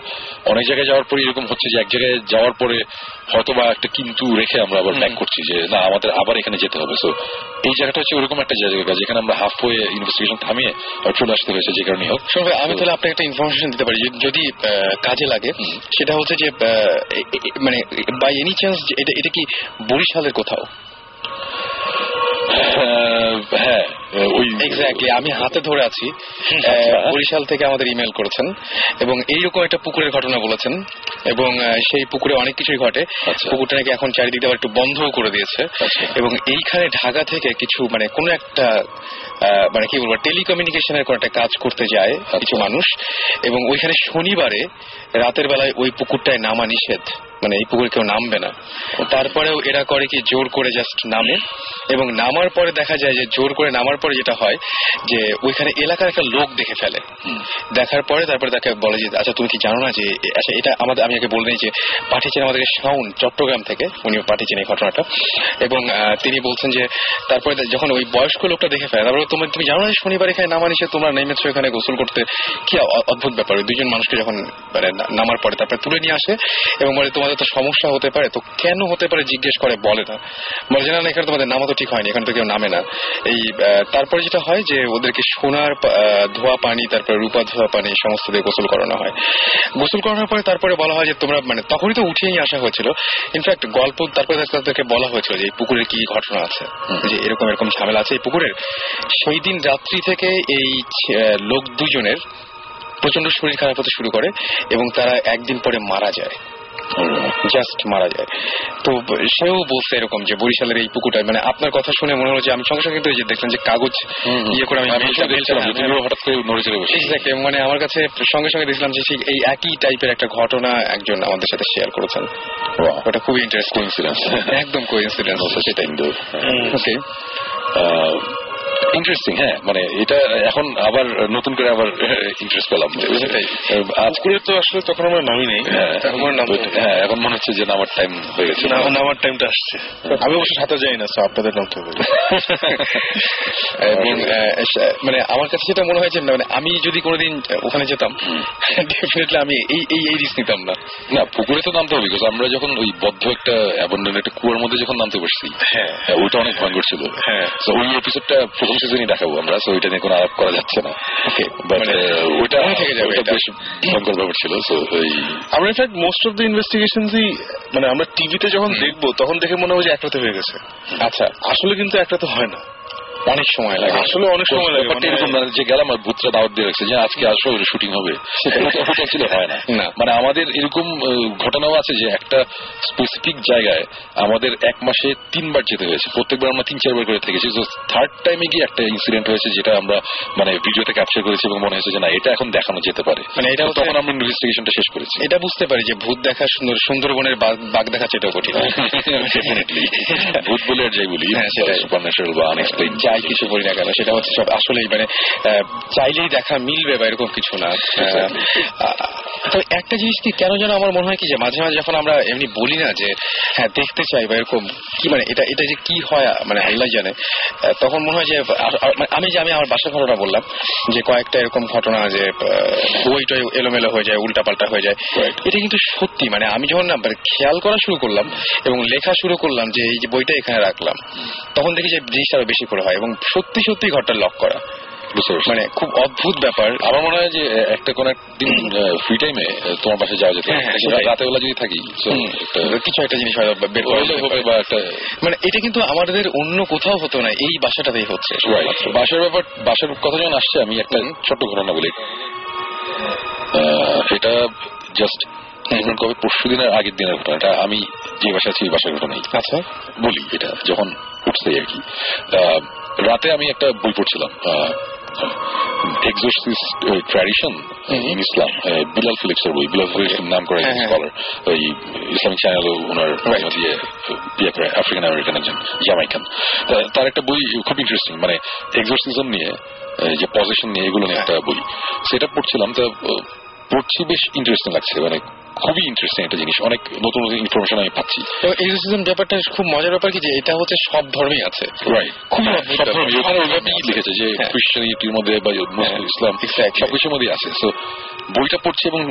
অনেক জায়গায় যাওয়ার পরে এরকম হচ্ছে যে এক জায়গায় যাওয়ার পরে হয়তো বা একটা কিন্তু রেখে আমরা আবার ব্যাক করছি যে না আমাদের আবার এখানে যেতে হবে। সো এই জায়গাটা হচ্ছে ওরকম একটা জায়গা যেখানে আমরা হাফ ওয়ে ইনভেস্টিগেশন থামিয়ে চলে আসতে হয়েছে যে কারণে হোক। আমি তাহলে আপনাকে একটা ইনফরমেশন দিতে পারি যদি- কাজে লাগে সেটা হচ্ছে যে মানে বাই এনি চান্স এটা এটা কি বরিশালের কোথাও? হ্যাঁ ওই এক্স্যাক্টলি আমি হাতে ধরে আছি। আচ্ছা। বরিশাল থেকে আমাদের ইমেল করেছেন এবং এইরকম একটা পুকুরের ঘটনা বলেছেন এবং সেই পুকুরে অনেক কিছুই ঘটে। আচ্ছা। পুকুরটা নাকি এখন চারিদিকে আবার একটু বন্ধও করে দিয়েছে। এবং এইখানে ঢাকা থেকে কিছু মানে কোনো একটা মানে কি বলব টেলিকমিউনিকেশনের কোনো একটা কাজ করতে যায় আচ্ছা। কিছু মানুষ। এবং ওইখানে শনিবারে রাতের বেলায় ওই পুকুরটায় নামা নিষেধ। মানে এই পুকুরে কেউ নামবে না। তারপরেও এরা করে কি জোর করে জাস্ট নামে। এবং নামার পরে দেখা যায় যে জোর করে নামার পরে যেটা হয় যে ওইখানে এলাকার একটা লোক দেখে ফেলে। দেখার পরে তারপরে তাকে বলে যে আচ্ছা তুমি কি জানো না যে আচ্ছা এটা আমাদের আমি আগে বলে নিই যে পাঠিয়েছেন আমাদেরকে শাউন চট্টগ্রাম থেকে। উনি পাঠিয়েছেন এই ঘটনাটা। এবং তিনি বলছেন যে তারপরে যখন ওই বয়স্ক লোকটা দেখে ফেলে তারপরে তুমি তুমি জানো না শনিবার এখানে নামা নিষেধ তোমরা নেমেছো এখানে গোসল করতে? কি অদ্ভুত ব্যাপার। ওই দুজন মানুষকে যখন মানে নামার পরে তারপরে তুলে নিয়ে আসে এবং বলে তোমাদের তো সমস্যা হতে পারে। তো কেন হতে পারে জিজ্ঞেস করে বলে না। বলে যে না না, এখানে তোমাদের নামা তো ঠিক হয়নি এখানে তো কেউ নামে না। এই তারপরে যেটা হয় যে ওদেরকে সোনার ধোয়া পানি তারপরে রূপা ধোয়া পানি সমস্ত দিয়ে গোসল করানো হয়। গোসল করানোর পরে তারপরে বলা হয় যে তোমরা মানে তখনই তো উঠেই আসা হয়েছিল। ইনফ্যাক্ট গল্প তারপরে তাদেরকে বলা হয়েছিল যে এই পুকুরের কি ঘটনা আছে। যে এরকম এরকম ঝামেলা আছে এই পুকুরের। সেই দিন রাত্রি থেকে এই লোক দুজনের প্রচণ্ড শরীর খারাপ হতে শুরু করে এবং তারা একদিন পরে মারা যায়। জাস্ট মারা যায়। তো সেও বলছে এরকম যে বরিশালের এই পুকুরটা মানে আপনার কথা শুনে মনে হলো যে আমি সঙ্গে সঙ্গে যে দেখলাম যে কাগজ ইয়ে করে আমি হঠাৎ করে নড়ে চড়ে বসে মানে আমার কাছে সঙ্গে সঙ্গে দেখলাম যে সেই এই একই টাইপের একটা ঘটনা একজন আমাদের সাথে শেয়ার করেছেন। ওটা খুবই ইন্টারেস্টিং Coincidence. একদম কোইন্সিডেন্স সেটাই। ওকে ইন্টারেস্টিং হ্যাঁ মানে এটা এখন আবার নতুন করে আবার ইন্টারেস্ট পেলাম। সেটাই। পুকুরে তো আসলে তখন আমরা নামি নেই হ্যাঁ হ্যাঁ এখন মনে হচ্ছে যে নামার টাইম হয়ে গেছে। নামার টাইমটা আসছে। আমি অবশ্য সাঁতার যাই না আপনাদের নামতে হবে মানে আমার কাছে যেটা মনে হয় যে মানে আমি যদি কোনোদিন ওখানে যেতাম ডেফিনেটলি আমি এই এই এই রিস্ক নিতাম না। না পুকুরে তো নামতে হবে বিকজ আমরা যখন ওই বদ্ধ একটা অ্যাবন্ডন একটা কুয়ার মধ্যে যখন নামতে বসছি হ্যাঁ। হ্যাঁ, ওইটা অনেক ভয়ঙ্কর ছিল। হ্যাঁ। ওই এপিসোডটা প্রথম সিজনই দেখাবো আমরা তো ওইটা নিয়ে কোনো আলাপ করা যাচ্ছে না। ওকে বাট মানে ওইটা মনে থেকে যাবে এটা। বেশ ভয়ঙ্কর ব্যাপার ছিল তো ওই আমরা in fact most of the ইনভেস্টিগেশনসই মানে আমরা টিভিতে যখন দেখব তখন দেখে মনে হয় যে একটাতে হয়ে গেছে। আচ্ছা। আসলে কিন্তু একটাতে হয় না। অনেক সময় লাগে। আসলে অনেক সময় লাগে ব্যাপারটা মানে- এরকম না যে গেলাম আর ভূতরা দাওয়াত দিয়ে রাখছে যে আজকে আসো শুটিং হবে। হয় না। মানে আমাদের এরকম ঘটনাও আছে যে একটা স্পেসিফিক জায়গায় আমাদের এক মাসে তিনবার যেতে হয়েছে। প্রত্যেকবার আমরা তিন চারবার করে থেকেছি। তো থার্ড টাইমে গিয়ে একটা ইনসিডেন্ট হয়েছে যেটা আমরা মানে ভিডিওতে ক্যাপচার করেছি এবং মনে হয়েছে যে না এটা এখন দেখানো যেতে পারে। মানে এটা তখন আমরা ইনভেস্টিগেশনটা শেষ করেছি। এটা বুঝতে পারি যে ভূত দেখা সুন্দর সুন্দরবনের বাঘ- দেখা সেটাও কঠিন। ভূত বলে আর যাই বলি। হ্যাঁ, সুপার ন্যাচারাল বা আনএক্সপ্লেইন যাই কিছু করি না কেন সেটা হচ্ছে সব আসলেই মানে চাইলেই দেখা মিলবে বা এরকম কিছু না। আহ, তো একটা জিনিস কি কেন যেন আমার মনে হয় কি যে মাঝে মাঝে যখন আমরা এমনি বলি না যে হ্যাঁ দেখতে চাই বা এরকম কি মানে এটা এটা যে কি হয় মানে আল্লাহ জানে তখন মনে হয় যে মানে আমি যে আমি আমার বাসার ঘটনা বললাম যে কয়েকটা এরকম ঘটনা যে আহ, বইটা এলোমেলো হয়ে যায় উল্টাপাল্টা হয়ে যায় এটা কিন্তু সত্যি মানে আমি যখন না মানে খেয়াল করা শুরু করলাম এবং লেখা শুরু করলাম যে এই যে বইটা এখানে রাখলাম তখন দেখি যে জিনিসটা আরও বেশি করে হয়। এবং সত্যি সত্যি ঘরটা লক করা। বুঝতে পারছি। মানে খুব অদ্ভুত ব্যাপার। আমার মনে হয় যে একটা কোন একদিন ফ্রি টাইমে তোমার পাশে যাওয়া যেত হ্যাঁ, হ্যাঁ। রাতে বেলা যদি থাকি কিছু একটা জিনিস হয়তো বের হবে বা একটা মানে এটা কিন্তু আমাদের অন্য কোথাও হতো না এই বাসাটাতেই হচ্ছে। বাসার ব্যাপার বাসার কথা যখন আসছে? আমি একটা ছোট্ট ঘটনা বলি। এটা জাস্ট কবে পরশু দিনের আগের দিনের ঘটনা। এটা আমি যে বাসায় আছি এই বাসার ঘটনাই। আচ্ছা। বলি এটা যখন উঠছে আর কি। আহ, রাতে আমি একটা বই পড়ছিলাম এক্সোসিস ট্র্যাডিশন ইন ইসলাম বিলাল বই বিলাল নাম করে হ্যাঁ, হ্যাঁ। স্কলার ওই ইসলামিক চ্যানেলও ওনার দিয়ে ইয়ে করে আফ্রিকান আমেরিকান একজন জামাইকান তার একটা বই খুব ইন্টারেস্টিং মানে এক্সোসিজম নিয়ে যে পজিশন নিয়ে এগুলো নিয়ে একটা বই। সেটা পড়ছিলাম তা পড়ছি বেশ ইন্টারেস্টিং লাগছে মানে খুবই ইন্টারেস্টিং একটা জিনিস। অনেক নতুন নতুন ইনফরমেশন আমি পাচ্ছি। এক্সোসিজম ব্যাপারটা খুব মজার ব্যাপার কি যে এটা হচ্ছে সব ধর্মেই আছে। রাইট খুব হ্যাঁ, সব ধর্মে ওখানে ওইভাবেই লিখেছে যে হ্যাঁ। খ্রিস্টানিটির মধ্যে বা ইসলাম. সবকিছুর মধ্যে আছে। সো বইটা পড়ছি এবং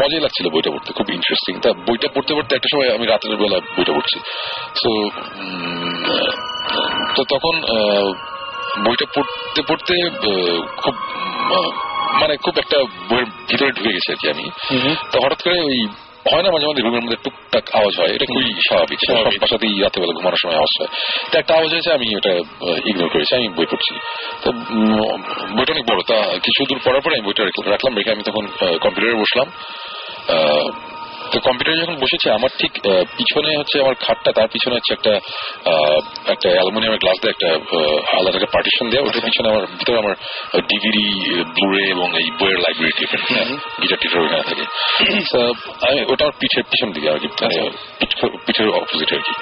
মজাই লাগছিল বইটা পড়তে খুব ইন্টারেস্টিং তা বইটা পড়তে পড়তে একটা সময় আমি রাতের বেলা বইটা পড়ছি। সো তো তখন বইটা পড়তে পড়তে খুব মানে খুব একটা বইয়ের ভিতরে ঢুকে গেছে আর কি আমি। তো হঠাৎ করে ওই হয় না মাঝে মাঝে রুমের মধ্যে টুকটাক আওয়াজ হয়। এটা খুবই স্বাভাবিক। সব বাসাতেই রাতে বেলা ঘুমানোর সময় আওয়াজ হয়। তো একটা আওয়াজ হয়েছে আমি ওটা ইগনোর করেছি আমি বই পড়ছি। তো বইটা অনেক বড়। তা কিছু দূর পড়ার পরে আমি বইটা রাখলাম রেখে আমি তখন কম্পিউটারে বসলাম। আহ, তো কম্পিউটারে যখন বসেছি আমার ঠিক পিছনে হচ্ছে আমার খাটটা তার পিছনে হচ্ছে একটা একটা অ্যালুমিনিয়ামের গ্লাস দিয়ে একটা আলাদা একটা পার্টিশন দেওয়া ওটার পিছনে আমার ভিতরে আমার ডিভিডি ব্লুরে এবং এই বইয়ের লাইব্রেরি গিটার টিটার ওখানে থাকে। আমি ওটা আমার পিঠের পিছন দিকে আর কি মানে পিঠের অপোজিট আর কি।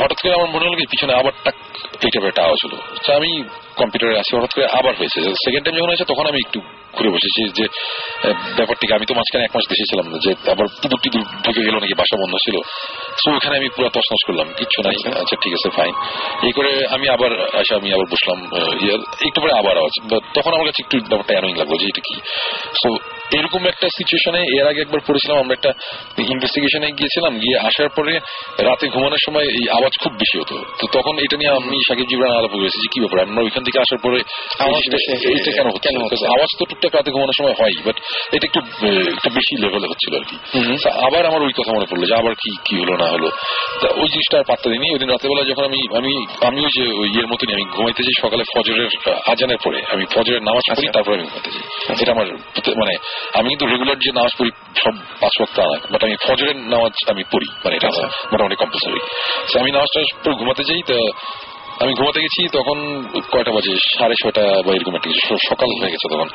হঠাৎ করে আমার মনে হলো কি পিছনে আবার টাক এই টাইপের একটা আওয়াজ হলো। আমি কম্পিউটারে আছি হঠাৎ করে আবার হয়েছে। সেকেন্ড টাইম যখন হয়েছে তখন আমি একটু ঘুরে বসেছি যে ব্যাপারটিকে আমি তো মাঝখানে এক মাস দেশে ছিলাম না যে আবার পুকুর টিপুর ঢুকে গেল নাকি বাসা বন্ধ ছিল। তো ওখানে আমি পুরো তসনস করলাম কিচ্ছু নাই আচ্ছা। ঠিক আছে ফাইন এই করে আমি আবার আসে আমি আবার বসলাম ইয়ে, একটু পরে আবার আওয়াজ তখন আমার কাছে একটু ব্যাপারটা অ্যানোয়িং লাগল যে এটা কি। সো এরকম একটা সিচুয়েশনে এর আগে একবার পড়েছিলাম আমরা একটা ইনভেস্টিগেশনে গিয়েছিলাম গিয়ে আসার পরে রাতে ঘুমানোর সময় এই আওয়াজ খুব বেশি হতো। তো তখন এটা নিয়ে আমি সাকিব জিবরান আলাপ করেছি যে কি ব্যাপার? আমরা ওইখান থেকে আসার পরে আওয়াজ এইটা কেন কেন আওয়াজ তো টুকটাক রাতে ঘুমানোর সময় হয় বাট এটা একটু একটু বেশি লেভেলে হচ্ছিল আর কি। আবার আমার ওই কথা মনে পড়ল যে আবার কি কি হলো না হলো? তা ওই জিনিসটা আর পাত্তা দিইনি। ওই দিন রাতেবেলা যখন আমি আমি আমি যে ওই ইয়ের মতনই আমি ঘুমাইতে যাই সকালে ফজরের আজানের পরে আমি ফজরের নামাজ পড়ি তারপরে আমি ঘুমাইতে যাই। এটা আমার মানে আমি কিন্তু রেগুলার যে নামাজ পড়ি সব পাঁচ ওয়াক্ত না বাট আমি ফজরের নামাজ আমি পড়ি মানে এটা আমার মোটামুটি কম্পালসারি আমি নামাজটা পড়ে ঘুমাতে যাই তো আমি ঘুমাতে গেছি তখন কয়টা বাজে? সাড়ে ছয়টা বা এরকম একটা কিছু, সকাল হয়ে গেছে তখন।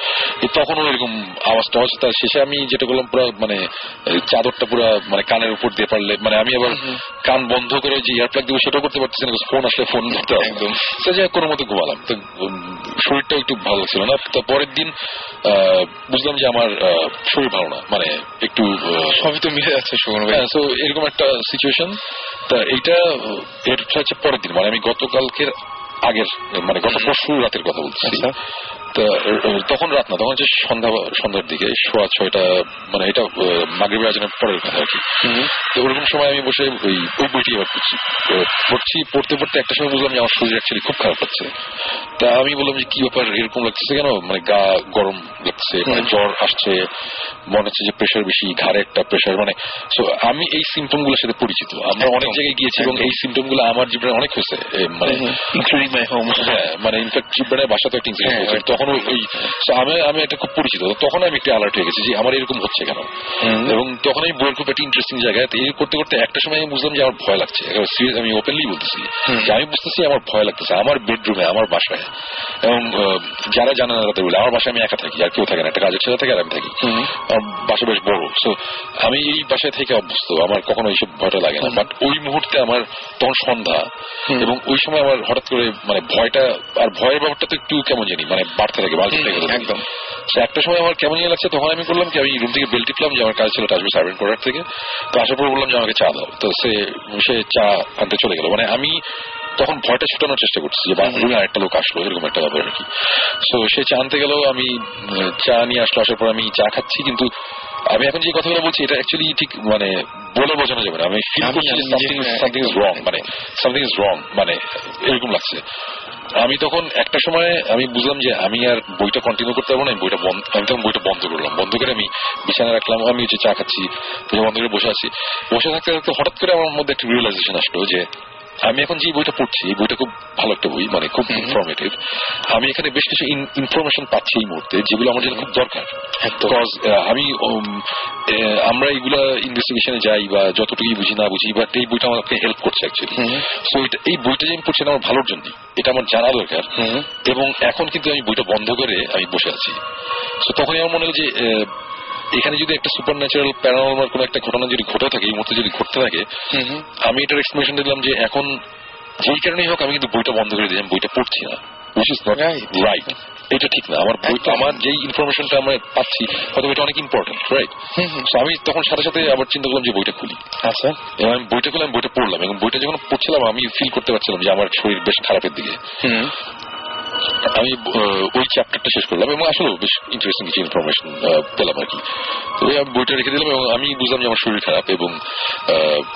তখনও এরকম আওয়াজ টাওয়াজ তার শেষে আমি যেটা করলাম পুরো মানে চাদরটা পুরো মানে কানের উপর দিয়ে পারলে মানে আমি আবার কান বন্ধ করে যে ইয়ারপ্লাগ দিব সেটাও করতে পারতেছি না ফোন আসলে ফোন ধরতে একদম। সে যে কোনো মতো ঘুমালাম। তো শরীরটা একটু ভালো লাগছিল না। তো পরের দিন আহ, বুঝলাম যে আমার শরীর ভালো না। মানে একটু সবই তো মিলে যাচ্ছে হ্যাঁ এরকম একটা সিচুয়েশন তা এইটা এটা হচ্ছে পরের দিন মানে আমি গতকালকের আগের মানে গত পরশু রাতের কথা বলছি আচ্ছা। তা তখন রাত না তখন হচ্ছে সন্ধ্যা সন্ধ্যার দিকে সোয়া ছয়টা মানে এটা আজানের পরের কথা আর কি। তো ওরকম সময় আমি বসে ওই ওই বইটি পড়ছি। পড়ছি পড়তে পড়তে একটা সময় বুঝলাম আমার শরীর অ্যাকচুয়ালি খুব খারাপ লাগছে। তা আমি বললাম যে কি ব্যাপার এরকম লাগতেছে কেন? মানে গা গরম লাগছে মানে জ্বর আসছে মনে হচ্ছে যে প্রেশার বেশি ঘাড়ে একটা প্রেশার মানে সো আমি এই সিমটমগুলোর সাথে পরিচিত। আমরা অনেক জায়গায় গিয়েছি এবং এই সিমটমগুলো আমার জীবনে অনেক হয়েছে মানে হ্যাঁ মানে ইনফ্যাক্ট জীবনের বাসা তো একটা ইনসিডেন্ট হয়েছে। তখন ওই আমি আমি এটা খুব পরিচিত তখন আমি একটু অ্যালার্ট হয়ে গেছি যে আমার এরকম হচ্ছে কেন? এবং তখন আমি বইয়ের খুব একটা ইন্টারেস্টিং জায়গায় এই করতে করতে একটা সময় আমি বুঝলাম যে আমার ভয় লাগছে। আমি ওপেনলি বলতেছি যে আমি বুঝতেছি আমার ভয় লাগতেছে আমার বেডরুমে আমার বাসায়। এবং যারা জানে না তাদের বলে আমার বাসায় আমি একা থাকি আর কেউ থাকে না একটা কাজের ছেলে থাকে আর আমি থাকি। আমার বাসা বেশ বড়। সো আমি এই বাসায় থেকে অভ্যস্ত আমার কখনো এইসব ভয়টা লাগে না। বাট ওই মুহূর্তে আমার তখন সন্ধ্যা এবং ওই সময় আমার হঠাৎ করে মানে ভয়টা আর ভয়ের ব্যাপারটা তো একটু কেমন জানি মানে বাড়তে থাকে বাড়তে থাকে একদম। একটা সময় আমার কেমন লাগছে তখন আমি করলাম কি আমি রুম থেকে বেল টিপলাম যে আমার কাজ ছিল আসবে সার্ভেন্ট করার থেকে। তো আসার পর বললাম যে আমাকে চা দাও। তো সে সে চা আনতে চলে গেল। মানে আমি তখন ভয়টা ছুটানোর চেষ্টা করছি যে রুমে আরেকটা লোক আসলো এরকম একটা ব্যাপার আর কি। তো সে চা আনতে গেল আমি চা নিয়ে আসলো আসার পর আমি চা খাচ্ছি কিন্তু আমি এখন যে কথাগুলো বলছি এটা অ্যাকচুয়ালি ঠিক মানে বলে বোঝানো যাবে না। আমি ফিল করছি সামথিং সামথিং ইজ রং মানে সামথিং ইজ রং মানে এরকম লাগছে। আমি তখন একটা সময় আমি বুঝলাম যে আমি আর বইটা কন্টিনিউ করতে পারব না আমি বইটা বন্ধ আমি তখন বইটা বন্ধ করলাম। বন্ধ করে আমি বিছানায় রাখলাম আমি হচ্ছে চা খাচ্ছি বন্ধ করে বসে আছি। বসে থাকতে থাকতে হঠাৎ করে আমার মধ্যে একটা রিয়েলাইজেশন আসলো যে আমি এখন যে বইটা পড়ছি এই বইটা খুব ভালো একটা বই মানে খুব ইনফরমেটিভ আমি এখানে বেশ কিছু ইনফরমেশন পাচ্ছি এই মুহূর্তে যেগুলো আমার জন্য খুব দরকার। আহ, আমি আমরা এইগুলা ইনভেস্টিগেশনে যাই বা যতটুকুই বুঝি না বুঝি বাট এই বইটা আমাকে হেল্প করছে অ্যাকচুয়ালি সো এই বইটা যে আমি পড়ছি আমার ভালোর জন্য এটা আমার জানা দরকার। এবং এখন কিন্তু আমি বইটা বন্ধ করে আমি বসে আছি। সো তখনই আমার মনে হয় যে এখানে যদি একটা সুপার ন্যাচারাল প্যারানর্মাল কোনো একটা ঘটনা যদি ঘটে থাকে এই মুহূর্তে যদি ঘটতে থাকে আমি এটার এক্সপ্লেনেশন দিলাম যে এখন যেই কারণেই হোক আমি কিন্তু বইটা বন্ধ করে দিই আমি বইটা পড়ছি না। উইচ ইজ নট রাইট এটা ঠিক না। আমার বই আমার যেই ইনফরমেশনটা আমরা পাচ্ছি হয়তো এটা অনেক ইম্পর্টেন্ট রাইট আমি তখন সাথে সাথে আবার চিন্তা করলাম যে বইটা খুলি। আচ্ছা। এবং আমি বইটা খুলে আমি বইটা পড়লাম। এবং বইটা যখন পড়ছিলাম আমি ফিল করতে পারছিলাম যে আমার শরীর বেশ খারাপের দিকে। আমি ওই চ্যাপ্টারটা শেষ করলাম এবং আসলে বেশ ইন্টারেস্টিং কিছু ইনফরমেশন পেলাম আর কি। তো আমি বইটা রেখে দিলাম এবং আমি বুঝলাম যে আমার শরীর খারাপ এবং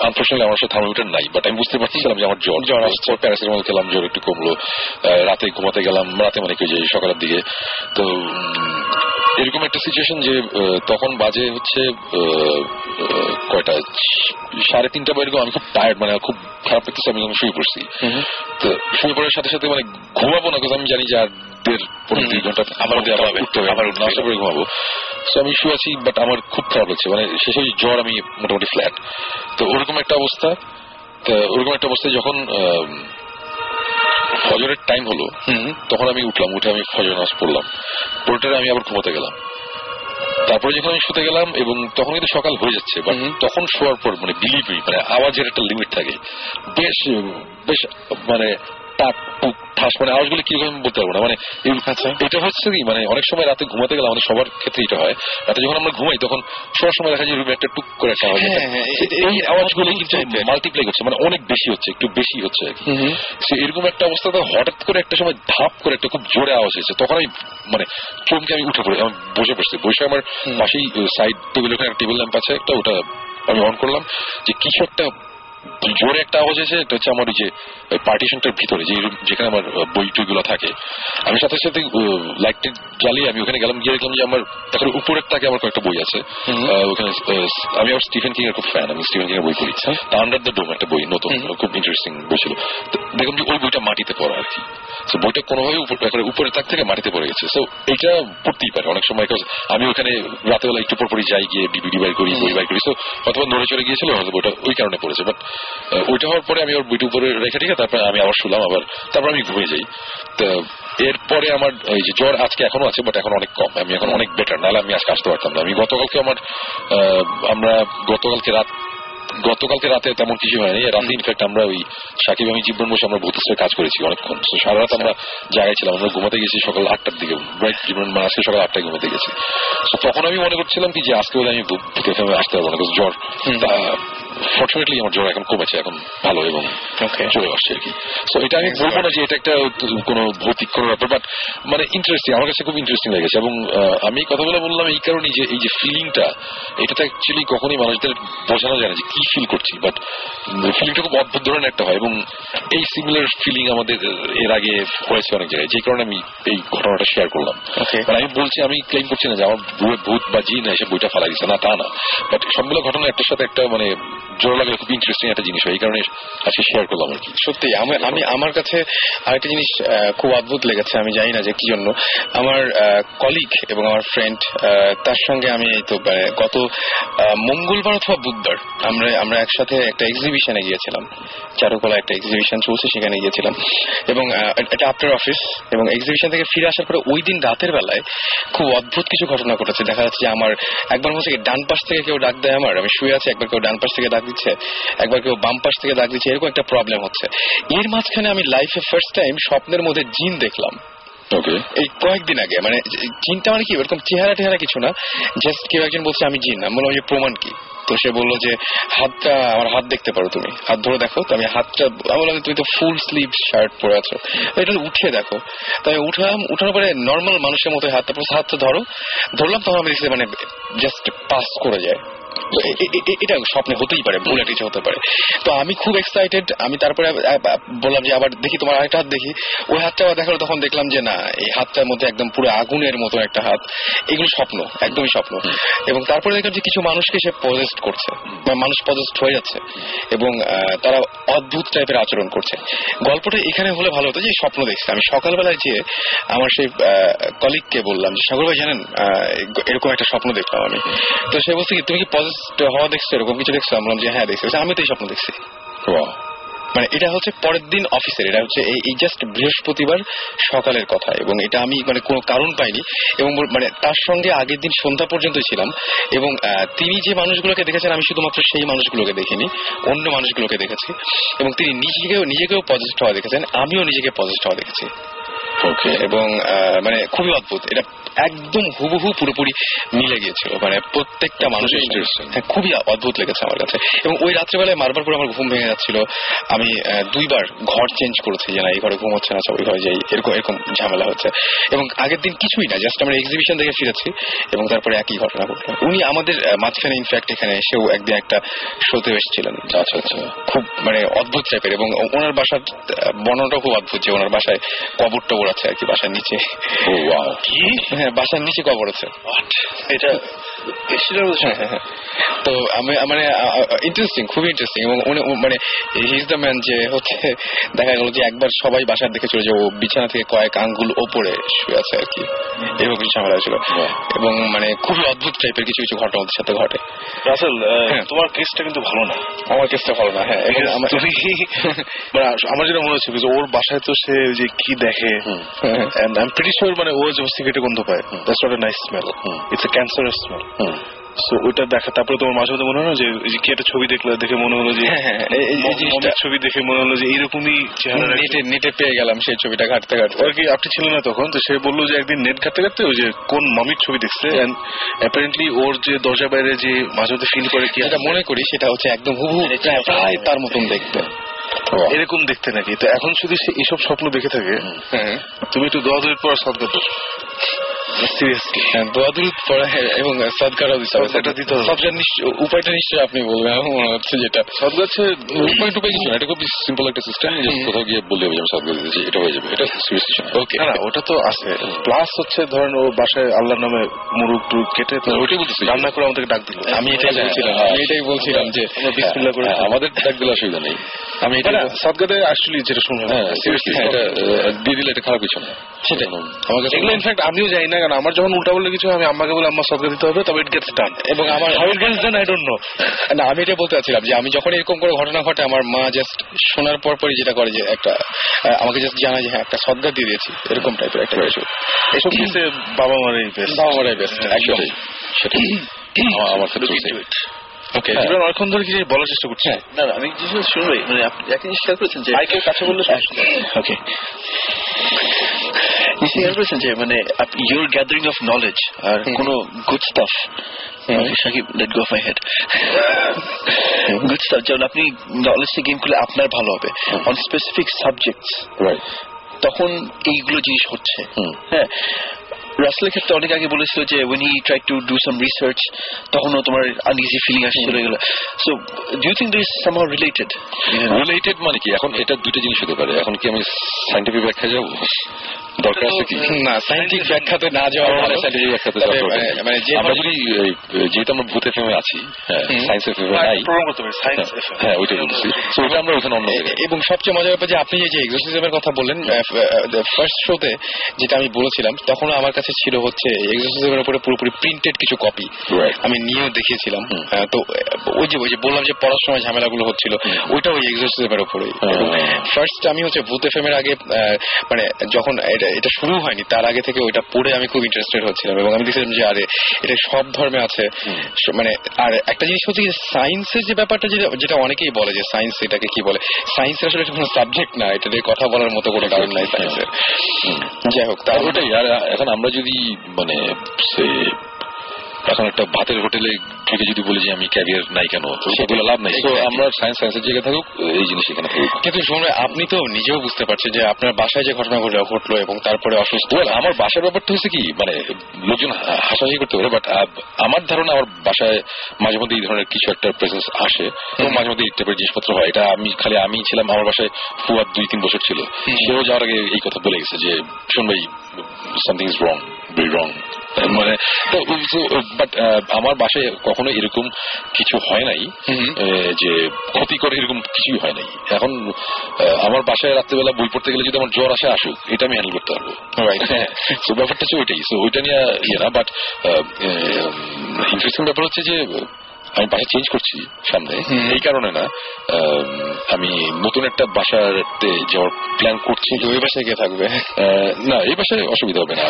আনফর্চুনেটলি আমার সাথে থার্মোমিটার নাই বাট আমি বুঝতে পারছিলাম যে আমার জ্বর জ্বর আসছে। প্যারাসিটামল খেলাম জ্বর একটু কমলো রাতে ঘুমাতে গেলাম রাতে মানে কি যে সকালের দিকে। তো এরকম একটা সিচুয়েশন যে তখন বাজে হচ্ছে কয়টা? সাড়ে তিনটা বা এরকম আমি খুব টায়ার্ড মানে খুব খারাপ লাগতেছে আমি তখন শুয়ে পড়ছি। তো শুয়ে পড়ার সাথে সাথে মানে ঘুমাবো না আমি জানি যে আর দেড় পনেরো দুই ঘণ্টা উঠতে হবে। করে ঘুমাবো। সো আমি শুয়ে আছি বাট আমার খুব খারাপ লাগছে। মানে শেষে জ্বর আমি মোটামুটি ফ্ল্যাট তো ওরকম একটা অবস্থা। তো ওরকম একটা অবস্থায় যখন ফজরের টাইম হলো তখন আমি উঠলাম উঠে আমি ফজর নামাজ পড়লাম। পড়ে আমি আবার ঘুমাতে গেলাম। তারপরে যখন আমি শুতে গেলাম এবং তখন কিন্তু সকাল হয়ে যাচ্ছে বাট তখন শোয়ার পর মানে বিলিভ মানে আওয়াজের একটা লিমিট থাকে। বেশ বেশ মানে টাক টুক ঠাস মানে আওয়াজগুলো কীরকম আমি বলতে পারব না? মানে আচ্ছা। এটা হচ্ছে কি মানে অনেক সময় রাতে ঘুমাতে গেলে আমাদের সবার ক্ষেত্রে এটা হয়। রাতে যখন আমরা ঘুমাই তখন সবার সময় দেখা যায় রুমে একটা টুক করে একটা আওয়াজ হ্যাঁ, হ্যাঁ, তো এই আওয়াজগুলো কিন্তু মাল্টিপ্লাই করছে মানে অনেক বেশি হচ্ছে একটু বেশি হচ্ছে। সে এরকম একটা অবস্থাতে হঠাৎ করে একটা সময় ধাপ করে একটা খুব জোরে আওয়াজ হয়েছে তখন আমি মানে চমকে আমি উঠে পড়ি আমি বসে পড়ছি। বসে আমার পাশেই সাইড টেবিল ওখানে টেবিল ল্যাম্প আছে একটা ওটা আমি অন করলাম যে কিছু একটা জোরে একটা আওয়াজ এসে এটা হচ্ছে আমার ওই যে পার্টিশনটার ভিতরে যে যেখানে আমার বই টইগুলো থাকে। আমি সাথে সাথে লাইটটা জ্বালিয়ে আমি ওখানে গেলাম গিয়ে দেখলাম যে আমার এখন উপরের তাকে আমার কয়েকটা বই আছে। ওখানে আমি আবার স্টিফেন কিং এর খুব ফ্যান আমি স্টিফেন কিং এর বই পড়ি। আন্ডার দ্য ডোম একটা বই নতুন খুব ইন্টারেস্টিং বই ছিল। দেখলাম যে ওই বইটা মাটিতে পড়া আর কি। তো বইটা কোনোভাবে উপর- তাক থেকে মাটিতে পড়ে গেছে। তো এটা পড়তেই পারে অনেক সময় আমি ওখানে রাতেবেলা একটু পর পরই যাই গিয়ে ডিভিডি বাই করি বই বাই করি। তো অথবা নড়ে চড়ে গিয়েছিল হয়তো বইটা ওই কারণে পড়েছে। বাট ওইটা হওয়ার পরে আমি ওর বইটা উপরে রেখে ঠিক তারপরে আমি আবার শুলাম আবার। তারপর আমি ঘুমিয়ে যাই। তো এরপরে আমার এই যে জ্বর আজকে এখনও আছে বাট এখন অনেক কম। আমি এখন অনেক বেটার নাহলে আমি আজকে আসতে পারতাম না। আমি গতকালকে আমার আমরা গতকালকে রাত গতকালকে রাতে তেমন কিছু হয়নি। রাতে ইনফ্যাক্ট আমরা ওই সাকিব আমি জীবন বসে আমরা ভূতের কাজ করেছি অনেকক্ষণ। সারা রাত আমরা জায়গায় ছিলাম। আমরা ঘুমাতে গেছি সকাল আটটার দিকে। রাইট জীবন মানে আজকে সকাল আটটায় ঘুমাতে গেছি। তো তখন আমি মনে করছিলাম কি যে আজকে বোধহয় আমি ফেমে আসতে পারব না জ্বর। ফর্চুনেটলি আমার জ্বর এখন কমেছে এখন ভালো এবং চলে আসছে আর কি। এটা আমি বলব না যে এটা একটা কোনো ভৌতিক কোনো ব্যাপার বাট মানে ইন্টারেস্টিং আমার কাছে খুব ইন্টারেস্টিং লেগেছে এবং আমি এই কথাগুলো বললাম এই কারণেই যে এই যে ফিলিংটা এটা তো অ্যাকচুয়ালি কখনোই মানুষদের বোঝানো যায় না যে কি ফিল করছি বাট ফিলিংটা খুব অদ্ভুত ধরনের একটা হয় এবং এই সিমিলার ফিলিং আমাদের এর আগে হয়েছে অনেক জায়গায় যে কারণে আমি এই ঘটনাটা শেয়ার করলাম। মানে আমি বলছি আমি ক্লেম করছি না যে আমার ভূত বা জিন এসে বইটা ফালা দিচ্ছে না তা না বাট সবগুলো ঘটনা একটার সাথে একটা মানে জোর খুব ইন্টারেস্টিং একটা জিনিস হয় এই কারণে আজকে শেয়ার করলাম আর কি। সত্যি আমি আমি আমার কাছে আরেকটা জিনিস খুব অদ্ভুত লেগেছে আমি জানি না যে কি জন্য। আমার কলিগ এবং আমার ফ্রেন্ড তার সঙ্গে আমি এই তো মানে গত মঙ্গলবার অথবা বুধবার আমরা আমরা একসাথে একটা এক্সিবিশনে গিয়েছিলাম। চারুকলা একটা এক্সিবিশন চলছে সেখানে গিয়েছিলাম। এবং এটা আফটার অফিস এবং এক্সিবিশন থেকে ফিরে আসার পরে ওই দিন রাতের বেলায় খুব অদ্ভুত কিছু ঘটনা ঘটেছে। দেখা যাচ্ছে যে আমার একবার মনে হচ্ছে ডান পাশ থেকে কেউ ডাক দেয় আমার আমি শুয়ে আছি একবার কেউ ডান পাশ থেকে ডাক দিচ্ছে একবার কেউ বাম পাশ থেকে ডাক দিচ্ছে এরকম একটা প্রবলেম হচ্ছে। এর মাঝখানে আমি লাইফে ফার্স্ট টাইম স্বপ্নের মধ্যে জিন দেখলাম। এই কয়েকদিন আগে মানে জিনটা মানে কি এরকম চেহারা টেহারা কিছু না জাস্ট কেউ একজন বলছে আমি জিন। আমি বললাম যে প্রমাণ কি? তো সে বলল যে হাতটা আমার হাত দেখতে পারো তুমি। হাত ধরে দেখো তো আমি হাতটা আমি বললাম তুমি তো ফুল স্লিভ শার্ট পরে আছো। এটা উঠে দেখো। তো আমি উঠলাম উঠানোর পরে নর্মাল মানুষের মতো হাতটা হাতটা ধরো। ধরলাম তখন আমি দেখছি মানে জাস্ট পাস করে যায়। এটা স্বপ্নে হতেই পারে ভুল হতে পারে। তো আমি খুব এক্সাইটেড আমি তারপরে বললাম যে আবার দেখি তোমার আরেকটা হাত দেখি। ওই হাতটা আবার দেখাল তখন দেখলাম যে না এই হাতটার মধ্যে একদম পুরো আগুনের মতো একটা হাত। এগুলো স্বপ্ন একদমই স্বপ্ন। এবং তারপরে দেখলাম যে কিছু মানুষকে সে পজেস্ট করছে মানুষ পজেস্ট হয়ে যাচ্ছে। এবং তারা অদ্ভুত টাইপের আচরণ করছে। গল্পটা এখানে হলে ভালো হতো যে স্বপ্ন দেখছি। আমি সকালবেলায় যে আমার সেই কলিগকে বললাম যে সাগর ভাই জানেন আহ, এরকম একটা স্বপ্ন দেখলাম আমি। তো সে বলছে কি তুমি কি পজেস্ট হওয়া দেখছ এরকম কিছু দেখছ আমি বললাম যে হ্যাঁ দেখছি আমি তো এই স্বপ্ন দেখছি। মানে এটা হচ্ছে পরের দিন অফিসের এটা হচ্ছে এই- জাস্ট বৃহস্পতিবার সকালের কথা এবং এটা আমি মানে কোনো কারণ পাইনি এবং মানে তার সঙ্গে আগের দিন সন্ধ্যা পর্যন্ত ছিলাম এবং তিনি যে মানুষগুলোকে দেখেছেন আমি শুধুমাত্র সেই মানুষগুলোকে দেখিনি অন্য মানুষগুলোকে দেখেছি এবং তিনি নিজেকেও নিজেকেও পজিস্ট হওয়া দেখেছেন আমিও নিজেকে পজিস্ট হওয়া দেখেছি। ওকে এবং মানে খুবই অদ্ভুত। এটা একদম হুবহু পুরোপুরি মিলে গিয়েছিল। মানে প্রত্যেকটা মানুষের হ্যাঁ, খুবই অদ্ভুত লেগেছে আমার কাছে। এবং ওই রাত্রেবেলায় পর আমার ঘুম ভেঙে যাচ্ছিল। আমি দুইবার ঘর চেঞ্জ করেছি যে না এই ঘরে ঘুম হচ্ছে না সব ওই ঘরে যাই এরকম এরকম ঝামেলা হচ্ছে। এবং আগের দিন কিছুই না জাস্ট আমরা এক্সিবিশন থেকে ফিরেছি এবং তারপরে একই ঘটনা ঘটলো। উনি আমাদের মাঝখানে ইনফ্যাক্ট এখানে এসেও একদিন একটা শোতে এসেছিলেন। আচ্ছা আচ্ছা। খুব মানে অদ্ভুত টাইপের এবং ওনার বাসার আহ, বর্ণনাটাও খুব অদ্ভুত যে ওনার বাসায় কবর আছে আর কি বাসার নিচে কি হ্যাঁ বাসার নিচে কবর আছে। এটা হ্যাঁ, হ্যাঁ, হ্যাঁ। তো আমি মানে ইন্টারেস্টিং খুবই ইন্টারেস্টিং এবং উনি মানে হি ইজ দ্য ম্যান যে হচ্ছে দেখা গেল যে একবার সবাই বাসার চলে যে ও বিছানা থেকে কয়েক আঙ্গুল ওপরে শুয়ে আছে আর কি। এরকম কিছু ঝামেলা হয়েছিল এবং মানে খুবই অদ্ভুত টাইপের কিছু কিছু ঘটনা ওদের সাথে ঘটে। রাসেল তোমার কেসটা কিন্তু ভালো না। আমার কেসটা ভালো না হ্যাঁ। এবং তুমি মানে আমার যেটা মনে হচ্ছে ওর বাসায় তো সে যে কি দেখে and I am pretty sure মানে ও যে সিগারেটে গন্ধ পায়। That's not a nice smell it's a cancerous smell So, ওইটা দেখা তারপরে তোমার মাঝে মধ্যে মনে হলো যে কি একটা ছবি দেখলে দেখে মনে হলো যে হ্যাঁ, হ্যাঁ, ছবি দেখে মনে হলো যে এইরকমই চেহারা নেটে নেটে পেয়ে গেলাম সেই ছবিটা ঘাটতে ঘাটতে। আর কি আপনি ছিলেন না তখন তো সে বলল যে একদিন নেট ঘাটতে ঘাটতে ওই যে কোন মামির ছবি দেখছে? অ্যাপারেন্টলি ওর যে দরজা বাইরে যে মাঝে মধ্যে ফিল করে কি যেটা মনে করি সেটা হচ্ছে একদম হুবহু প্রায়- প্রায় তার মতন দেখতে। এরকম দেখতে নাকি? তো এখন শুধু সে এইসব স্বপ্ন দেখে থাকে। হ্যাঁ। তুমি একটু দশ পর দোষ সিরিয়াসলি হ্যাঁ, দোয়া দুরুদ পড়া হ্যাঁ, এবং সদকারও দিতে হবে সদকাটা দিতে হবে। সদকার উপায়টা নিশ্চয়ই আপনি বলবেন আমার মনে হচ্ছে যেটা। সদগা হচ্ছে উপায় টুপায় কিছু না এটা খুব সিম্পল একটা সিস্টেম কোথাও গিয়ে বললে হবে আমি সাদগা দিতেছি এটা হয়ে যাবে এটা সিরিয়াসলি ওকে না। না ওটা তো আছে প্লাস হচ্ছে ধরেন ও বাসায় আল্লাহর নামে মুরুগ টুরুগ কেটে তো ওটাই বলতেছি। রান্না করে আমাদেরকে ডাক দিল। আমি এটাই বলছিলাম আমি এটাই বলছিলাম যে বিসমিল্লাহ করে হ্যাঁ, আমাদের ডাক দিলে অসুবিধা নেই। আমি সদগাতে আসলে যেটা শুনলাম হ্যাঁ সিরিয়াসলি এটা দিয়ে দিলে এটা খারাপ কিছু না। সেটাই। আমার কাছে এগুলো ইনফ্যাক্ট আমিও জানি না কারণ আমার যখন উল্টা বললে কিছু হয়, আমি আম্মাকে বলে আম্মা সদগা দিতে হবে। তবে ইট গেটস ডান এবং আমার how it gets done I don't know না আমি এটা বলতে চাচ্ছিলাম যে আমি যখন এরকম করে ঘটনা ঘটে আমার মা জাস্ট শোনার পর পরই যেটা করে যে একটা আমাকে জাস্ট জানায় যে হ্যাঁ একটা সদ্গা দিয়ে দিয়েছি। এরকম টাইপের একটা কিছু। এসব কিছু বাবা মারই বেস্ট বাবা মারাই বেস্ট একদম। সেটাই সেটাই। আমার- ওকে অনেকক্ষণ ধরে কিছু বলার চেষ্টা করছি? হ্যাঁ না আমি মানে আপনি একটা জিনিস খেয়াল করেছেন যে মাইকের কাছে বললে ওকে মানে ইউর গ্যাদারিং অফ নলেজ আর কোনো good stuff Sakib let go my head good stuff যেমন আপনি নলেজটা গেম করলে আপনার ভালো হবে অন স্পেসিফিক সাবজেক্টস তখন এইগুলো জিনিস হচ্ছে। হ্যাঁ রাসেলের ক্ষেত্রে অনেক আগে বলেছিল যে when he tried to do some research তখনও তোমার আনইজি ফিলিং আসছিল এগুলো। So do you think this somehow related related মানে কি? এখন এটা দুটো জিনিস হতে পারে। এখন কি আমি সাইন্টিফিক ব্যাখ্যা যাব? দরকার আছে কি না সাইন্টিফিক ব্যাখ্যাতে না যাওয়া ভালো। সাইন্টিফিক ব্যাখ্যাতে তবে, যাওয়া দরকার মানে- মানে যে আমরা যদি যেহেতু আমরা ভূত এফএমে আছি হ্যাঁ সায়েন্স এফএমে নাই। প্রোগ্রাম করতে পারি সায়েন্স হ্যাঁ, হ্যাঁ বলছি। তো ওটা আমরা ওখানে অন্য এবং সবচেয়ে মজার ব্যাপার যে আপনি যে এক্সোসিজমের কথা বললেন ফার্স্ট শোতে যেটা আমি বলেছিলাম তখন আমার কাছে ছিল হচ্ছে এক্সোসিজমের উপরে পুরোপুরি প্রিন্টেড কিছু কপি Right. আমি নিয়েও দেখিয়েছিলাম। তো ওই যে ওই যে বললাম যে পড়ার সময় ঝামেলাগুলো হচ্ছিল ওইটা ওই এক্সোসিজমের উপরে ফার্স্ট আমি হচ্ছে ভূত এফএম এর আগে আহ, মানে যখন এটা এটা শুরু হয়নি তার আগে থেকে ওইটা পড়ে আমি খুব ইন্টারেস্টেড হচ্ছিলাম এবং আমি দেখছিলাম যে আরে এটা সব ধর্মে আছে। মানে আর একটা জিনিস হচ্ছে যে সায়েন্সের যে ব্যাপারটা যেটা যেটা অনেকেই বলে যে সায়েন্স এটাকে কি বলে? সায়েন্স আসলে কোনো সাবজেক্ট না এটা নিয়ে কথা বলার মতো কোনো কারণ নাই সায়েন্সের যাই হোক তার ওটাই আর এখন আমরা যদি মানে এখন একটা ভাতের হোটেলে থেকে যদি বলি যে আমি ক্যারিয়ার নাই কেন সেটা বলে লাভ নাই। আমরা সায়েন্স সায়েন্সের জায়গায় থাকুক এই জিনিস এখানে থাকুক। কিন্তু শুনবে আপনি তো নিজেও বুঝতে পারছেন যে আপনার বাসায় যে ঘটনা ঘটলো ঘটলো এবং তারপরে অসুস্থ। আমার বাসার ব্যাপারটা হচ্ছে কি মানে লোকজন হাসাহাসি করতে পারে বাট আমার ধারণা আমার বাসায় মাঝে মধ্যে এই ধরনের কিছু একটা প্রেজেন্স আসে এবং মাঝে মধ্যে এই টাইপের জিনিসপত্র হয়। এটা আমি খালি আমি ছিলাম আমার বাসায় ফুয়াদ দুই তিন বছর ছিল। সেও যাওয়ার আগে এই কথা বলে গেছে যে শোন ভাই something is wrong very wrong মানে বাট আমার বাসায় কখনো এরকম কিছু হয় নাই যে ক্ষতি করে এরকম কিছুই হয় নাই। এখন আমার বাসায় রাত্রেবেলা বই পড়তে গেলে যদি আমার জ্বর আসে আসুক এটা আমি হ্যান্ডেল করতে পারব। তো ব্যাপারটা হচ্ছে ওইটাই। তো ওইটা নিয়ে ইয়ে না বাট ইন্টারেস্টিং ব্যাপার হচ্ছে যে আমি বাসা চেঞ্জ করছি সামনে। এই কারণে না আমি নতুন একটা বাসাতে যাওয়ার প্ল্যান করছি। ওই বাসায় গিয়ে থাকবে। না এই বাসায় অসুবিধা হবে না।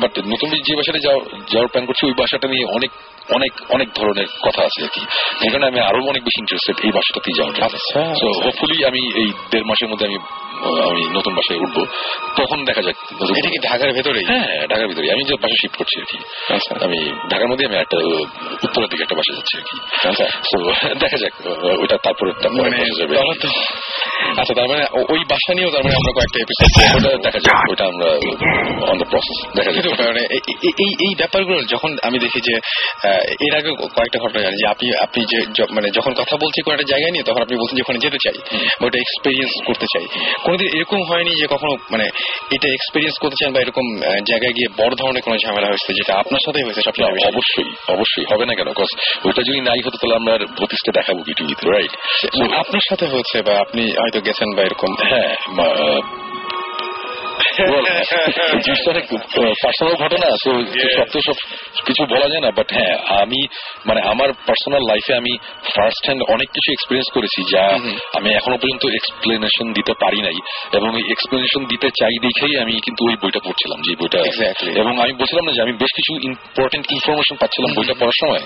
বাট নতুন যে বাসাটা যাওয়া- যাওয়ার প্ল্যান করছি ওই বাসাটা নিয়ে অনেক অনেক অনেক ধরনের কথা আছে আর কি। যে কারণে আমি আরও অনেক বেশি ইন্টারেস্টেড এই বাসাটাতেই যাওয়ার জন্য। আচ্ছা। হোপফুলি আমি এই দেড় মাসের মধ্যে আমি আমি নতুন বাসায় উঠবো তখন দেখা যাক এটা কি ঢাকার ভেতরেই? হ্যাঁ ঢাকার ভিতরে আমি যে বাসা শিফট করছি আর কি। আচ্ছা। আমি ঢাকার মধ্যে আমি একটা উত্তরের দিকে একটা বাসা যাচ্ছি আর কি। তো দেখা যাক ওইটা তারপরে মানে যাবে। আচ্ছা তার মানে ওই বাসা নিয়েও তার মানে আমরা কয়েকটা এপিসোড ওটা দেখা যাক ওটা আমরা অন দ্য প্রসেস দেখা যাক। মানে এই- এই- ব্যাপারগুলো যখন আমি দেখি যে এর আগে কয়েকটা ঘটনা জানি যে আপনি আপনি যে মানে যখন কথা বলছি কোনো একটা জায়গায় নিয়ে তখন আপনি বলছেন যে ওখানে যেতে চাই বা ওটা এক্সপিরিয়েন্স করতে চাই। কোনোদিন এরকম হয়নি যে কখনো মানে এটা এক্সপিরিয়েন্স করতে চান বা এরকম জায়গায় গিয়ে বড় ধরনের কোনো ঝামেলা হয়েছে যেটা আপনার সাথে হয়েছে সবচেয়ে বেশি? অবশ্যই অবশ্যই হবে না কেন? কজ ওইটা যদি নাই হতো তাহলে আমরা ভতিষ্ঠে দেখাবো কি টিভিতে রাইট আপনার সাথে হয়েছে বা আপনি হয়তো গেছেন বা এরকম? হ্যাঁ Well, জিনিসটা অনেক পার্সোনাল ঘটনা তো সব তো সব কিছু বলা যায় না বাট হ্যাঁ আমি মানে আমার পার্সোনাল লাইফে আমি ফার্স্ট হ্যান্ড অনেক কিছু এক্সপিরিয়েন্স করেছি যা আমি এখনও পর্যন্ত এক্সপ্লেনেশন দিতে পারি নাই এবং এই এক্সপ্লেনেশন দিতে চাই দেখেই আমি কিন্তু ওই বইটা পড়ছিলাম যে বইটা এবং আমি বলছিলাম না যে আমি বেশ কিছু ইম্পর্টেন্ট ইনফরমেশন পাচ্ছিলাম বইটা পড়ার সময়।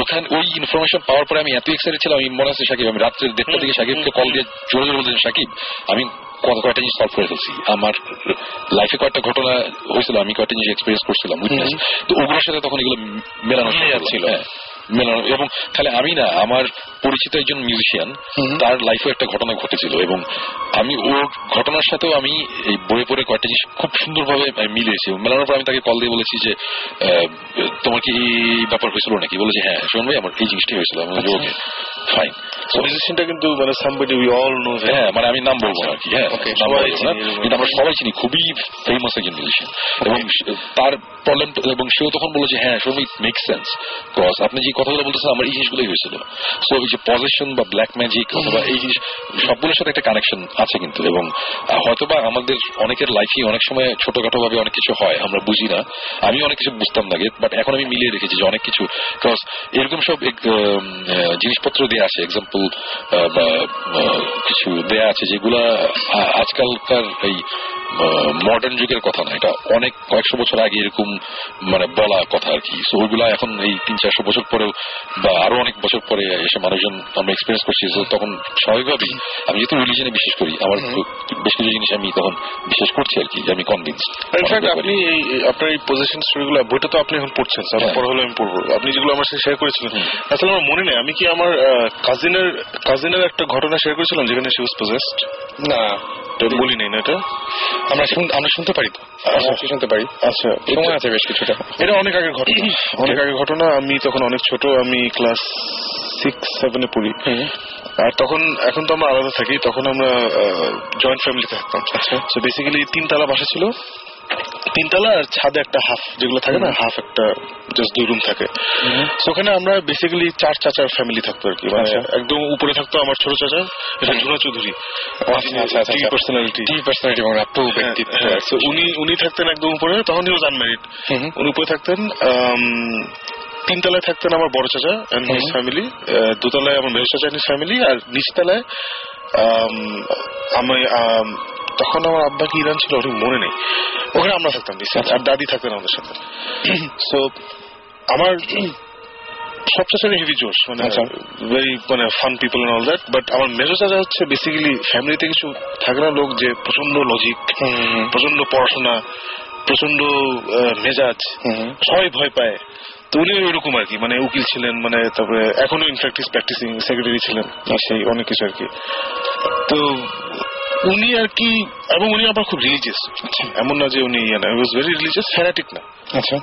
ওখানে ওই ইনফরমেশন পাওয়ার পরে আমি এত এক্সাইটেড ছিলাম আমি মনে আছে সাকিব আমি রাত্রে দেড়টা থেকে সাকিবকে কল দিয়ে জোরে জোরে বলছিলাম সাকিব আমি কত কয়েকটা জিনিস সলভ করে ফেলছি আমার লাইফে কয়েকটা ঘটনা হয়েছিল আমি কয়েকটা জিনিস এক্সপিরিয়েন্স করছিলাম উইটনেস তো ওগুলোর সাথে তখন এগুলো মেলানো ছিল। মেলানো এবং খালি আমি না আমার পরিচিত একজন মিউজিশিয়ান তার লাইফে একটা ঘটনা ঘটেছিল এবং আমি ওর ঘটনার সাথেও আমি এই বইয়ে পড়ে কয়েকটা জিনিস খুব সুন্দরভাবে মিলিয়েছি। মেলানোর পর আমি তাকে কল দিয়ে বলেছি যে তোমার কি এই ব্যাপার হয়েছিল নাকি? বলে যে হ্যাঁ শোন ভাই আমার এই জিনিসটাই হয়েছিল। আমি বলছি ওকে ফাইন মিউজিশিয়ানটা কিন্তু মানে সামবডি উই অল নো হ্যাঁ মানে আমি নাম বলব আর কি হ্যাঁ। কিন্তু আমরা সবাই চিনি খুবই ফেমাস একজন মিউজিশিয়ান এবং তার প্রবলেম এবং সেও তখন বলল যে হ্যাঁ সৌমিক মেক সেন্স আপনি যে কথাগুলো বলতেছেন আমার এই জিনিসগুলোই হয়েছিল। সো এই যে পজিশন বা ব্ল্যাক ম্যাজিক অথবা এই জিনিস সবগুলোর সাথে একটা কানেকশন আছে কিন্তু। এবং হয়তোবা আমাদের অনেকের লাইফে অনেক সময় ছোটখাটো ভাবে অনেক কিছু হয় আমরা বুঝি না। আমি অনেক কিছু বুঝতাম না বাট এখন আমি মিলিয়ে রেখেছি যে অনেক কিছু। বিকজ এরকম সব জিনিসপত্র দেয়া আছে এক্সাম্পল বা কিছু দেয়া আছে যেগুলা আজকালকার এই মডার্ন যুগের কথা না এটা অনেক কয়েকশো বছর আগে এরকম মানে বলা কথা আর কি। সো ওইগুলা এখন এই তিন চারশো বছর পরেও বা আরও অনেক বছর পরে এসে মানুষজন আমরা এক্সপিরিয়েন্স করছি তখন স্বাভাবিকভাবেই আমি যেহেতু রিলিজনে বিশ্বাস করি আমার বেশ কিছু জিনিস আমি তখন বিশ্বাস করছি আর কি যে আমি কনভিন্স আপনি এই আপনার এই পজিশন স্টোরিগুলো বইটা তো আপনি এখন পড়ছেন স্যার। পরে হলে আমি পড়ব। আপনি যেগুলো আমার সাথে শেয়ার করেছিলেন আসলে আমার মনে নেই আমি কি আমার কাজিনের কাজিনের একটা ঘটনা শেয়ার করেছিলাম যেখানে সি ওয়াজ পজেসড না। বলি নাই না এটা? আমরা আমরা শুনতে পারি তো। শুনতে পারি। আচ্ছা সময় আছে বেশ কিছুটা। এটা অনেক আগের ঘটনা। অনেক আগের ঘটনা। আমি তখন অনেক ছোট আমি ক্লাস সিক্স সেভেনে পড়ি। আর তখন এখন তো আমরা আলাদা থাকি। তখন আমরা জয়েন্ট ফ্যামিলিতে থাকতাম। বেসিক্যালি বেসিক্যালি তিনতলা বাসা ছিল। তিনতলা আর ছাদে একটা হাফ যেগুলো থাকে না হাফ একটা জাস্ট দুই রুম থাকে। ওখানে আমরা বেসিক্যালি চার চাচার ফ্যামিলি থাকতো আর কি। মানে একদম উপরে থাকতো আমার ছোট চাচা এটা ঝুনা চৌধুরী। আচ্ছা, আচ্ছা, টিভি আচ্ছা। পার্সোনালিটি টি পার্সোনালিটি এবং আপু ব্যক্তিত্ব হ্যাঁ, উনি উনি থাকতেন একদম উপরে তখন হিউজ আনম্যারিড উনি উপরে থাকতেন তিনতলায় থাকতেন আমার বড় চাচা অ্যান্ড হিজ ফ্যামিলি দোতলায় আমার মেজ চাচা হিজ ফ্যামিলি আর নিচতলায় আম, তখন আমার আব্বা কি ইরান ছিল ওটা মনে নেই। ওখানে আমরা থাকতাম বেশি আর দাদি থাকতেন আমাদের সাথে। সো আমার সব চাচারই হেভি জোশ মানে ভেরি মানে fun people and all that but আমার মেজো চাচা হচ্ছে বেসিক্যালি ফ্যামিলিতে কিছু থাকে না লোক যে প্রচণ্ড লজিক প্রচণ্ড পড়াশোনা প্রচণ্ড মেজাজ সবাই ভয় পায়। তো উনি ওইরকম আর কি মানে উকিল ছিলেন মানে তারপরে এখনও ইনফ্যাক্টিস প্র্যাকটিসিং সেক্রেটারি ছিলেন সেই অনেক কিছু আর কি। তো উনি আর কি এবং উনি আবার খুব রিলিজিয়াস এমন না যে উনি ইয়ে না ওয়াজ ভেরি রিলিজিয়াস ফ্যানাটিক না।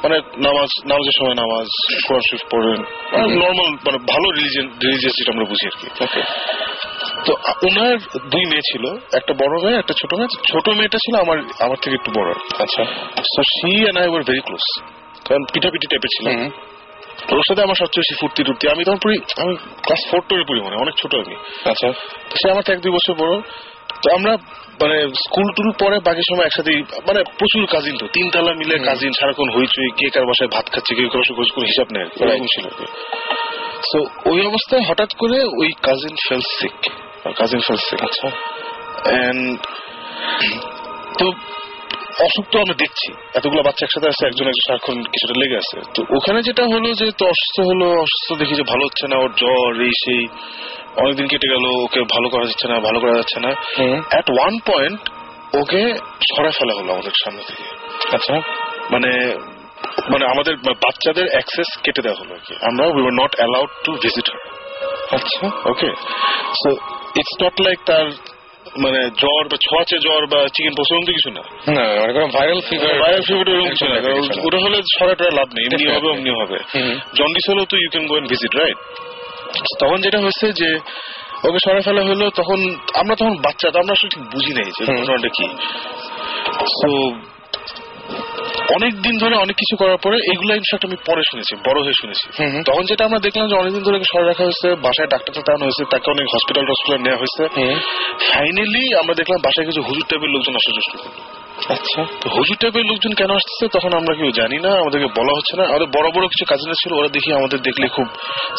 মানে নামাজ নামাজের সময় নামাজ কোরআন শরীফ পড়েন নর্মাল মানে ভালো রিলিজিয়ান রিলিজিয়াস যেটা আমরা বুঝি আর কি। তো ওনার দুই মেয়ে ছিল একটা বড় মেয়ে একটা ছোট মেয়ে। ছোট মেয়েটা ছিল আমার আমার থেকে একটু বড়। আচ্ছা। So she and I were very close কারণ পিঠাপিঠি টাইপের ছিল। ওর সাথে আমার সবচেয়ে বেশি ফুর্তি টুর্তি। আমি তখন পড়ি আমি ক্লাস ফোর টোরে পড়ি মানে অনেক ছোট আমি। আচ্ছা। সে আমার এক দুই বছর বড়। তো আমরা মানে স্কুল টুল পরে বাকি সময় একসাথে মানে প্রচুর কাজিন তো তিন তালা মিলে কাজিন সারাক্ষণ হইচই কে কার বাসায় ভাত খাচ্ছে কেউ কারও খোঁজ করে হিসাব কি। এরকম ছিল কি সো ওই অবস্থায় হঠাৎ করে ওই cousin fell sick cousin fell sick আচ্ছা। এন্ড তো অসুখ তো আমরা দেখছি এতগুলো বাচ্চা একসাথে আছে একজন একজন সারাক্ষণ কিছুটা লেগে আছে। তো ওখানে যেটা হলো যে তো অসুস্থ হলো অসুস্থ দেখি যে ভালো হচ্ছে না ওর জ্বর এই সেই। অনেকদিন কেটে গেল ওকে ভালো করা যাচ্ছে না ভালো করা যাচ্ছে না। অ্যাট ওয়ান পয়েন্ট ওকে সরাই ফেলা হলো আমাদের সামনে থেকে। আচ্ছা। মানে মানে আমাদের বাচ্চাদের অ্যাক্সেস কেটে দেওয়া হলো কি। আমরা we were not allowed to visit her আচ্ছা। Okay so it's not like তার মানে জ্বর বা ছোঁয়াচে জ্বর বা চিকেন পক্স এরকম তো কিছু না ভাইরাল ফিভার ভাইরাল ফিভার এরকম কিছু না। কারণ ওটা হলে ছড়াটা লাভ নেই এমনি হবে অমনি হবে। জন্ডিস হলেও তো you can go and visit right তখন যেটা হয়েছে যে ওকে সরাই ফেলা হলো তখন আমরা তখন বাচ্চা তো আমরা আসলে ঠিক বুঝি নাই যে ঘটনাটা কি। তো অনেক দিন ধরে অনেক কিছু করার পরে এগুলো ইনফ্যাক্ট আমি পরে শুনেছি বড় হয়ে শুনেছি। তখন যেটা আমরা দেখলাম যে অনেকদিন ধরে সরে রাখা হয়েছে বাসায় ডাক্তার টানো হয়েছে তাকে অনেক হসপিটাল টসপিটাল নেওয়া হয়েছে। ফাইনালি আমরা দেখলাম বাসায় কিছু হুজুর টাইপের লোকজন আসা শুরু করল। আচ্ছা। হুজুর টাইপের লোকজন কেন আসতেছে তখন আমরা কেউ জানি না আমাদেরকে বলা হচ্ছে না। আমাদের বড় বড় কিছু কাজিনা ছিল ওরা দেখি আমাদের দেখলে খুব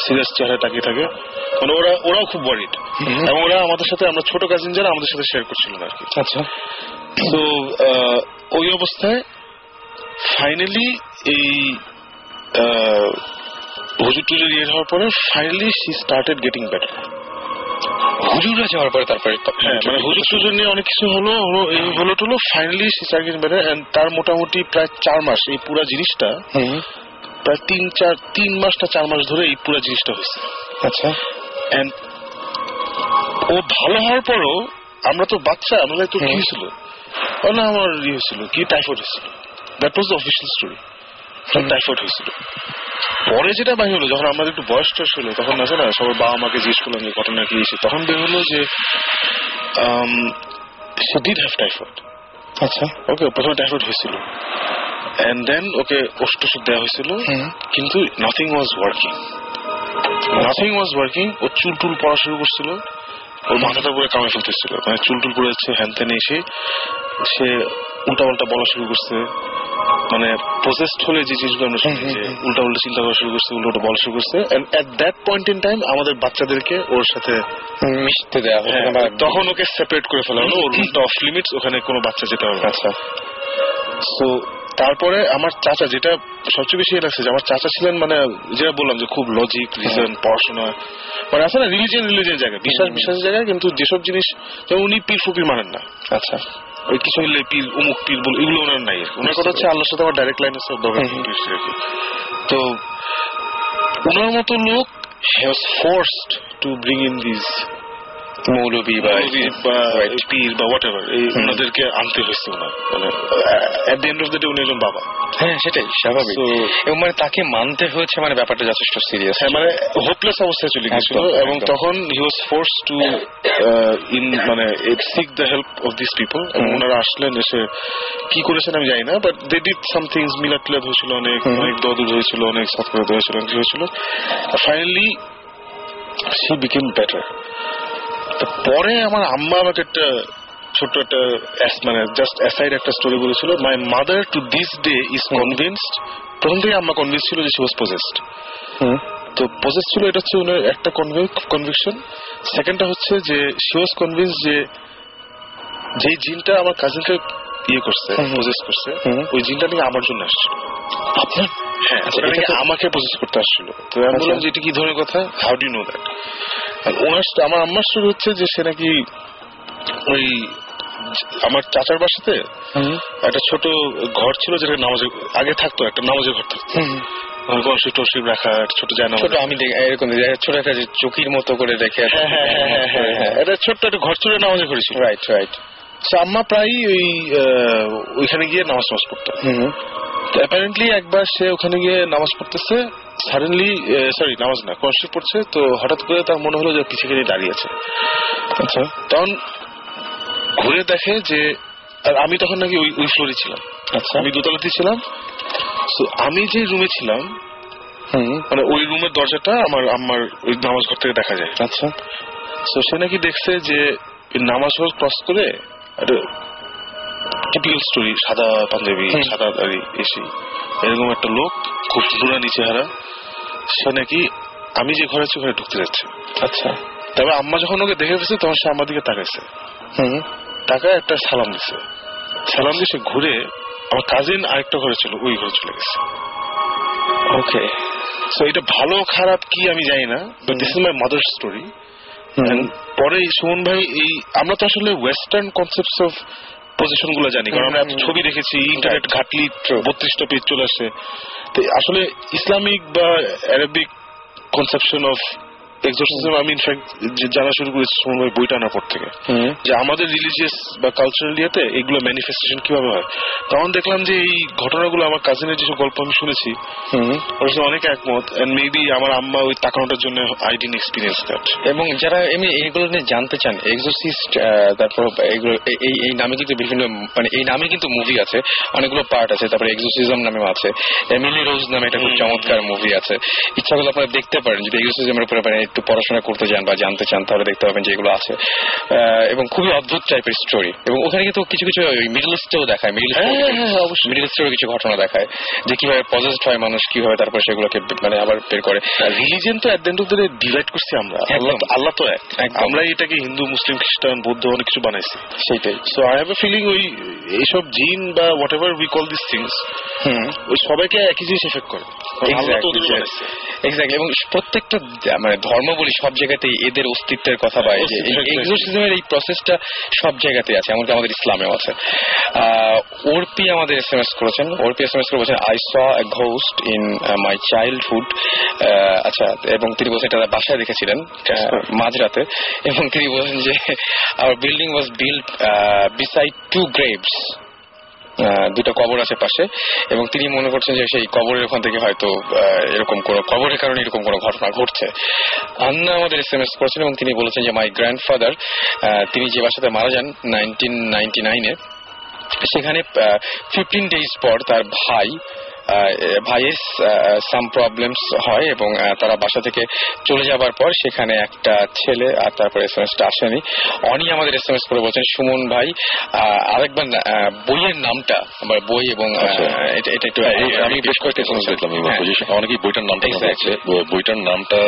সিরিয়াস চেহারা তাকিয়ে থাকে। মানে ওরা ওরাও খুব ওয়ারিড এবং ওরা আমাদের সাথে আমরা ছোট কাজিন যারা আমাদের সাথে শেয়ার করছিল না আর কি। আচ্ছা। তো ওই অবস্থায় ফাইনালি এই হুজুর টুজুর ইয়ে হওয়ার পরে finally she started getting better হুজুরা যাওয়ার পরে তারপরে হ্যাঁ মানে হুজুর টুজুর নিয়ে অনেক কিছু হলো হলো এই হলো টলো finally she start getting better and তার মোটামুটি প্রায় চার মাস এই পুরা জিনিসটা প্রায় তিন চার তিন মাসটা চার মাস ধরে এই পুরা জিনিসটা হয়েছে। আচ্ছা। এন্ড ও ভালো হওয়ার পরও আমরা তো বাচ্চা আমরা তো কি ও না আমার ইয়ে হয়েছিল কি টাইফয়েড হয়েছিল that was the official story typhoid হয়েছিল। পরে যেটা বাহির হলো যখন আমাদের একটু বয়স টয়স হলো তখন আছে না সবার বাবা মাকে জিজ্ঞেস করলাম যে ঘটনা কি? হয়েছে তখন বের হলো যে সে ডিড হ্যাভ টাইফয়েড আচ্ছা। ওকে প্রথমে টাইফয়েড হয়েছিল। এন্ড দেন ওকে ওষুধ টষুধ দেওয়া হয়েছিল কিন্তু nothing was working nothing was working ও চুল টুল পড়া শুরু করছিল। ওর মাথাটা পুরো কামড়ে ফেলতেছিল। মানে চুল টুল পড়ে যাচ্ছে হ্যান ত্যান এসে সে উল্টা পাল্টা বলা শুরু করছে। মানে প্রসেসড হলে যে জিনিসগুলো আমরা শুনি যে উল্টা উল্টা চিন্তা করা শুরু করছে উল্টা উল্টা বলা শুরু করছে and at that point in time আমাদের বাচ্চাদেরকে ওর সাথে মিশতে দেওয়া হ্যাঁ, তখন ওকে সেপারেট করে ফেলা হলো ওর রুমটা অফ লিমিটস ওখানে কোনো বাচ্চা যেতে পারবে আচ্ছা। সো তারপরে আমার চাচা যেটা সবচেয়ে বেশি লাগছে যে আমার চাচা ছিলেন মানে যেটা বললাম যে খুব লজিক রিজন পড়াশোনা মানে আছে না রিলিজিয়ান রিলিজিয়ান জায়গায় বিশ্বাস বিশ্বাসের জায়গায় কিন্তু যেসব জিনিস যেমন উনি পীর ফকির মানেন না। আচ্ছা। ওই কিছু হইলে পীর অমুক পীর বল এগুলো ওনার নাই ওনার কথা হচ্ছে আল্লাহর সাথে আমার ডাইরেক্ট লাইন আছে। তো ওনার মতো লোক has forced to bring in this মৌলবী বা পীর বা হোয়াট এভার ওনাদেরকে আনতে হয়েছে ওনার মানে at the end of the day উনি একজন বাবা। হ্যাঁ সেটাই স্বাভাবিক। এবং মানে তাকে মানতে হয়েছে মানে ব্যাপারটা যথেষ্ট সিরিয়াস হ্যাঁ মানে হোপলেস অবস্থায় চলে গেছিল এবং তখন he was force to in মানে seek the help of this people ওনারা আসলেন এসে কি করেছেন আমি জানি না but they did some things মিলাদ টিলাদ হয়েছিল অনেক অনেক দদুর হয়েছিল অনেক সাত করে দেওয়া হয়েছিল অনেক হয়েছিল। ফাইনালি সি বিকেম বেটার পরে আমার আম্মা আমাকে একটা ছোট্ট একটা মানে জাস্ট অ্যাসাইড একটা স্টোরি বলেছিল my mother to this day is convinced প্রথম থেকে আম্মা কনভিন্স ছিল যে সি ওয়াজ পজেসড তো পজেস ছিল এটা হচ্ছে ওনার একটা কনভিকশন সেকেন্ডটা হচ্ছে যে শি ওয়াজ কনভিন্স যে যে জিনটা আমার কাজিনকে ইয়ে করছে পজেস করছে ওই জিনটা নাকি আমার জন্য আসছিল। আপনার? হ্যাঁ আচ্ছা, আমাকে পজেস করতে আসছিল। তো আমি বললাম যে এটা কি ধরনের কথা? হাউ ডু নো দ্যাট ওনার আমার আম্মার স্টোরি হচ্ছে যে সে নাকি ওই আমার চাচার বাসাতে একটা ছোট ঘর ছিল যেটা নামাজের আগে থাকতো একটা নামাজের ঘর থাকতো। কলসি রাখা ছোট আমি এরকম ছোট একটা চকির মতো করে দেখে হ্যাঁ হ্যাঁ হ্যাঁ এটা ছোট্ট একটা ঘর ছিল নামাজের করেছিল রাইট রাইট আম্মা প্রায়ই ওই ওইখানে গিয়ে নামাজ নামাজ পড়তো অ্যাপারেন্টলি একবার সে ওখানে গিয়ে নামাজ পড়তেছে সাডেনলি সরি নামাজ না কষ্ট পড়ছে তো হঠাৎ করে তার মনে হলো যে পিছিয়ে গিয়ে দাঁড়িয়েছে আচ্ছা। তখন ঘুরে দেখে যে আর আমি তখন নাকি ওই ওই ফ্লোরে ছিলাম। আচ্ছা। আমি দোতলাতে ছিলাম। তো আমি যে রুমে ছিলাম মানে ওই রুমের দরজাটা আমার আমার ওই নামাজ ঘর থেকে দেখা যায়। আচ্ছা। তো সে নাকি দেখছে যে নামাজ ঘর ক্রস করে টিপিক্যাল স্টোরি সাদা পাঞ্জাবি সাদা দাড়ি এসে। এরকম একটা লোক খুব নুরানি চেহারা সে নাকি আমি যে ঘরে আছি ওখানে ঢুকতে যাচ্ছে। আচ্ছা। তবে আম্মা যখন ওকে দেখে ফেলছে তখন সে আমার দিকে তাকাইছে। তাকায় একটা সালাম দিছে। সালাম দিয়ে সে ঘুরে আমার কাজিন আরেকটা ঘরে ছিল ওই ঘরে চলে গেছে। ওকে। সো এটা ভালো খারাপ কি আমি জানি না but this is my mother story পরে সুমন ভাই এই আমরা তো আসলে ওয়েস্টার্ন কনসেপ্ট অফ পজিশনগুলো জানি কারণ আমরা এত ছবি দেখেছি ইন্টারনেট ঘাটলি বত্রিশটা পেজ চলে আসছে। তো আসলে ইসলামিক বা অ্যারাবিক কনসেপশন অফ এক্সোসিজম আমি ইনফ্যাক্ট জানা শুরু করেছি সুমন ভাই বইটা আনার পর থেকে। যে আমাদের রিলিজিয়াস বা কালচারাল ইয়েতে এগুলো ম্যানিফেস্টেশন কীভাবে হয়? তখন দেখলাম যে এই ঘটনাগুলো আমার কাজিনের যেসব গল্প আমি শুনেছি ওর সাথে অনেক একমত এন্ড মেবি আমার আম্মা ওই তাকানোটার জন্য আই ডিন এক্সপিরিয়েন্স দ্যাট এবং যারা এমনি এইগুলো নিয়ে জানতে চান এক্সোসিস্ট তারপর এগুলো এই- এই এই নামে কিন্তু বিভিন্ন মানে এই নামে কিন্তু মুভি আছে অনেকগুলো পার্ট আছে তারপরে এক্সোসিজম নামেও আছে এমিলি রোজ নামে একটা খুব চমৎকার মুভি আছে। ইচ্ছা করলে আপনারা দেখতে পারেন যদি এক্সোসিজমের উপরে মানে একটু পড়াশোনা করতে চান বা জানতে চান তাহলে দেখতে পাবেন যে এগুলো আছে। এবং খুবই অদ্ভুত টাইপের স্টোরি এবং ওখানে কিন্তু কিছু কিছু মিডল ইস্টেও দেখায়। মিডল অবশ্যই। মিডল ইস্টেরও কিছু ঘটনা দেখায়। যে কীভাবে পজেস্ট হয় মানুষ কীভাবে তারপর সেগুলোকে মানে আবার বের করে। রিলিজিয়ন তো at the end of the day divide করছি আমরা। আল্লাহ তো- এক। আমরা এটাকে হিন্দু মুসলিম খ্রিস্টান বৌদ্ধ অনেক কিছু বানাইছি। সেইটাই। So I have a feeling ওই এইসব জিন বা whatever we call this things ওই সবাইকে একই জিনিস এফেক্ট করে। এক্স্যাক্টলি এবং প্রত্যেকটা মানে ধর্ম বলি সব জায়গাতেই এদের অস্তিত্বের কথা বা এক্সোসিজমের এই প্রসেসটা সব জায়গাতেই আছে এমনকি আমাদের ইসলামেও আছে। ওরপি আমাদের এস এম এস করেছেন ওরপি এস এম এস করে বলছেন I saw a ghost in my childhood আচ্ছা এবং তিনি বলছেন এটা বাসায় দেখেছিলেন আহ, মাঝরাতে। এবং তিনি বলছেন যে our building was build beside two graves দুটো কবর আছে পাশে, এবং তিনি মনে করছেন যে সেই কবরের ওখান থেকে হয়তো এরকম কোন, কবরের কারণে এরকম কোন ঘটনা ঘটছে। আন্না আমাদের এস এম এস করেছেন এবং তিনি বলেছেন যে মাই গ্র্যান্ডফাদার তিনি যে বাসাতে মারা যান নাইনটিন নাইনটি নাইনে সেখানে ফিফটিন ডেজ পর তার ভাই সাম প্রবলেমস হয় এবং তারা বাসা থেকে চলে যাবার পর সেখানে একটা ছেলে আর তারপরে এস এম এসটা আসেনি। অনি আমাদের এস এম এস করে বলছেন সুমন ভাই আরেকবার বইয়ের নামটা আমার বই এবং আচ্ছা। এটা এটা একটু হ্যাঁ, আমি বেশ কয়েকটা দেখলাম মাত্র, অনেকেই বইটার নামটা বইটার নামটা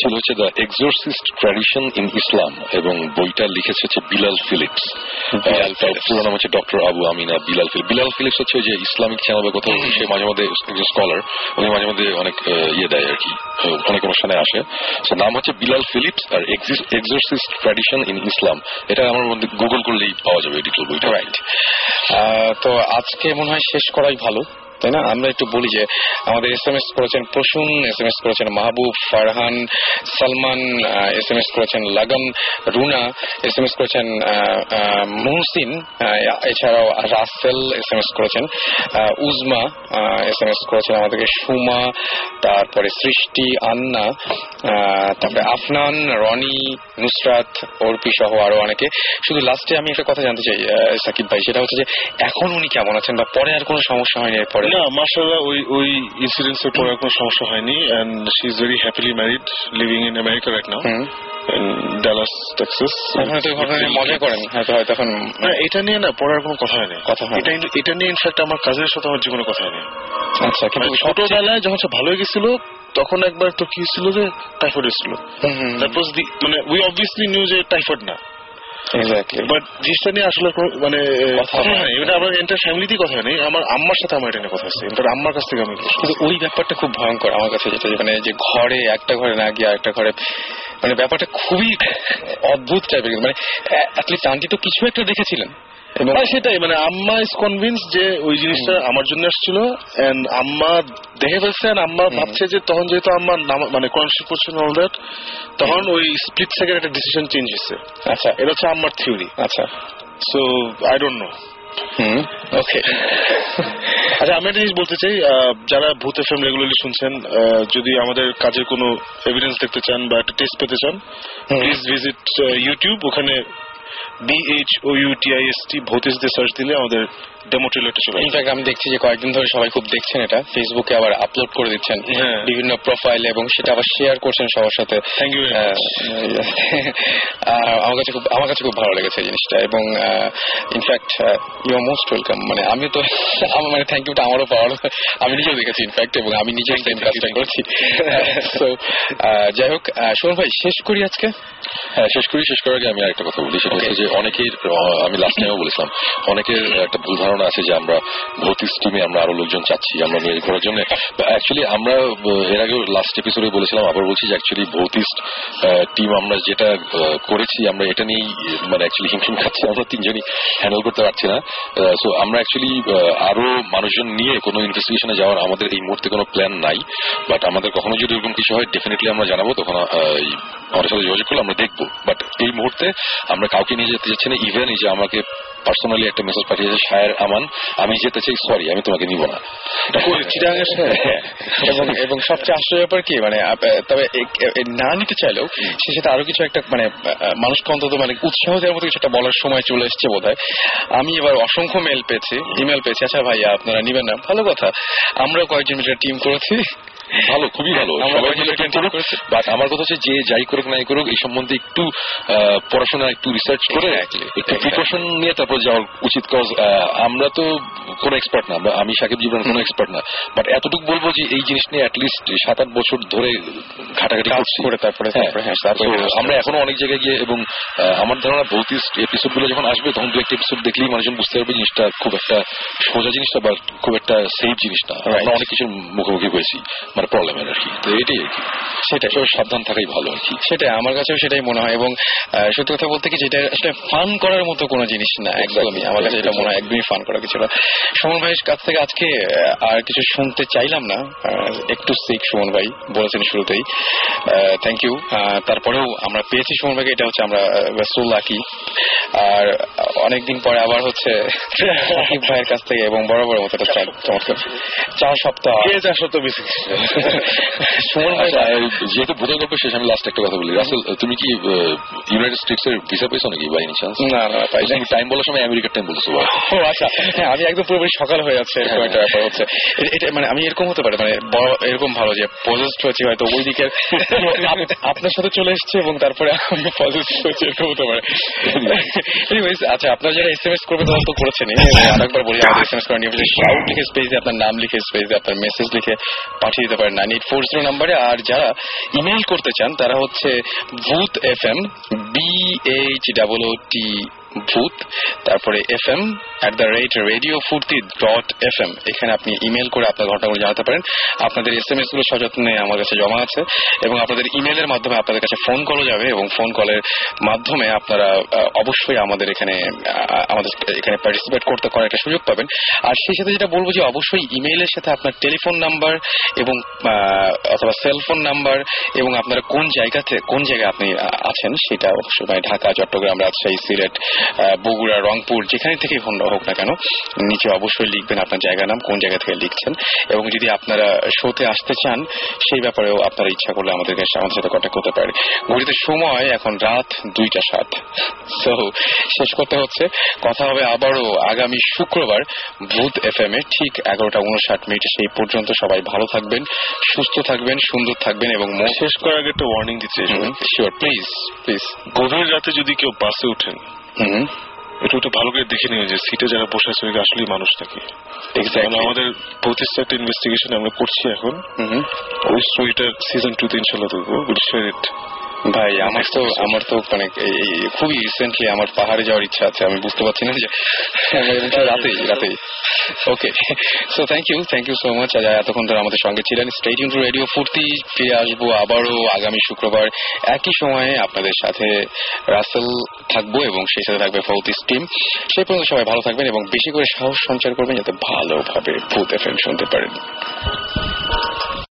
ছিল হচ্ছে the exorcist tradition in Islam এবং বইটা লিখেছে হচ্ছে বিলাল ফিলিপস পুরো নাম হচ্ছে doctor Abu Aminah Bilal Philips Bilal Philips হচ্ছে যে ইসলামিক চ্যানেল বা কোথাও সে মাঝে মধ্যে একজন স্কলার উনি মাঝে মধ্যে অনেক ইয়ে দেয় আর কি অনেক অনুষ্ঠানে আসে। নাম হচ্ছে বিলাল ফিলিপস আর এক্সোসিস ট্র্যাডিশন ইন ইসলাম এটা আমার মধ্যে গুগল করলেই পাওয়া যাবে এই বইটা। রাইট তো আজকে মনে হয় শেষ করাই ভালো। তাই না? আমরা একটু বলি যে আমাদের এস এম এস করেছেন প্রসূন এস এম এস করেছেন Mahbub, Farhan, Salman S M S করেছেন লাগন রুনা এস এম এস করেছেন মুহসিন এছাড়াও রাসেল এস এম এস করেছেন উজমা এস এম এস করেছেন আমাদেরকে সুমা, তারপরে সৃষ্টি, আন্না তারপরে আফনান, রনি, নুসরাত, অর্পি সহ আরও অনেকে। শুধু লাস্টে আমি একটা কথা জানতে চাই সাকিব ভাই, সেটা হচ্ছে যে এখন উনি কেমন আছেন বা পরে আর কোনো সমস্যা হয়নি এরপরে? না মার্শাল্লাহ ওই ওই ইনসিডেন্টস এর পরে কোনো সমস্যা হয়নি and she is very happily married living in America right now Dallas Texas এখন হয়তো ঘটনা নিয়ে মজা করেন হয়তো এখন না এটা নিয়ে না পড়ার কোনো কথা হয়নি। কথা হয়নি। এটা এটা নিয়ে ইনফ্যাক্ট আমার কাজের সাথে আমার জীবনে কথা হয়নি। আচ্ছা কিন্তু মানে ছোটবেলায় যখন সে ভালো হয়ে গেছিল তখন একবার তো কি ছিল যে টাইফয়েড ওয়াজ দি মানে উই অবভিয়াসলি নিউ যে টাইফয়েড না. বাট জিনিসটা নিয়ে আসলে মানে এটা আমার এন্টার ফ্যামিলিতেই কথা নেই আমার আম্মার সাথে আমার এটা নিয়ে কথা হচ্ছে এন্টার আম্মার কাছ থেকে আমি কিন্তু ওই ব্যাপারটা খুব ভয়ঙ্কর আমার কাছে যেটা মানে যে ঘরে একটা ঘরে না গিয়ে আরেকটা ঘরে মানে ব্যাপারটা খুবই অদ্ভুত টাইপের মানে অ্যাটলিস্ট আন্টি তো কিছু একটা দেখেছিলেন। এবং হ্যাঁ, সেটাই মানে আম্মা ইজ কনভিন্স যে ওই জিনিসটা আমার জন্য আসছিল এন্ড আম্মা দেখে ফেলছে আম্মা ভাবছে যে তখন যেহেতু আম্মা মানে করছেন অল দ্যাট তখন ওই স্প্লিট সেকেন্ড একটা ডিসিশন চেঞ্জ হচ্ছে আচ্ছা। এটা হচ্ছে আম্মার থিওরি আচ্ছা। So I don't know hmm okay আচ্ছা আমি একটা জিনিস বলতে চাই যারা ভূত এফএম রেগুলারলি শুনছেন যদি আমাদের কাজের কোনো এভিডেন্স দেখতে চান বা একটা টেস্ট পেতে চান প্লিজ ভিজিট ইউটিউব ওখানে বিএইচ ও ইউটিআইএসটি ভৌতিস দিয়ে সার্চ দিলে আমাদের ডেমো ট্রেলারটা ইনফ্যাক্ট আমি দেখছি। যে কয়েকদিন ধরে সবাই খুব দেখছেন এটা। ফেসবুকে আবার আপলোড করে দিচ্ছেন হ্যাঁ। বিভিন্ন প্রোফাইল এবং সেটা আবার শেয়ার করছেন সবার সাথে। Much. আহ, আমার কাছে খুব আমার কাছে খুব ভালো লেগেছে জিনিসটা এবং in fact you are most welcome মানে আমি তো আমার মানে থ্যাংক ইউটা আমারও পাওয়ার আমি নিজেও দেখেছি ইনফ্যাক্ট এবং আমি নিজেও সেম কাজটা করছি। তো যাই হোক আহ, শোন ভাই শেষ করি আজকে? হ্যাঁ শেষ করি শেষ করার আগে আমি আরেকটা কথা বলি সেটা হচ্ছে যে অনেকের আমি লাস্ট টাইমও বলেছিলাম অনেকের একটা ভুল ধারণা আছে যে আমরা ভৌতিক টিমে আমরা আরও লোকজন চাচ্ছি, আমরা নিয়ে করার জন্য। অ্যাকচুয়ালি আমরা এর আগে লাস্ট এপিসোডে বলেছিলাম, আবার বলছি যে অ্যাকচুয়ালি ভৌতিস্ট টিম আমরা যেটা করেছি, আমরা এটা নিয়েই মানে অ্যাকচুয়ালি হিমশিম খাচ্ছি, আমরা তিনজনই হ্যান্ডেল করতে পারছি না। সো আমরা অ্যাকচুয়ালি আরও মানুষজন নিয়ে কোনো ইনভেস্টিগেশনে যাওয়ার আমাদের এই মুহূর্তে কোনো প্ল্যান নাই। বাট আমাদের কখনো যদি এরকম কিছু হয় ডেফিনেটলি আমরা জানাব, তখন আমাদের সাথে যোগাযোগ করলে আমরা দেখব। বাট এই মুহূর্তে আমরা কাউকে নিয়ে যেতে চাচ্ছি না ইভেন এই যে আমাকে পার্সোনালি একটা মেসেজ পাঠিয়েছে শায়ের আমান আমি যেতে চাই সরি আমি তোমাকে নিব না। এবং এবং সবচেয়ে আশ্চর্য ব্যাপার কি মানে তবে না নিতে চাইলেও সে সাথে আরও কিছু একটা মানে মানুষকে অন্তত মানে উৎসাহ দেওয়ার মতো কিছু একটা বলার সময় চলে এসছে বোধ আমি এবার অসংখ্য মেল পেয়েছি ইমেল পেয়েছি। আচ্ছা ভাইয়া আপনারা নিবেন না। ভালো কথা। আমরা কয়েকজন মিলে টিম করেছি। ভালো খুবই ভালো। সবাই মিলে team করুক। বাট আমার কথা হচ্ছে যে যাই করুক নাই করুক এই সম্বন্ধে একটু পড়াশোনা একটু রিসার্চ করে একটু প্রিকশন নিয়ে তারপর যাওয়া উচিত। কজ আমরা তো কোনো এক্সপার্ট না আমি সাকিব জীবন কোনো এক্সপার্ট না। বাট এতটুকু বলব যে এই জিনিস নিয়ে অ্যাটলিস্ট সাত আট বছর ধরে ঘাটাঘাটি করছি। করে তারপরে হ্যাঁ So, আমরা এখনও অনেক জায়গায় গিয়ে এবং আমার ধারণা ভৌতিস্ট এপিসোডগুলো যখন আসবে তখন দু একটা এপিসোড দেখলেই মানুষজন বুঝতে পারবে জিনিসটা খুব একটা সোজা জিনিসটা বা খুব একটা সেফ জিনিসটা। আমরা অনেক কিছুর মুখোমুখি হয়েছি। মানে প্রবলেমের আর কি। তো এটাই আর কি। সেটাই সাবধান থাকাই ভালো আর কি। সেটাই আমার কাছেও সেটাই মনে হয়। এবং সত্যি কথা বলতে কি যেটা আসলে ফান করার মতো কোনো জিনিস না একদমই। আমার কাছে এটা মনে হয় একদমই ফান করার কিছু না সুমন ভাইয়ের কাছ থেকে আজকে আর কিছু শুনতে চাইলাম না। একটু সিক সুমন ভাই বলেছেন শুরুতেই। থ্যাংক ইউ তারপরেও আমরা পেয়েছি সুমন ভাইকে এটা হচ্ছে আমরা সো লাকি আর অনেকদিন পরে আবার হচ্ছে ভাইয়ের কাছ থেকে এবং বড় বড় মতো একটা চার- চমৎকার। চার সপ্তাহ। কে যা আচ্ছা, যেহেতু ভূতের গল্প শেষ আমি লাস্ট একটা কথা বলি। রাসেল তুমি কি ইউনাইটেড স্টেটস এর ভিসা পেয়েছ নাকি বাই এনি চান্স না না পাই তুমি টাইম বলার সময় আমেরিকার টাইম বলছো ও আচ্ছা। হ্যাঁ আমি একদম পুরোপুরি সকাল হয়ে যাচ্ছে এরকম একটা ব্যাপার হচ্ছে। এটা মানে আমি এরকম হতে পারে মানে এরকম ভালো যে পজেস্ট হয়েছি হয়তো ওই আপনার সাথে চলে এসছে এবং তারপরে আমি পজেস্ট হয়েছি এরকম হতে পারে। Anyways, আচ্ছা আপনারা যারা এস এম এস করবে তারা তো করেছেন। আরেকবার বলি আমাদের এস এম এস করেন শাউট লিখে স্পেস আপনার নাম লিখে স্পেস আপনার মেসেজ লিখে পাঠিয়ে দিতে পারেন নাইন এইট ফোর জিরো নাম্বারে আর যারা ইমেল করতে চান, তারা হচ্ছে Bhoot F M B H double O T Bhoot, তারপরে F M at the rate radio Foorti dot F M এখানে আপনি ইমেল করে আপনার ঘটনাগুলো জানাতে পারেন। আপনাদের এস এম এসগুলো সযত্নে আমার কাছে জমা আছে এবং আপনাদের ইমেলের মাধ্যমে আপনাদের কাছে ফোন কলও যাবে এবং ফোন কলের মাধ্যমে আপনারা অবশ্যই আমাদের এখানে আমাদের এখানে পার্টিসিপেট করতে করার একটা সুযোগ পাবেন। আর সেই সাথে যেটা বলব যে অবশ্যই ইমেইলের সাথে আপনার টেলিফোন নাম্বার এবং অথবা সেলফোন নাম্বার এবং আপনারা কোন জায়গাতে, কোন জায়গায় আপনি আছেন সেটা অবশ্যই মানে ঢাকা, চট্টগ্রাম, রাজশাহী, সিলেট বগুড়া রংপুর যেখানে ফোন হোক না কেন নিচে অবশ্যই লিখবেন আপনার জায়গা নাম কোন জায়গা থেকে লিখছেন। এবং যদি আপনারা শোতে আসতে চান সেই ব্যাপারেও আপনারা ইচ্ছা করলে আমাদের কাছে আমাদের সাথে কন্ট্যাক্ট করতে পারেন। ঘড়িতে সময় এখন রাত দুইটা সাত। সো শেষ করতে হচ্ছে কথা হবে আবারও আগামী শুক্রবার ভূত এফ এম এ ঠিক এগারোটা উনষাট মিনিটে। সেই পর্যন্ত সবাই ভালো থাকবেন সুস্থ থাকবেন সুন্দর থাকবেন এবং শেষ করার আগে একটা ওয়ার্নিং দিতে শিওর প্লিজ প্লিজ গভীর রাতে যদি কেউ বাসে ওঠেন একটু একটু ভালো করে দেখে নিন যে সিটে যারা বসে আছে ওই আসলেই মানুষ নাকি। আমাদের প্রতিষ্ঠা একটা ইনভেস্টিগেশন আমরা করছি এখন। হুম। ওই স্টোরিটার সিজন টু তে ইনশাল্লাহ দেখব। উইল শেয়ার ইট ভাই আমার তো আমার তো মানে খুবই রিসেন্টলি আমার পাহাড়ে যাওয়ার ইচ্ছা আছে। আমি বুঝতে পারছি না যে এটা রাতেই রাতেই। Okay so thank you thank you so much আজ এতক্ষণ ধরে আমাদের সঙ্গে ছিলেন স্টেট ইন্টু রেডিও ফুর্তি ফিরে আসব আবারও আগামী শুক্রবার। একই সময়ে আপনাদের সাথে রাসেল থাকব এবং সেই সাথে থাকবে ফৌতিস টিম সেই পর্যন্ত সবাই ভালো থাকবেন এবং বেশি করে সাহস সঞ্চার করবেন যাতে ভালোভাবে ভূত এফ শুনতে পারেন।